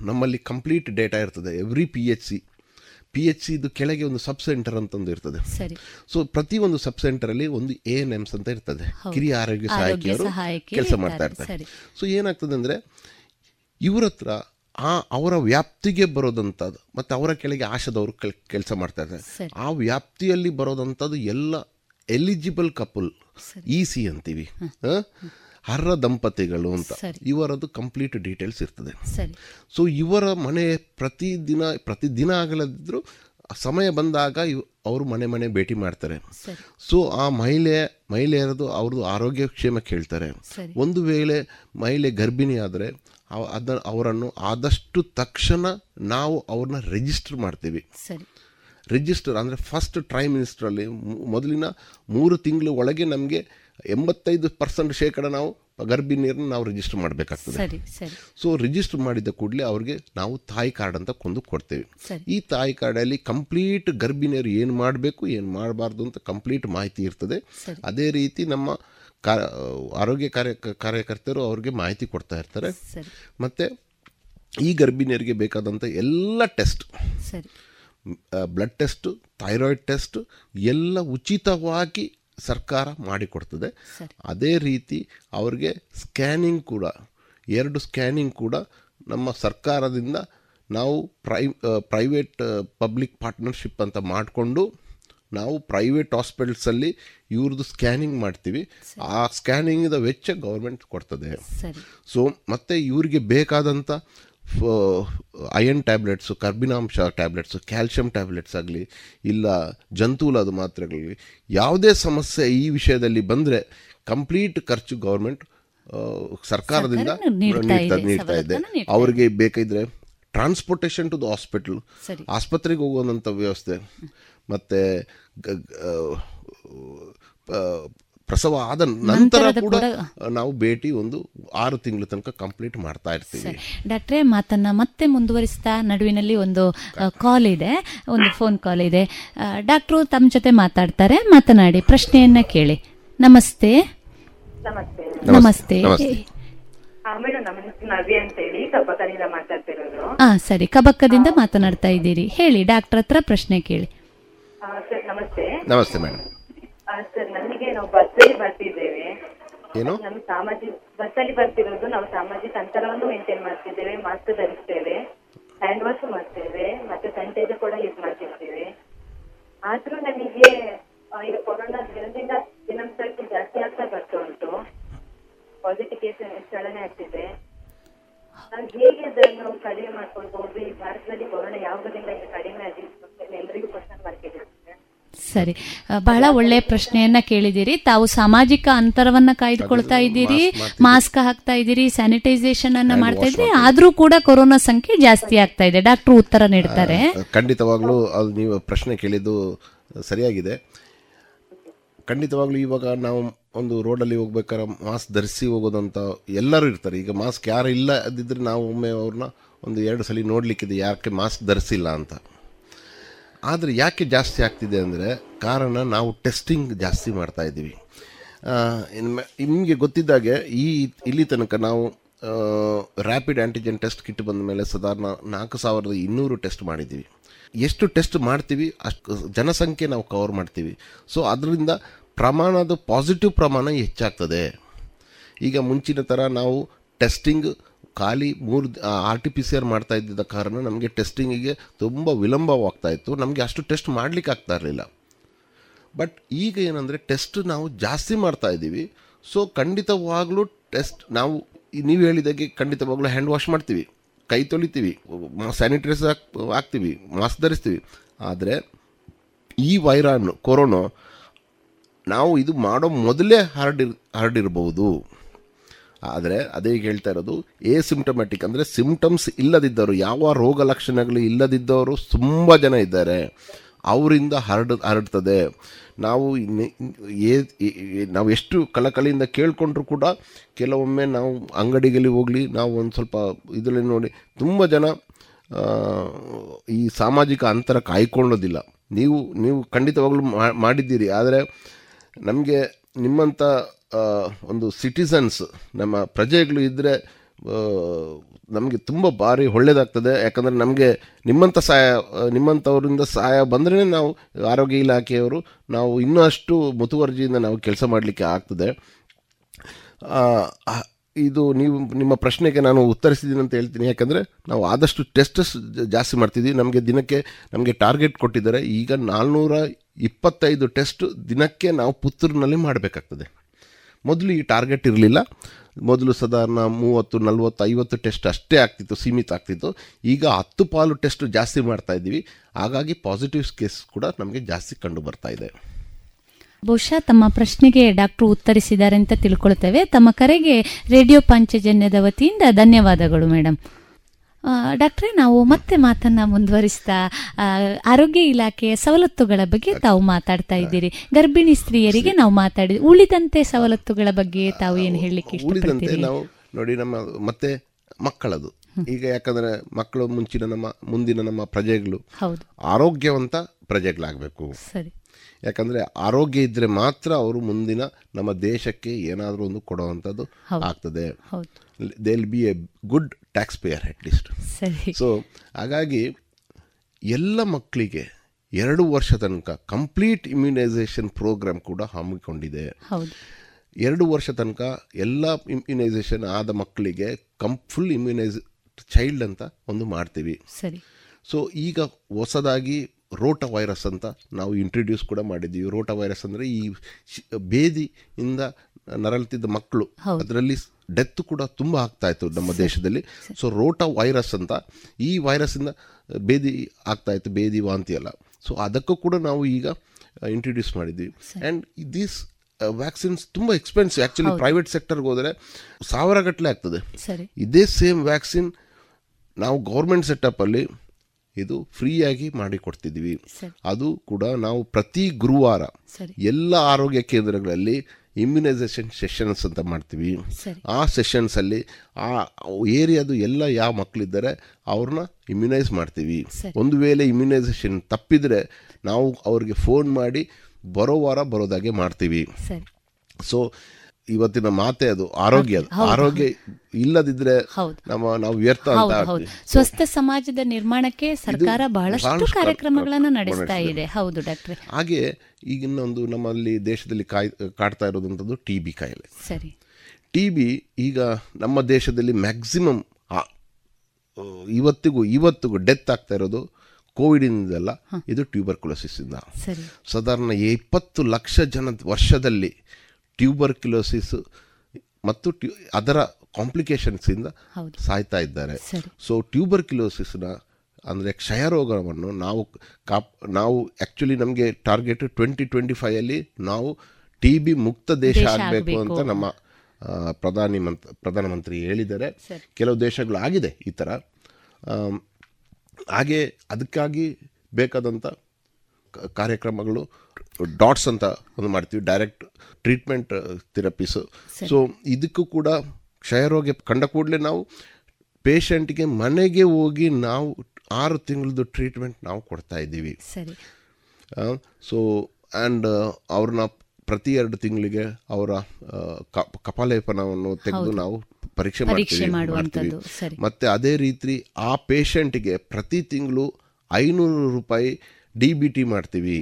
ನಮ್ಮಲ್ಲಿ ಕಂಪ್ಲೀಟ್ ಡೇಟಾ ಇರ್ತದೆ every P H C P H ಸಿದು ಕೆಳಗೆ ಒಂದು ಸಬ್ ಸೆಂಟರ್ ಅಂತಂದು ಇರ್ತದೆ. ಸೊ ಪ್ರತಿ ಒಂದು ಸಬ್ ಸೆಂಟರಲ್ಲಿ ಒಂದು ಎ ಎನ್ ಎಮ್ಸ್ ಅಂತ ಇರ್ತದೆ. ಕಿರಿಯ ಆರೋಗ್ಯ ಸಹಾಯಕಿಯರು ಕೆಲಸ ಮಾಡ್ತಾ ಇರ್ತಾರೆ. ಸೊ ಏನಾಗ್ತದೆ ಅಂದರೆ ಇವ್ರ ಹತ್ರ ಆ ಅವರ ವ್ಯಾಪ್ತಿಗೆ ಬರೋದಂಥದ್ದು. ಮತ್ತು ಅವರ ಕೆಳಗೆ ಆಶದವರು ಕೆಲಸ ಮಾಡ್ತಾ ಇದ್ದಾರೆ ಆ ವ್ಯಾಪ್ತಿಯಲ್ಲಿ ಬರೋದಂಥದ್ದು ಎಲ್ಲ ಎಲಿಜಿಬಲ್ ಕಪಲ್. ಇ ಸಿ ಅಂತೀವಿ? ಅರ್ಹ ದಂಪತಿಗಳು ಅಂತ. ಇವರದ್ದು ಕಂಪ್ಲೀಟ್ ಡೀಟೇಲ್ಸ್ ಇರ್ತದೆ. ಸೊ ಇವರ ಮನೆ ಪ್ರತಿದಿನ ಪ್ರತಿದಿನ ಆಗಲದಿದ್ದರೂ ಸಮಯ ಬಂದಾಗ ಇವ್ ಅವರು ಮನೆ ಮನೆ ಭೇಟಿ ಮಾಡ್ತಾರೆ. ಸೊ ಆ ಮಹಿಳೆ ಮಹಿಳೆಯರದು ಅವ್ರದ್ದು ಆರೋಗ್ಯ ಕ್ಷೇಮ ಕೇಳ್ತಾರೆ. ಒಂದು ವೇಳೆ ಮಹಿಳೆ ಗರ್ಭಿಣಿ ಆದರೆ ಅದ ಅವರನ್ನು ಆದಷ್ಟು ತಕ್ಷಣ ನಾವು ಅವ್ರನ್ನ ರಿಜಿಸ್ಟರ್ ಮಾಡ್ತೀವಿ. ರಿಜಿಸ್ಟರ್ ಅಂದರೆ ಫಸ್ಟ್ ಟ್ರೈ ಮಿನಿಸ್ಟ್ರಲ್ಲಿ ಮೊದಲಿನ ಮೂರು ತಿಂಗಳು ಒಳಗೆ ನಮಗೆ ಎಂಬತ್ತೈದು ಪರ್ಸೆಂಟ್ ಶೇಕಡ ನಾವು ಗರ್ಭಿಣಿಯರನ್ನು ನಾವು ರಿಜಿಸ್ಟರ್ ಮಾಡಬೇಕಾಗ್ತದೆ. ಸೊ ರಿಜಿಸ್ಟರ್ ಮಾಡಿದ ಕೂಡಲೇ ಅವ್ರಿಗೆ ನಾವು ತಾಯಿ ಕಾರ್ಡ್ ಅಂತ ಕೊಂದು ಕೊಡ್ತೇವೆ. ಈ ತಾಯಿ ಕಾರ್ಡಲ್ಲಿ ಕಂಪ್ಲೀಟ್ ಗರ್ಭಿಣಿಯರು ಏನು ಮಾಡಬೇಕು ಏನು ಮಾಡಬಾರ್ದು ಅಂತ ಕಂಪ್ಲೀಟ್ ಮಾಹಿತಿ ಇರ್ತದೆ. ಅದೇ ರೀತಿ ನಮ್ಮ ಆರೋಗ್ಯ ಕಾರ್ಯ ಕಾರ್ಯಕರ್ತರು ಅವ್ರಿಗೆ ಮಾಹಿತಿ ಕೊಡ್ತಾ ಇರ್ತಾರೆ. ಮತ್ತು ಈ ಗರ್ಭಿಣಿಯರಿಗೆ ಬೇಕಾದಂಥ ಎಲ್ಲ test. Blood test thyroid test ಎಲ್ಲ ಉಚಿತವಾಗಿ ಸರ್ಕಾರ ಮಾಡಿಕೊಡ್ತದೆ. ಅದೇ ರೀತಿ ಅವ್ರಿಗೆ ಸ್ಕ್ಯಾನಿಂಗ್ ಕೂಡ ಎರಡು ಸ್ಕ್ಯಾನಿಂಗ್ ಕೂಡ ನಮ್ಮ ಸರ್ಕಾರದಿಂದ ನಾವು ಪ್ರೈ ಪ್ರೈವೇಟ್ ಪಬ್ಲಿಕ್ ಪಾರ್ಟ್ನರ್ಶಿಪ್ ಅಂತ ಮಾಡಿಕೊಂಡು ನಾವು ಪ್ರೈವೇಟ್ ಹಾಸ್ಪಿಟಲ್ಸಲ್ಲಿ ಇವ್ರದ್ದು ಸ್ಕ್ಯಾನಿಂಗ್ ಮಾಡ್ತೀವಿ. ಆ ಸ್ಕ್ಯಾನಿಂಗಿದ ವೆಚ್ಚ ಗೌರ್ಮೆಂಟ್ ಕೊಡ್ತದೆ. ಸೊ ಮತ್ತು ಇವರಿಗೆ ಬೇಕಾದಂಥ ಅಯನ್ ಟ್ಯಾಬ್ಲೆಟ್ಸು ಕರ್ಬಿನಾಂಶ ಟ್ಯಾಬ್ಲೆಟ್ಸು ಕ್ಯಾಲ್ಶಿಯಂ ಟ್ಯಾಬ್ಲೆಟ್ಸ್ ಆಗಲಿ ಇಲ್ಲ ಜಂತುಲಾದ ಮಾತ್ರೆಗಳಾಗಲಿ ಯಾವುದೇ ಸಮಸ್ಯೆ ಈ ವಿಷಯದಲ್ಲಿ ಬಂದರೆ ಕಂಪ್ಲೀಟ್ ಖರ್ಚು ಗೌರ್ಮೆಂಟ್ ಸರ್ಕಾರದಿಂದ ಸರ್ಕಾರ ನೀಡ್ತಾ ಇದೆ, ಅವರಿಗೆ ಬೇಕಿದ್ರೆ ಟ್ರಾನ್ಸ್ಪೋರ್ಟೇಷನ್ ಟು ದ ಹಾಸ್ಪಿಟಲ್. ಆಸ್ಪತ್ರೆಗೆ ಹೋಗುವಂಥ ವ್ಯವಸ್ಥೆ ಮತ್ತು ಪ್ರಸವ ಆದ ನಂತರ ಕೂಡ ನಾವು ಭೇಟಿ ಒಂದು ಆರು ತಿಂಗಳ ತನಕ ಕಂಪ್ಲೀಟ್ ಮಾಡ್ತಾ ಇರ್ತೀವಿ. ಸರಿ. ಡಾಕ್ಟ್ರೇ ಮಾತನ್ನ ಮತ್ತೆ ಮುಂದುವರಿಸ್ತಾ ನಡುವಿನಲ್ಲಿ ಒಂದು ಕಾಲ್ ಇದೆ. ಒಂದು ಫೋನ್ ಕಾಲ್ ಇದೆ. ಆ, ಡಾಕ್ಟ್ರು ತಮ್ಮ ಜೊತೆ ಮಾತಾಡ್ತಾರೆ. ಮಾತನಾಡಿ ಪ್ರಶ್ನೆಯನ್ನ ಕೇಳಿ. ನಮಸ್ತೆ. ನಮಸ್ತೆ. ಹಾ ಸರಿ. ಕಬಕ್ಕದಿಂದ ಮಾತನಾಡ್ತಾ ಇದ್ದೀರಿ. ಹೇಳಿ ಡಾಕ್ಟರ್ ಹತ್ರ ಪ್ರಶ್ನೆ ಕೇಳಿ. ಸರ್ ನಮಸ್ತೆ. ನಮಸ್ತೆ ಮೇಡಮ್ ಸರ್ ನನಗೆ ನಾವು ಬಸ್ಸಲ್ಲಿ ಬರ್ತಿದ್ದೇವೆ. ಏನು? ನಮ್ಮ ಸಾಮಾಜಿಕ ಬಸ್ಸಲ್ಲಿ ಬರ್ತಿರೋದು ನಾವು ಸಾಮಾಜಿಕ ಅಂತರವನ್ನು ಮೇಂಟೈನ್ ಮಾಡ್ತಿದ್ದೇವೆ ಮಾಸ್ಕ್ ಧರಿಸ್ತೇವೆ ಹ್ಯಾಂಡ್ ವಾಶ್ ಮಾಡ್ತೇವೆ ಮತ್ತೆ ಸ್ಯಾನಿಟೈಸರ್ ಕೂಡ ಯೂಸ್ ಮಾಡ್ತಿರ್ತೇವೆ. ಆದ್ರೂ ನಮಗೆ ಈಗ ಕೊರೋನಾ ದಿನದಿಂದ ದಿನಂತಕ್ಕೆ ಜಾಸ್ತಿ ಆಗ್ತಾ ಬರ್ತಾ ಉಂಟು. ಪಾಸಿಟಿವ್ ಕೇಸ್ ಚಲನೆ ಆಗ್ತಿದೆ. ನಾವು ಹೇಗೆ ಅದನ್ನು ಕಡಿಮೆ ಮಾಡ್ಕೊಳ್ಬಹುದು ಈ ಭಾರತದಲ್ಲಿ ಕೊರೋನಾ ಯಾವುದರಿಂದ ಕಡಿಮೆ ಆಗಿದೆ. ಎಲ್ಲರಿಗೂ ಕ್ವಶನ್ ಮಾರ್ಕ್ ಇದೆ. ಸರಿ. ಬಹಳ ಒಳ್ಳೆ ಪ್ರಶ್ನೆಯನ್ನ ಕೇಳಿದಿರಿ ತಾವು ಸಾಮಾಜಿಕ ಅಂತರವನ್ನ ಕಾಯ್ದುಕೊಳ್ತಾ ಇದ್ದೀರಿ ಮಾಸ್ಕ್ ಹಾಕ್ತಾ ಇದ್ದೀರಿ ಸ್ಯಾನಿಟೈಸೇಷನ್ ಅನ್ನ ಮಾಡ್ತಾ ಇದ್ರಿ ಆದ್ರೂ ಕೂಡ ಕೊರೋನಾ ಸಂಖ್ಯೆ ಜಾಸ್ತಿ ಆಗ್ತಾ ಇದೆ. ಡಾಕ್ಟರ್ ಉತ್ತರ ನೀಡ್ತಾರೆ. ಖಂಡಿತವಾಗ್ಲೂ ಅದು ನೀವು ಪ್ರಶ್ನೆ ಕೇಳಿದ್ದು ಸರಿಯಾಗಿದೆ. ಖಂಡಿತವಾಗ್ಲೂ ಇವಾಗ ನಾವು ಒಂದು ರೋಡಲ್ಲಿ ಹೋಗ್ಬೇಕಾದ್ರೆ ಮಾಸ್ಕ್ ಧರಿಸಿ ಹೋಗೋದಂತ ಎಲ್ಲರೂ ಇರ್ತಾರೆ. ಈಗ ಮಾಸ್ಕ್ ಯಾರು ಇಲ್ಲ ಅದಿದ್ರೆ ನಾವು ಒಮ್ಮೆ ಅವ್ರನ್ನ ಒಂದು ಎರಡು ಸಲ ನೋಡಲಿಕ್ಕಿದೆ, ಯಾಕೆ ಮಾಸ್ಕ್ ಧರಿಸಿಲ್ಲ ಅಂತ. ಆದರೆ ಯಾಕೆ ಜಾಸ್ತಿ ಆಗ್ತಿದೆ ಅಂದರೆ ಕಾರಣ ನಾವು ಟೆಸ್ಟಿಂಗ್ ಜಾಸ್ತಿ ಮಾಡ್ತಾ ಇದ್ದೀವಿ. ನಿಮಗೆ ಗೊತ್ತಿದ್ದಾಗೆ ಈ ಇಲ್ಲಿ ತನಕ ನಾವು ರ್ಯಾಪಿಡ್ ಆ್ಯಂಟಿಜೆನ್ ಟೆಸ್ಟ್ ಕಿಟ್ ಬಂದ ಮೇಲೆ ಸಾಧಾರಣ ನಾಲ್ಕು ಸಾವಿರದ ಇನ್ನೂರು ಟೆಸ್ಟ್ ಮಾಡಿದ್ದೀವಿ. ಎಷ್ಟು ಟೆಸ್ಟ್ ಮಾಡ್ತೀವಿ ಅಷ್ಟು ಜನಸಂಖ್ಯೆ ನಾವು ಕವರ್ ಮಾಡ್ತೀವಿ. ಸೊ ಅದರಿಂದ ಪ್ರಮಾಣದ ಪಾಸಿಟಿವ್ ಪ್ರಮಾಣ ಹೆಚ್ಚಾಗ್ತದೆ. ಈಗ ಮುಂಚಿನ ಥರ ನಾವು ಟೆಸ್ಟಿಂಗ್ ಖಾಲಿ ಮೂರು R T P C R ಮಾಡ್ತಾ ಇದ್ದಿದ್ದ ಕಾರಣ ನಮಗೆ ಟೆಸ್ಟಿಂಗಿಗೆ ತುಂಬ ವಿಳಂಬವಾಗ್ತಾ ಇತ್ತು. ನಮಗೆ ಅಷ್ಟು ಟೆಸ್ಟ್ ಮಾಡಲಿಕ್ಕೆ ಆಗ್ತಾ ಇರಲಿಲ್ಲ. ಬಟ್ ಈಗ ಏನಂದರೆ ಟೆಸ್ಟ್ ನಾವು ಜಾಸ್ತಿ ಮಾಡ್ತಾ ಇದ್ದೀವಿ. ಸೊ ಖಂಡಿತವಾಗಲೂ ಟೆಸ್ಟ್ ನಾವು ನೀವು ಹೇಳಿದಾಗೆ ಖಂಡಿತವಾಗ್ಲೂ ಹ್ಯಾಂಡ್ ವಾಶ್ ಮಾಡ್ತೀವಿ. ಕೈ ತೊಳಿತೀವಿ ಸ್ಯಾನಿಟೈಸರ್ ಹಾಕ್, ಹಾಕ್ತೀವಿ ಮಾಸ್ಕ್ ಧರಿಸ್ತೀವಿ. ಆದರೆ ಈ ವೈರಾಣು ಕೊರೋನಾ ನಾವು ಇದು ಮಾಡೋ ಮೊದಲೇ ಹರಡಿರ್ ಹರಡಿರ್ಬೋದು ಆದರೆ ಅದೇ ಹೇಳ್ತಾ ಇರೋದು ಎ ಸಿಂಪ್ಟಮ್ಯಾಟಿಕ್ ಅಂದರೆ ಸಿಮ್ಟಮ್ಸ್ ಇಲ್ಲದಿದ್ದವರು, ಯಾವ ರೋಗ ಲಕ್ಷಣಗಳು ಇಲ್ಲದಿದ್ದವರು ತುಂಬ ಜನ ಇದ್ದಾರೆ. ಅವರಿಂದ ಹರಡ, ಹರಡ್ತದೆ. ನಾವು ನಾವು ಎಷ್ಟು ಕಳಕಳಿಯಿಂದ ಕೇಳಿಕೊಂಡ್ರೂ ಕೂಡ ಕೆಲವೊಮ್ಮೆ ನಾವು ಅಂಗಡಿಗಳಿಗೆ ಹೋಗಲಿ, ನಾವು ಒಂದು ಸ್ವಲ್ಪ ಇದರಲ್ಲಿ ನೋಡಿ, ತುಂಬ ಜನ ಈ ಸಾಮಾಜಿಕ ಅಂತರ ಕಾಯ್ಕೊಳ್ಳೋದಿಲ್ಲ. ನೀವು ನೀವು ಖಂಡಿತವಾಗ್ಲೂ ಮಾಡಿದ್ದೀರಿ. ಆದರೆ ನಮಗೆ ನಿಮ್ಮಂಥ ಒಂದು ಸಿಟಿಸನ್ಸ್ ನಮ್ಮ ಪ್ರಜೆಗಳು ಇದ್ದರೆ ನಮಗೆ ತುಂಬ ಭಾರಿ ಒಳ್ಳೆಯದಾಗ್ತದೆ ಯಾಕಂದರೆ ನಮಗೆ ನಿಮ್ಮಂಥ ಸಹಾಯ ನಿಮ್ಮಂಥವರಿಂದ ಸಹಾಯ ಬಂದ್ರೇ ನಾವು ಆರೋಗ್ಯ ಇಲಾಖೆಯವರು, ನಾವು ಇನ್ನಷ್ಟು ಮುತುವರ್ಜಿಯಿಂದ ನಾವು ಕೆಲಸ ಮಾಡಲಿಕ್ಕೆ ಆಗ್ತದೆ. ಇದು ನೀವು, ನಿಮ್ಮ ಪ್ರಶ್ನೆಗೆ ನಾನು ಉತ್ತರಿಸಿದ್ದೀನಿ ಅಂತ ಹೇಳ್ತೀನಿ. ಯಾಕಂದರೆ ನಾವು ಆದಷ್ಟು ಟೆಸ್ಟಸ್ ಜಾಸ್ತಿ ಮಾಡ್ತಿದ್ದೀವಿ ನಮಗೆ ದಿನಕ್ಕೆ ನಮಗೆ ಟಾರ್ಗೆಟ್ ಕೊಟ್ಟಿದ್ದಾರೆ. ಈಗ ನಾಲ್ನೂರ ಇಪ್ಪತ್ತೈದು ಟೆಸ್ಟ್ ದಿನಕ್ಕೆ ನಾವು ಪುತ್ತೂರಿನಲ್ಲಿ ಮಾಡಬೇಕಾಗ್ತದೆ. ಮೊದಲು ಈ ಟಾರ್ಗೆಟ್ ಇರಲಿಲ್ಲ. ಮೊದಲು ಸಾಧಾರಣ ಮೂವತ್ತು, ನಲ್ವತ್ತು, ಐವತ್ತು ಟೆಸ್ಟ್ ಅಷ್ಟೇ ಆಗ್ತಿತ್ತು, ಸೀಮಿತ ಆಗ್ತಿತ್ತು. ಈಗ ಹತ್ತು ಪಾಲು ಟೆಸ್ಟ್ ಜಾಸ್ತಿ ಮಾಡ್ತಾ ಇದ್ದೀವಿ. ಹಾಗಾಗಿ ಪಾಸಿಟಿವ್ ಕೇಸ್ ಕೂಡ ನಮಗೆ ಜಾಸ್ತಿ ಕಂಡು ಬರ್ತಾ ಇದೆ. ಬಹುಶಃ ತಮ್ಮ ಪ್ರಶ್ನೆಗೆ ಡಾಕ್ಟರ್ ಉತ್ತರಿಸಿದ್ದಾರೆ ಅಂತ ತಿಳ್ಕೊಳ್ತೇವೆ. ತಮ್ಮ ಕರೆಗೆ ರೇಡಿಯೋ ಪಂಚಜನ್ಯದ ವತಿಯಿಂದ ಧನ್ಯವಾದಗಳು ಮೇಡಮ್ ಡಾಕ್ಟ್ರೇ ನಾವು ಮತ್ತೆ ಮಾತನ್ನ ಮುಂದುವರಿಸ್ತಾ ಆರೋಗ್ಯ ಇಲಾಖೆಯ ಸವಲತ್ತುಗಳ ಬಗ್ಗೆ ತಾವು ಮಾತಾಡ್ತಾ ಇದ್ದೀರಿ. ಗರ್ಭಿಣಿ ಸ್ತ್ರೀಯರಿಗೆ ನಾವು ಮಾತಾಡಿ ಉಳಿದಂತೆ ಸವಲತ್ತುಗಳ ಬಗ್ಗೆ ತಾವು ಏನು ಹೇಳಲಿಕ್ಕೆ ಉಳಿದಂತೆ ಇಷ್ಟಪಡ್ತೀರಿ? ನಾವು ನೋಡಿ ನಮ್ಮ ಮತ್ತೆ ಮಕ್ಕಳದು. ಈಗ ಯಾಕಂದ್ರೆ ಮಕ್ಕಳು ಮುಂಚಿನ ನಮ್ಮ ಮುಂದಿನ ನಮ್ಮ ಪ್ರಜೆಗಳು ಹೌದು. ಆರೋಗ್ಯವಂತ ಪ್ರಜೆಗಳಾಗಬೇಕು. ಸರಿ. ಯಾಕಂದ್ರೆ ಆರೋಗ್ಯ ಇದ್ರೆ ಮಾತ್ರ ಅವರು ಮುಂದಿನ ನಮ್ಮ ದೇಶಕ್ಕೆ ಏನಾದರೂ ಒಂದು ಕೊಡುವಂಥದ್ದು. ಆಗ್ತದೆ. ಹೌದು. They will be a good tax payer at least ಸರಿ. ಸೊ ಹಾಗಾಗಿ ಎಲ್ಲ ಮಕ್ಕಳಿಗೆ ಎರಡು ವರ್ಷ ತನಕ ಕಂಪ್ಲೀಟ್ ಇಮ್ಯುನೈಸೇಷನ್ ಪ್ರೋಗ್ರಾಮ್ ಕೂಡ ಹಮ್ಮಿಕೊಂಡಿದೆ. ಎರಡು ವರ್ಷ ತನಕ ಎಲ್ಲ ಇಮ್ಯುನೈಸೇಷನ್ ಆದ ಮಕ್ಕಳಿಗೆ ಕಂ ಫುಲ್ ಇಮ್ಯುನೈಸ್ ಚೈಲ್ಡ್ ಅಂತ ಒಂದು ಮಾಡ್ತೀವಿ. ಸರಿ. ಸೊ ಈಗ ಹೊಸದಾಗಿ ರೋಟ ವೈರಸ್ ಅಂತ ನಾವು ಇಂಟ್ರಡ್ಯೂಸ್ ಕೂಡ ಮಾಡಿದ್ದೀವಿ. ರೋಟ ವೈರಸ್ ಅಂದರೆ ಈ ಬೇದಿಯಿಂದ ನರಳುತ್ತಿದ್ದ ಮಕ್ಕಳು. ಅದರಲ್ಲಿ ಡೆತ್ ಕೂಡ ತುಂಬ ಆಗ್ತಾ ಇತ್ತು ನಮ್ಮ ದೇಶದಲ್ಲಿ. ಸೊ ರೋಟಾ ವೈರಸ್ ಅಂತ ಈ ವೈರಸ್ಸಿಂದ ಬೇದಿ ಆಗ್ತಾ ಇತ್ತು ಬೇದಿ ವಾಂತಿ ಅಲ್ಲ ಸೊ ಅದಕ್ಕೂ ಕೂಡ ನಾವು ಈಗ ಇಂಟ್ರಡ್ಯೂಸ್ ಮಾಡಿದ್ವಿ. ಆ್ಯಂಡ್ ದೀಸ್ ವ್ಯಾಕ್ಸಿನ್ಸ್ ತುಂಬ ಎಕ್ಸ್ಪೆನ್ಸಿವ್ ಆ್ಯಕ್ಚುಲಿ ಪ್ರೈವೇಟ್ ಸೆಕ್ಟರ್ಗೆ ಹೋದರೆ ಸಾವಿರ ಗಟ್ಟಲೆ ಆಗ್ತದೆ ಇದೇ ಸೇಮ್ ವ್ಯಾಕ್ಸಿನ್ ನಾವು ಗೌರ್ಮೆಂಟ್ ಸೆಟಪ್ಪಲ್ಲಿ ಇದು ಫ್ರೀಯಾಗಿ ಮಾಡಿಕೊಡ್ತಿದ್ವಿ. ಅದು ಕೂಡ ನಾವು ಪ್ರತಿ ಗುರುವಾರ ಎಲ್ಲ ಆರೋಗ್ಯ ಕೇಂದ್ರಗಳಲ್ಲಿ ಇಮ್ಯುನೈಸೇಷನ್ ಸೆಷನ್ಸ್ ಅಂತ ಮಾಡ್ತೀವಿ. ಆ ಸೆಷನ್ಸಲ್ಲಿ ಆ ಏರಿಯಾದು ಎಲ್ಲ ಯಾವ ಮಕ್ಕಳಿದ್ದಾರೆ ಅವ್ರನ್ನ ಇಮ್ಯುನೈಸ್ ಮಾಡ್ತೀವಿ. ಒಂದು ವೇಳೆ ಇಮ್ಯುನೈಸೇಷನ್ ತಪ್ಪಿದರೆ ನಾವು ಅವ್ರಿಗೆ ಫೋನ್ ಮಾಡಿ ಬರೋ ವಾರ ಬರೋದಾಗೆ ಮಾಡ್ತೀವಿ. ಸೊ ಇವತ್ತಿನ ಮಾತೆ ಅದು ಆರೋಗ್ಯ ಅದು. ಆರೋಗ್ಯ ಇಲ್ಲದಿದ್ರೆ ನಮ್ಮ ನಾವು ವ್ಯರ್ಥ ಅಂತ ಸ್ವಸ್ಥ ಸಮಾಜದ ನಿರ್ಮಾಣಕ್ಕೆ ಸರ್ಕಾರ ಬಹಳಷ್ಟು ಕಾರ್ಯಕ್ರಮಗಳನ್ನು ಕಾರ್ಯಕ್ರಮ ನಡೆಸ್ತಾ ಇದೆ. ಹೌದು ಡಾಕ್ಟರ್. ಹಾಗೆ ಈಗಿನ್ನೊಂದು ನಮ್ಮಲ್ಲಿ ದೇಶದಲ್ಲಿ ಕಾಯ್ ಕಾಡ್ತಾ ಇರೋದಂಥದ್ದು ಟಿ ಬಿ ಕಾಯಿಲೆ. ಸರಿ. ಟಿ ಬಿ ಈಗ ನಮ್ಮ ದೇಶದಲ್ಲಿ ಮ್ಯಾಕ್ಸಿಮಮ್ ಇವತ್ತಿಗೂ ಇವತ್ತಿಗೂ ಡೆತ್ ಆಗ್ತಾ ಇರೋದು ಕೋವಿಡಿಂದಲ್ಲ ಇದು ಟ್ಯೂಬರ್ಕುಲೋಸಿಸ್ ಇಂದ ಸಾಧಾರಣ ಇಪ್ಪತ್ತು ಲಕ್ಷ ಜನ ವರ್ಷದಲ್ಲಿ ಟ್ಯೂಬರ್ಕ್ಯುಲೋಸಿಸ್ ಮತ್ತು ಟ್ಯೂ ಅದರ ಕಾಂಪ್ಲಿಕೇಶನ್ಸಿಂದ. ಸಾಯ್ತಾ ಇದ್ದಾರೆ. ಸೊ ಟ್ಯೂಬರ್ಕ್ಯುಲೋಸಿಸ್ನ ಅಂದರೆ ಕ್ಷಯರೋಗವನ್ನು ನಾವು ಕಾಪ್ ನಾವು ಆ್ಯಕ್ಚುಲಿ ನಮಗೆ ಟಾರ್ಗೆಟ್ ಟ್ವೆಂಟಿ ಟ್ವೆಂಟಿ ಫೈಯಲ್ಲಿ ನಾವು ಟಿ ಬಿ ಮುಕ್ತ ದೇಶ ದೇಶ ಆಗಬೇಕು ಅಂತ ನಮ್ಮ ಪ್ರಧಾನಿ ಮಂತ್ ಪ್ರಧಾನಮಂತ್ರಿ ಹೇಳಿದ್ದಾರೆ. ಕೆಲವು ದೇಶಗಳು ಆಗಿದೆ ಈ ಥರ ಹಾಗೆ ಅದಕ್ಕಾಗಿ ಬೇಕಾದಂಥ ಕಾರ್ಯಕ್ರಮಗಳು ಡಾಟ್ಸ್ ಅಂತ ಒಂದು ಮಾಡ್ತೀವಿ ಡೈರೆಕ್ಟ್ ಟ್ರೀಟ್ಮೆಂಟ್ ಥೆರಪೀಸ್ ಸೊ ಇದಕ್ಕೂ ಕೂಡ ಕ್ಷಯರೋಗ ಕಂಡ ಕೂಡಲೇ ನಾವು ಪೇಷಂಟ್ಗೆ ಮನೆಗೆ ಹೋಗಿ ನಾವು ಆರು ತಿಂಗಳದ್ದು ಟ್ರೀಟ್ಮೆಂಟ್ ನಾವು ಕೊಡ್ತಾ ಇದ್ದೀವಿ. ಸೊ ಆ್ಯಂಡ್ ಅವ್ರನ್ನ ಪ್ರತಿ ಎರಡು ತಿಂಗಳಿಗೆ ಅವರ ಕಪಾಲೇಪನವನ್ನು ತೆಗೆದು ನಾವು ಪರೀಕ್ಷೆ ಮಾಡ್ತೀವಿ. ಮತ್ತೆ ಅದೇ ರೀತಿ ಆ ಪೇಷಂಟ್ಗೆ ಪ್ರತಿ ತಿಂಗಳು ಐನೂರು ರೂಪಾಯಿ ಡಿ ಬಿ ಟಿ ಮಾಡ್ತೀವಿ.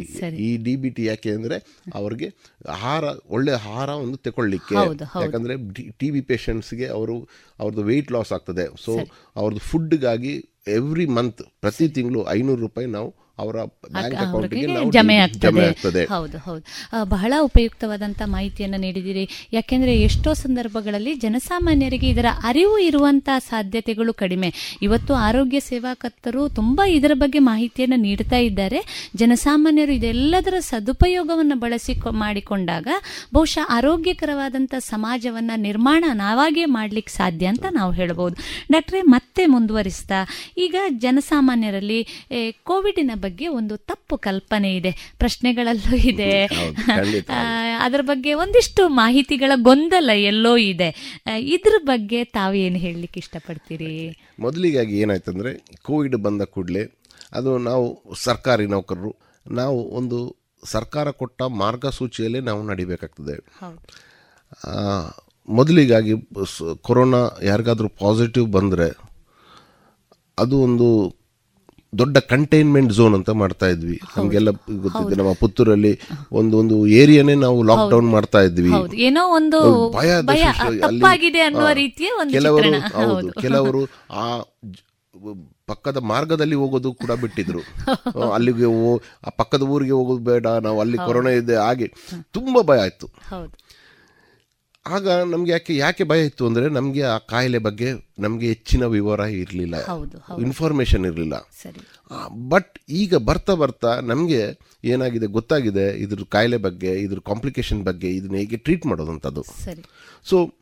ಈ ಡಿ ಬಿ ಟಿ ಯಾಕೆ ಅಂದರೆ ಅವ್ರಿಗೆ ಆಹಾರ ಒಳ್ಳೆ ಆಹಾರ ಒಂದು ತಗೊಳ್ಳಿಕ್ಕೆ. ಯಾಕಂದರೆ ಟಿ ಬಿ ಪೇಷಂಟ್ಸ್ಗೆ ಅವರು ಅವ್ರದ್ದು ವೆಯ್ಟ್ ಲಾಸ್ ಆಗ್ತದೆ. ಸೊ ಅವ್ರದ್ದು ಫುಡ್ಗಾಗಿ ಎವ್ರಿ ಮಂತ್ ಪ್ರತಿ ತಿಂಗಳು ಐನೂರು ರೂಪಾಯಿ ನಾವು ಅವರ ಬ್ಯಾಂಕ್ ಅಕೌಂಟ್ಗೆ ಜಮೆ ಆಗ್ತದೆ. ಹೌದು ಹೌದು. ಬಹಳ ಉಪಯುಕ್ತವಾದಂಥ ಮಾಹಿತಿಯನ್ನು ನೀಡಿದಿರಿ ಯಾಕೆಂದ್ರೆ ಎಷ್ಟೋ ಸಂದರ್ಭಗಳಲ್ಲಿ ಜನಸಾಮಾನ್ಯರಿಗೆ ಇದರ ಅರಿವು ಇರುವಂತಹ ಸಾಧ್ಯತೆಗಳು ಕಡಿಮೆ. ಇವತ್ತು ಆರೋಗ್ಯ ಸೇವಾಕರ್ತರು ತುಂಬಾ ಇದರ ಬಗ್ಗೆ ಮಾಹಿತಿಯನ್ನು ನೀಡ್ತಾ ಇದ್ದಾರೆ. ಜನಸಾಮಾನ್ಯರು ಇದೆಲ್ಲದರ ಸದುಪಯೋಗವನ್ನು ಬಳಸಿ ಮಾಡಿಕೊಂಡಾಗ ಬಹುಶಃ ಆರೋಗ್ಯಕರವಾದಂಥ ಸಮಾಜವನ್ನ ನಿರ್ಮಾಣ ನಾವಾಗೇ ಮಾಡ್ಲಿಕ್ಕೆ ಸಾಧ್ಯ ಅಂತ ನಾವು ಹೇಳ್ಬೋದು. ಡಾಕ್ಟ್ರೆ ಮತ್ತೆ ಮುಂದುವರಿಸ್ತಾ. ಈಗ ಜನಸಾಮಾನ್ಯರಲ್ಲಿ ಕೋವಿಡಿನ ಬಗ್ಗೆ ಒಂದು ತಪ್ಪು ಕಲ್ಪನೆ ಇದೆ ಪ್ರಶ್ನೆಗಳಲ್ಲೂ ಇದೆ. ಅದರ ಬಗ್ಗೆ ಒಂದಿಷ್ಟು ಮಾಹಿತಿಗಳ ಗೊಂದಲ ಎಲ್ಲೋ ಇದೆ. ಇದ್ರ ಬಗ್ಗೆ ತಾವೇನು ಹೇಳಲಿಕ್ಕೆ ಇಷ್ಟಪಡ್ತೀರಿ? ಮೊದಲಿಗಾಗಿ ಏನಾಯ್ತಂದ್ರೆ ಕೋವಿಡ್ ಬಂದ ಕೂಡಲೇ ಅದು ನಾವು ಸರ್ಕಾರಿ ನೌಕರರು ನಾವು ಒಂದು ಸರ್ಕಾರ ಕೊಟ್ಟ ಮಾರ್ಗಸೂಚಿಯಲ್ಲೇ ನಾವು ನಡಿಬೇಕಾಗ್ತದೆ. ಮೊದಲಿಗಾಗಿ ಕೊರೋನಾ ಯಾರಿಗಾದರೂ ಪಾಸಿಟಿವ್ ಬಂದರೆ ಅದು ಒಂದು ದೊಡ್ಡ ಕಂಟೈನ್ಮೆಂಟ್ ಝೋನ್ ಅಂತ ಮಾಡ್ತಾ ಇದ್ವಿ. ನಮಗೆಲ್ಲ ಗೊತ್ತಿದೆ. ನಮ್ಮ ಪುತ್ತೂರಲ್ಲಿ ಒಂದು ಒಂದು ಏರಿಯಾನೇ ನಾವು ಲಾಕ್ ಡೌನ್ ಮಾಡ್ತಾ ಇದ್ವಿ. ಏನೋ ಒಂದು ಭಯ ತಪ್ಪಾಗಿದೆ ಅನ್ನುವ ರೀತಿಯ ಕೆಲವರು ಹೌದು. ಕೆಲವರು ಆ ಪಕ್ಕದ ಮಾರ್ಗದಲ್ಲಿ ಹೋಗೋದು ಕೂಡ ಬಿಟ್ಟಿದ್ರು. <laughs> ಅಲ್ಲಿಗೆ ಆ ಪಕ್ಕದ ಊರಿಗೆ ಹೋಗೋದು ಬೇಡ. ನಾವು ಅಲ್ಲಿ ಕೊರೋನಾ ಇದೆ ಹಾಗೆ. ತುಂಬಾ ಭಯ ಆಯ್ತು. ಆಗ ನಮ್ಗೆ ಯಾಕೆ ಯಾಕೆ ಭಯ ಇತ್ತು ಅಂದ್ರೆ ನಮ್ಗೆ ಆ ಕಾಯಿಲೆ ಬಗ್ಗೆ ನಮ್ಗೆ ಹೆಚ್ಚಿನ ವಿವರ ಇರಲಿಲ್ಲ. ಇನ್ಫಾರ್ಮೇಶನ್ ಇರಲಿಲ್ಲ. ಬಟ್ ಈಗ ಬರ್ತಾ ಬರ್ತಾ ನಮಗೆ ಏನಾಗಿದೆ ಗೊತ್ತಾಗಿದೆ ಇದ್ರ ಕಾಯಿಲೆ ಬಗ್ಗೆ ಇದ್ರ ಕಾಂಪ್ಲಿಕೇಶನ್ ಬಗ್ಗೆ ಇದನ್ನ ಹೇಗೆ ಟ್ರೀಟ್ ಮಾಡೋದಂಥದ್ದು ಸೊ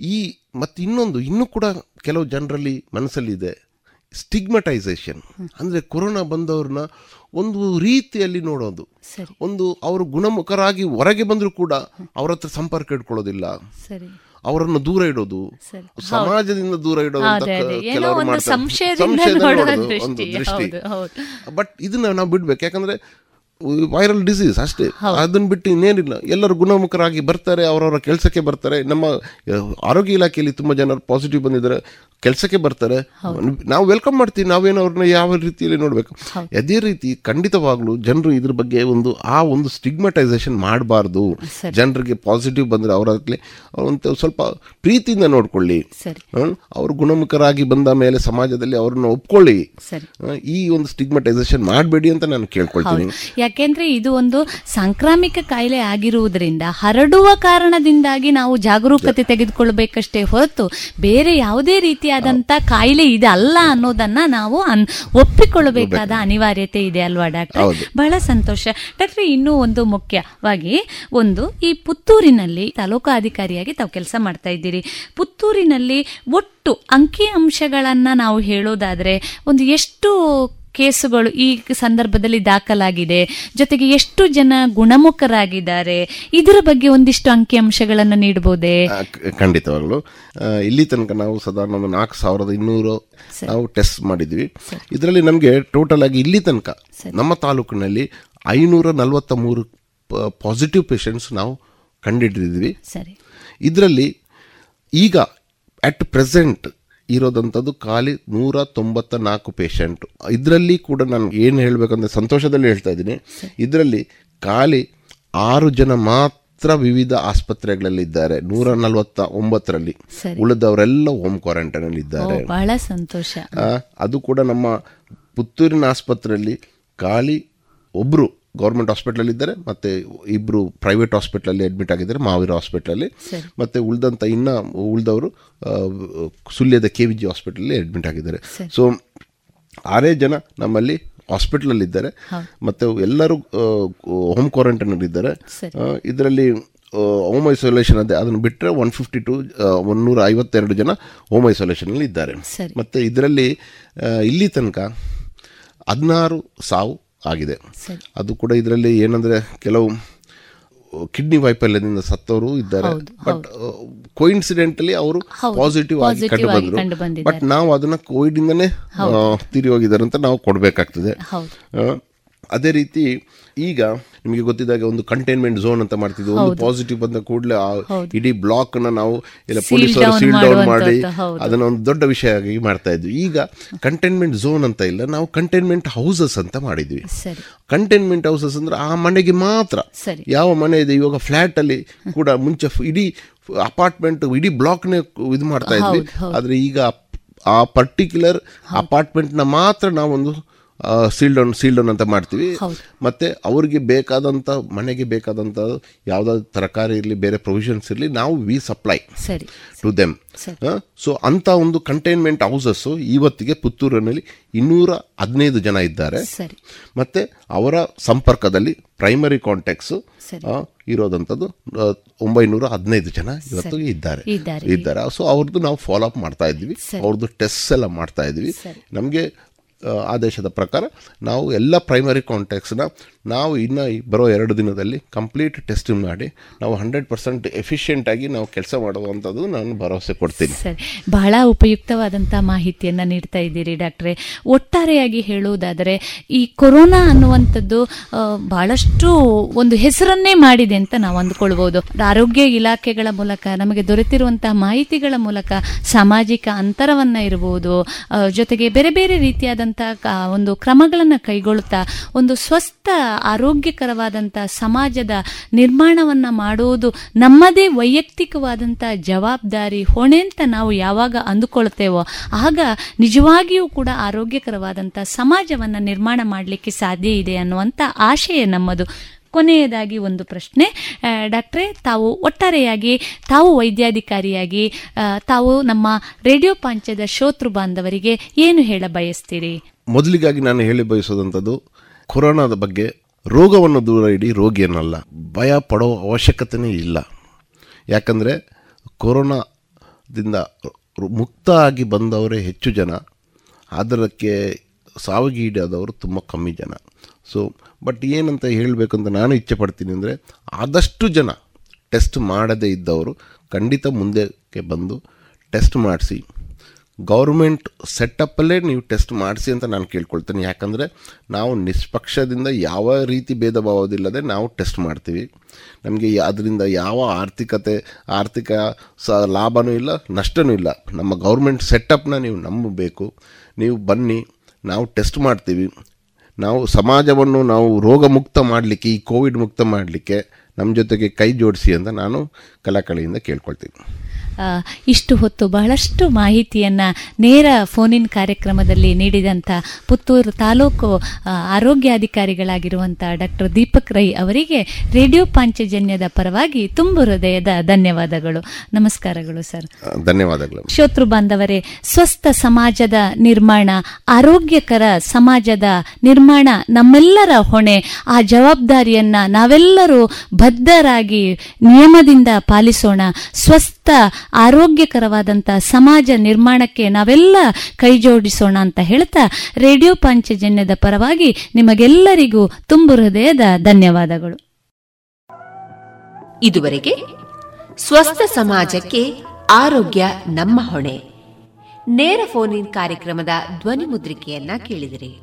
ಈ ಮತ್ತು ಇನ್ನೊಂದು ಇನ್ನೂ ಕೂಡ ಕೆಲವು ಜನರಲ್ಲಿ ಮನಸ್ಸಲ್ಲಿದೆ. ಸ್ಟಿಗ್ಮಟೈಸೇಷನ್ ಅಂದರೆ ಕೊರೋನಾ ಬಂದವ್ರನ್ನ ಒಂದು ರೀತಿಯಲ್ಲಿ ನೋಡೋದು. ಒಂದು ಅವರು ಗುಣಮುಖರಾಗಿ ಹೊರಗೆ ಬಂದರೂ ಕೂಡ ಅವ್ರ ಹತ್ರ ಸಂಪರ್ಕ ಇಟ್ಕೊಳ್ಳೋದಿಲ್ಲ. ಅವರನ್ನು ದೂರ ಇಡೋದು. ಸಮಾಜದಿಂದ ದೂರ ಇಡೋದು ಕೆಲವರು ಒಂದು ದೃಷ್ಟಿ. ಬಟ್ ಇದನ್ನ ನಾವು ಬಿಡ್ಬೇಕು. ಯಾಕಂದ್ರೆ ವೈರಲ್ ಡಿಸೀಸ್ ಅಷ್ಟೇ. ಅದನ್ನ ಬಿಟ್ಟು ಇನ್ನೇನಿಲ್ಲ. ಎಲ್ಲರೂ ಗುಣಮುಖರಾಗಿ ಬರ್ತಾರೆ ಅವರವರ ಕೆಲಸಕ್ಕೆ ಬರ್ತಾರೆ. ನಮ್ಮ ಆರೋಗ್ಯ ಇಲಾಖೆಯಲ್ಲಿ ತುಂಬ ಜನರು ಪಾಸಿಟಿವ್ ಬಂದಿದ್ದಾರೆ. ಕೆಲಸಕ್ಕೆ ಬರ್ತಾರೆ. ನಾವು ವೆಲ್ಕಮ್ ಮಾಡ್ತೀವಿ. ನಾವೇನು ಅವ್ರನ್ನ ಯಾವ ರೀತಿಯಲ್ಲಿ ನೋಡಬೇಕು? ಅದೇ ರೀತಿ ಖಂಡಿತವಾಗ್ಲೂ ಜನರು ಇದ್ರ ಬಗ್ಗೆ ಒಂದು ಆ ಒಂದು ಸ್ಟಿಗ್ಮಟೈಸೇಷನ್ ಮಾಡಬಾರ್ದು. ಜನರಿಗೆ ಪಾಸಿಟಿವ್ ಬಂದರೆ ಅವರಾಗಲಿ ಅವ್ರಂತ ಸ್ವಲ್ಪ ಪ್ರೀತಿಯಿಂದ ನೋಡ್ಕೊಳ್ಳಿ. ಅವರು ಗುಣಮುಖರಾಗಿ ಬಂದ ಮೇಲೆ ಸಮಾಜದಲ್ಲಿ ಅವ್ರನ್ನ ಒಪ್ಕೊಳ್ಳಿ. ಈ ಒಂದು ಸ್ಟಿಗ್ಮಟೈಸೇಷನ್ ಮಾಡಬೇಡಿ ಅಂತ ನಾನು ಕೇಳ್ಕೊಳ್ತೀನಿ. ಯಾಕೆಂದ್ರೆ ಇದು ಒಂದು ಸಾಂಕ್ರಾಮಿಕ ಕಾಯಿಲೆ ಆಗಿರುವುದರಿಂದ ಹರಡುವ ಕಾರಣದಿಂದಾಗಿ ನಾವು ಜಾಗರೂಕತೆ ತೆಗೆದುಕೊಳ್ಬೇಕಷ್ಟೇ ಹೊರತು ಬೇರೆ ಯಾವುದೇ ರೀತಿಯಾದಂತ ಕಾಯಿಲೆ ಇದೆ ಅಲ್ಲ ಅನ್ನೋದನ್ನ ನಾವು ಒಪ್ಪಿಕೊಳ್ಳಬೇಕಾದ ಅನಿವಾರ್ಯತೆ ಇದೆ ಅಲ್ವಾ ಡಾಕ್ಟರ್? ಬಹಳ ಸಂತೋಷ. ಡಾಕ್ಟರ್ ಇನ್ನೂ ಒಂದು ಮುಖ್ಯವಾಗಿ ಒಂದು ಈ ಪುತ್ತೂರಿನಲ್ಲಿ ತಾಲೂಕು ಅಧಿಕಾರಿಯಾಗಿ ತಾವು ಕೆಲಸ ಮಾಡ್ತಾ ಇದ್ದೀರಿ. ಪುತ್ತೂರಿನಲ್ಲಿ ಒಟ್ಟು ಅಂಕಿ ಅಂಶಗಳನ್ನ ನಾವು ಹೇಳೋದಾದ್ರೆ ಒಂದು ಎಷ್ಟು ಕೇಸುಗಳು ಈ ಸಂದರ್ಭದಲ್ಲಿ ದಾಖಲಾಗಿದೆ. ಜೊತೆಗೆ ಎಷ್ಟು ಜನ ಗುಣಮುಖರಾಗಿದ್ದಾರೆ. ಇದರ ಬಗ್ಗೆ ಒಂದಿಷ್ಟು ಅಂಕಿ ಅಂಶಗಳನ್ನು ನೀಡಬಹುದೇ ಖಂಡಿತವಾಗಲೂ. ಇಲ್ಲಿ ತನಕ ನಾವು ಸಾಧಾರಣ ಒಂದು ನಾಲ್ಕು ಸಾವಿರದ ಇನ್ನೂರು ನಾವು ಟೆಸ್ಟ್ ಮಾಡಿದ್ವಿ. ಇದರಲ್ಲಿ ನಮಗೆ ಟೋಟಲ್ ಆಗಿ ಇಲ್ಲಿ ತನಕ ನಮ್ಮ ತಾಲೂಕಿನಲ್ಲಿ ಐನೂರ ನಲವತ್ತ ಮೂರು ಪಾಸಿಟಿವ್ ಪೇಷಂಟ್ಸ್ ನಾವು ಕಂಡಿಡಿದ್ವಿ ಸರಿ. ಇದರಲ್ಲಿ ಈಗ ಅಟ್ ಪ್ರೆಸೆಂಟ್ ಇರೋದಂಥದ್ದು ಖಾಲಿ ನೂರ ತೊಂಬತ್ತ ನಾಲ್ಕು ಪೇಷಂಟು ಇದರಲ್ಲಿ ಕೂಡ ನಾನು ಏನು ಹೇಳಬೇಕಂದ್ರೆ ಸಂತೋಷದಲ್ಲಿ ಹೇಳ್ತಾ ಇದ್ದೀನಿ. ಇದರಲ್ಲಿ ಖಾಲಿ ಆರು ಜನ ಮಾತ್ರ ವಿವಿಧ ಆಸ್ಪತ್ರೆಗಳಲ್ಲಿ ಇದ್ದಾರೆ. ನೂರ ನಲವತ್ತ ಒಂಬತ್ತರಲ್ಲಿ ಉಳಿದವರೆಲ್ಲ ಹೋಮ್ ಕ್ವಾರಂಟೈನ್ ಅಲ್ಲಿ ಇದ್ದಾರೆ. ಬಹಳ ಸಂತೋಷ. ಅದು ಕೂಡ ನಮ್ಮ ಪುತ್ತೂರಿನ ಆಸ್ಪತ್ರೆಯಲ್ಲಿ ಖಾಲಿ ಒಬ್ಬರು ಗೌರ್ಮೆಂಟ್ ಹಾಸ್ಪಿಟ್ಲಲ್ಲಿ ಇದ್ದಾರೆ ಮತ್ತೆ ಇಬ್ಬರು ಪ್ರೈವೇಟ್ ಹಾಸ್ಪಿಟ್ಲಲ್ಲಿ ಅಡ್ಮಿಟ್ ಆಗಿದ್ದಾರೆ ಮಾವಿರ ಹಾಸ್ಪಿಟ್ಲಲ್ಲಿ. ಮತ್ತೆ ಮತ್ತು ಉಳಿದಂಥ ಇನ್ನ ಉಳಿದವರು ಸುಲ್ಯದ ಕೆ ವಿ ಜಿ ಹಾಸ್ಪಿಟಲಲ್ಲಿ ಅಡ್ಮಿಟ್ ಆಗಿದ್ದಾರೆ. ಸೊ ಆರೇ ಜನ ನಮ್ಮಲ್ಲಿ ಹಾಸ್ಪಿಟ್ಲಲ್ಲಿದ್ದಾರೆ ಮತ್ತು ಎಲ್ಲರೂ ಹೋಮ್ ಕ್ವಾರಂಟೈನಲ್ಲಿದ್ದಾರೆ ಇದರಲ್ಲಿ ಹೋಮ್ ಐಸೋಲೇಷನ್ ಅದೇ ಅದನ್ನು ಬಿಟ್ಟರೆ ಒನ್ ಫಿಫ್ಟಿ ಟು ಒನ್ನೂರ ಐವತ್ತೆರಡು ಜನ ಹೋಮ್ ಐಸೋಲೇಷನಲ್ಲಿ ಇದ್ದಾರೆ. ಮತ್ತು ಇದರಲ್ಲಿ ಇಲ್ಲಿ ತನಕ ಹದಿನಾರು ಸಾವು ಆಗಿದೆ. ಅದು ಕೂಡ ಇದರಲ್ಲಿ ಏನಂದರೆ ಕೆಲವು ಕಿಡ್ನಿ ವೈಫಲ್ಯದಿಂದ ಸತ್ತವರು ಇದ್ದಾರೆ. ಬಟ್ ಕೋಇನ್ಸಿಡೆಂಟಲಿ ಅವರು ಪಾಸಿಟಿವ್ ಆಗಿ ಕಂಡು ಬಂದರು. ಬಟ್ ನಾವು ಅದನ್ನ ಕೋವಿಡ್ ಇಂದನೇ ತೀರಿ ಹೋಗಿದ್ದಾರೆ ಅಂತ ನಾವು ಕೊಡಬೇಕಾಗ್ತದೆ. ಅದೇ ರೀತಿ ಈಗ ನಿಮಗೆ ಗೊತ್ತಿದ್ದಾಗ ಒಂದು ಕಂಟೈನ್ಮೆಂಟ್ ಝೋನ್ ಅಂತ ಮಾಡ್ತಿದ್ವಿ. ಒಂದು ಪಾಸಿಟಿವ್ ಬಂದ ಕೂಡಲೇ ಇಡೀ ಬ್ಲಾಕ್ನ ನಾವು ಇಲ್ಲ ಪೊಲೀಸರು ಸೀಲ್ ಡೌನ್ ಮಾಡಿ ಅದನ್ನ ಒಂದು ದೊಡ್ಡ ವಿಷಯ ಆಗಿ ಮಾಡ್ತಾ ಇದ್ವಿ. ಈಗ ಕಂಟೈನ್ಮೆಂಟ್ ಝೋನ್ ಅಂತ ಇಲ್ಲ ನಾವು ಕಂಟೈನ್ಮೆಂಟ್ ಹೌಸಸ್ ಅಂತ ಮಾಡಿದ್ವಿ. ಕಂಟೈನ್ಮೆಂಟ್ ಹೌಸಸ್ ಅಂದ್ರೆ ಆ ಮನೆಗೆ ಮಾತ್ರ. ಯಾವ ಮನೆ ಇದೆ? ಇವಾಗ ಫ್ಲಾಟ್ ಅಲ್ಲಿ ಕೂಡ ಮುಂಚೆ ಇಡೀ ಅಪಾರ್ಟ್ಮೆಂಟ್ ಇಡೀ ಬ್ಲಾಕ್ನೇ ಇದು ಮಾಡ್ತಾ ಇದ್ವಿ. ಆದ್ರೆ ಈಗ ಆ ಪರ್ಟಿಕ್ಯುಲರ್ ಅಪಾರ್ಟ್ಮೆಂಟ್ನ ಮಾತ್ರ ನಾವೊಂದು ಸೀಲ್ ಡೌನ್ ಸೀಲ್ ಡೌನ್ ಅಂತ ಮಾಡ್ತೀವಿ. ಮತ್ತೆ ಅವ್ರಿಗೆ ಬೇಕಾದಂಥ ಮನೆಗೆ ಬೇಕಾದಂಥ ಯಾವುದಾದ್ರು ತರಕಾರಿ ಇರಲಿ ಬೇರೆ ಪ್ರೊವಿಷನ್ಸ್ ಇರಲಿ ನಾವು we supply to them so ಅಂಥ ಒಂದು ಕಂಟೈನ್ಮೆಂಟ್ ಹೌಸಸ್ಸು ಇವತ್ತಿಗೆ ಪುತ್ತೂರಿನಲ್ಲಿ ಇನ್ನೂರ ಹದಿನೈದು ಜನ ಇದ್ದಾರೆ. ಮತ್ತೆ ಅವರ ಸಂಪರ್ಕದಲ್ಲಿ ಪ್ರೈಮರಿ ಕಾಂಟ್ಯಾಕ್ಟ್ಸ್. ಇರೋದಂಥದ್ದು ಒಂಬೈನೂರ ಹದಿನೈದು ಜನ ಇವತ್ತು ಇದ್ದಾರೆ. ಇದ್ದಾರೆ. ಸೊ ಅವ್ರದ್ದು ನಾವು ಫಾಲೋ ಅಪ್ ಮಾಡ್ತಾ ಇದ್ವಿ. ಅವ್ರದ್ದು ಟೆಸ್ಟ್ ಎಲ್ಲ ಮಾಡ್ತಾ ಇದ್ವಿ ನಮಗೆ ಆದೇಶದ ಪ್ರಕಾರ ನಾವು ಎಲ್ಲ ಪ್ರೈಮರಿ ಕಾಂಟ್ಯಾಕ್ಟ್ಸ್ನ ನಾವು ಇನ್ನು ಬರೋ ಎರಡು ದಿನದಲ್ಲಿ ಕಂಪ್ಲೀಟ್ ಟೆಸ್ಟ್ ಮಾಡಿ ನಾವು ಹಂಡ್ರೆಡ್ ಪರ್ಸೆಂಟ್ ಎಫಿಷಿಯೆಂಟಾಗಿ ನಾವು ಕೆಲಸ ಮಾಡುವಂಥದ್ದು ನಾನು ಭರವಸೆ ಕೊಡ್ತೀನಿ. ಸರ್. ಬಹಳ ಉಪಯುಕ್ತವಾದಂಥ ಮಾಹಿತಿಯನ್ನು ನೀಡ್ತಾ ಇದ್ದೀರಿ ಡಾಕ್ಟ್ರೆ. ಒಟ್ಟಾರೆಯಾಗಿ ಹೇಳುವುದಾದರೆ ಈ ಕೊರೋನಾ ಅನ್ನುವಂಥದ್ದು ಬಹಳಷ್ಟು ಒಂದು ಹೆಸರನ್ನೇ ಮಾಡಿದೆ ಅಂತ ನಾವು ಅಂದುಕೊಳ್ಬೋದು. ಆರೋಗ್ಯ ಇಲಾಖೆಗಳ ಮೂಲಕ, ನಮಗೆ ದೊರೆತಿರುವಂತಹ ಮಾಹಿತಿಗಳ ಮೂಲಕ ಸಾಮಾಜಿಕ ಅಂತರವನ್ನ ಇರಬಹುದು ಜೊತೆಗೆ ಬೇರೆ ಬೇರೆ ರೀತಿಯಾದಂಥ ಕ- ಒಂದು ಕ್ರಮಗಳನ್ನು ಕೈಗೊಳ್ಳುತ್ತಾ, ಒಂದು ಸ್ವಸ್ಥ ಆರೋಗ್ಯಕರವಾದಂಥ ಸಮಾಜದ ನಿರ್ಮಾಣವನ್ನ ಮಾಡುವುದು ನಮ್ಮದೇ ವೈಯಕ್ತಿಕವಾದಂಥ ಜವಾಬ್ದಾರಿ, ಹೊಣೆ ಅಂತ ನಾವು ಯಾವಾಗ ಅಂದುಕೊಳ್ತೇವೋ, ಆಗ ನಿಜವಾಗಿಯೂ ಕೂಡ ಆರೋಗ್ಯಕರವಾದಂಥ ಸಮಾಜವನ್ನ ನಿರ್ಮಾಣ ಮಾಡಲಿಕ್ಕೆ ಸಾಧ್ಯ ಇದೆ ಅನ್ನುವಂಥ ಆಶಯ ನಮ್ಮದು. ಕೊನೆಯದಾಗಿ ಒಂದು ಪ್ರಶ್ನೆ. ಡಾಕ್ಟ್ರೆ, ತಾವು ಒಟ್ಟಾರೆಯಾಗಿ, ತಾವು ವೈದ್ಯಾಧಿಕಾರಿಯಾಗಿ ತಾವು ನಮ್ಮ ರೇಡಿಯೋ ಪಾಂಚದ ಶ್ರೋತೃ ಬಾಂಧವರಿಗೆ ಏನು ಹೇಳ ಬಯಸ್ತೀರಿ? ಮೊದಲಿಗಾಗಿ ನಾನು ಹೇಳಿ ಬಯಸೋದಂಥದ್ದು ಕೊರೋನಾದ ಬಗ್ಗೆ ರೋಗವನ್ನು ದೂರ ಇಡಿ ರೋಗಿಯನ್ನಲ್ಲ. ಭಯ ಪಡೋ ಅವಶ್ಯಕತೆಯೇ ಇಲ್ಲ. ಯಾಕಂದರೆ, ಕೊರೋನಾದಿಂದ ಮುಕ್ತ ಆಗಿ ಬಂದವರೇ ಹೆಚ್ಚು ಜನ. ಅದರಕ್ಕೆ ಸಾವಿಗೀಡಾದವರು ತುಂಬ ಕಮ್ಮಿ ಜನ. ಸೊ ಬಟ್ ಏನಂತ ಹೇಳಬೇಕಂತ ನಾನು ಇಚ್ಛೆ ಪಡ್ತೀನಿ ಅಂದರೆ ಆದಷ್ಟು ಜನ ಟೆಸ್ಟ್ ಮಾಡದೇ ಇದ್ದವರು ಖಂಡಿತ ಮುಂದಕ್ಕೆ ಬಂದು ಟೆಸ್ಟ್ ಮಾಡಿಸಿ. ಗೌರ್ಮೆಂಟ್ ಸೆಟಪ್ಪಲ್ಲೇ ನೀವು ಟೆಸ್ಟ್ ಮಾಡಿಸಿ ಅಂತ ನಾನು ಕೇಳ್ಕೊಳ್ತೇನೆ. ಯಾಕಂದರೆ ನಾವು ನಿಷ್ಪಕ್ಷದಿಂದ ಯಾವ ರೀತಿ ಭೇದ ಭಾವದಿಲ್ಲದೆ ನಾವು ಟೆಸ್ಟ್ ಮಾಡ್ತೀವಿ. ನಮಗೆ ಅದರಿಂದ ಯಾವ ಆರ್ಥಿಕತೆ, ಆರ್ಥಿಕ ಸ ಲಾಭನೂ ಇಲ್ಲ, ನಷ್ಟನೂ ಇಲ್ಲ. ನಮ್ಮ ಗೌರ್ಮೆಂಟ್ ಸೆಟಪ್ನ ನೀವು ನಂಬಬೇಕು. ನೀವು ಬನ್ನಿ, ನಾವು ಟೆಸ್ಟ್ ಮಾಡ್ತೀವಿ. ನಾವು ಸಮಾಜವನ್ನು ನಾವು ರೋಗ ಮುಕ್ತ ಮಾಡಲಿಕ್ಕೆ, ಈ ಕೋವಿಡ್ ಮುಕ್ತ ಮಾಡಲಿಕ್ಕೆ ನಮ್ಮ ಜೊತೆಗೆ ಕೈ ಜೋಡಿಸಿ ಅಂತ ನಾನು ಕಲಾಕಳಿಯಿಂದ ಕೇಳ್ಕೊಳ್ತೀನಿ. ಇಷ್ಟು ಹೊತ್ತು ಬಹಳಷ್ಟು ಮಾಹಿತಿಯನ್ನ ನೇರ ಫೋನಿನ್ ಕಾರ್ಯಕ್ರಮದಲ್ಲಿ ನೀಡಿದಂಥ ಪುತ್ತೂರು ತಾಲೂಕು ಆರೋಗ್ಯಾಧಿಕಾರಿಗಳಾಗಿರುವಂಥ ಡಾಕ್ಟರ್ ದೀಪಕ್ ರೈ ಅವರಿಗೆ ರೇಡಿಯೋ ಪಾಂಚಜನ್ಯದ ಪರವಾಗಿ ತುಂಬು ಹೃದಯದ ಧನ್ಯವಾದಗಳು. ನಮಸ್ಕಾರಗಳು ಸರ್. ಧನ್ಯವಾದಗಳು. ಶೋತೃ ಬಾಂಧವರೇ ಸ್ವಸ್ಥ ಸಮಾಜದ ನಿರ್ಮಾಣ ಆರೋಗ್ಯಕರ ಸಮಾಜದ ನಿರ್ಮಾಣ ನಮ್ಮೆಲ್ಲರ ಹೊಣೆ ಆ ಜವಾಬ್ದಾರಿಯನ್ನ ನಾವೆಲ್ಲರೂ ಬದ್ಧರಾಗಿ ನಿಯಮದಿಂದ ಪಾಲಿಸೋಣ. ಸ್ವಸ್ಥ ಆರೋಗ್ಯಕರವಾದಂಥ ಸಮಾಜ ನಿರ್ಮಾಣಕ್ಕೆ ನಾವೆಲ್ಲ ಕೈ ಜೋಡಿಸೋಣ ಅಂತ ಹೇಳ್ತಾ ರೇಡಿಯೋ ಪಾಂಚಜನ್ಯದ ಪರವಾಗಿ ನಿಮಗೆಲ್ಲರಿಗೂ ತುಂಬು ಹೃದಯದ ಧನ್ಯವಾದಗಳು. ಇದುವರೆಗೆ ಸ್ವಸ್ಥ ಸಮಾಜಕ್ಕೆ ಆರೋಗ್ಯ ನಮ್ಮ ಹೊಣೆ. ನೇರ ಫೋನ್ ಕಾರ್ಯಕ್ರಮದ ಧ್ವನಿ ಮುದ್ರಿಕೆಯನ್ನ ಕೇಳಿದಿರಿ.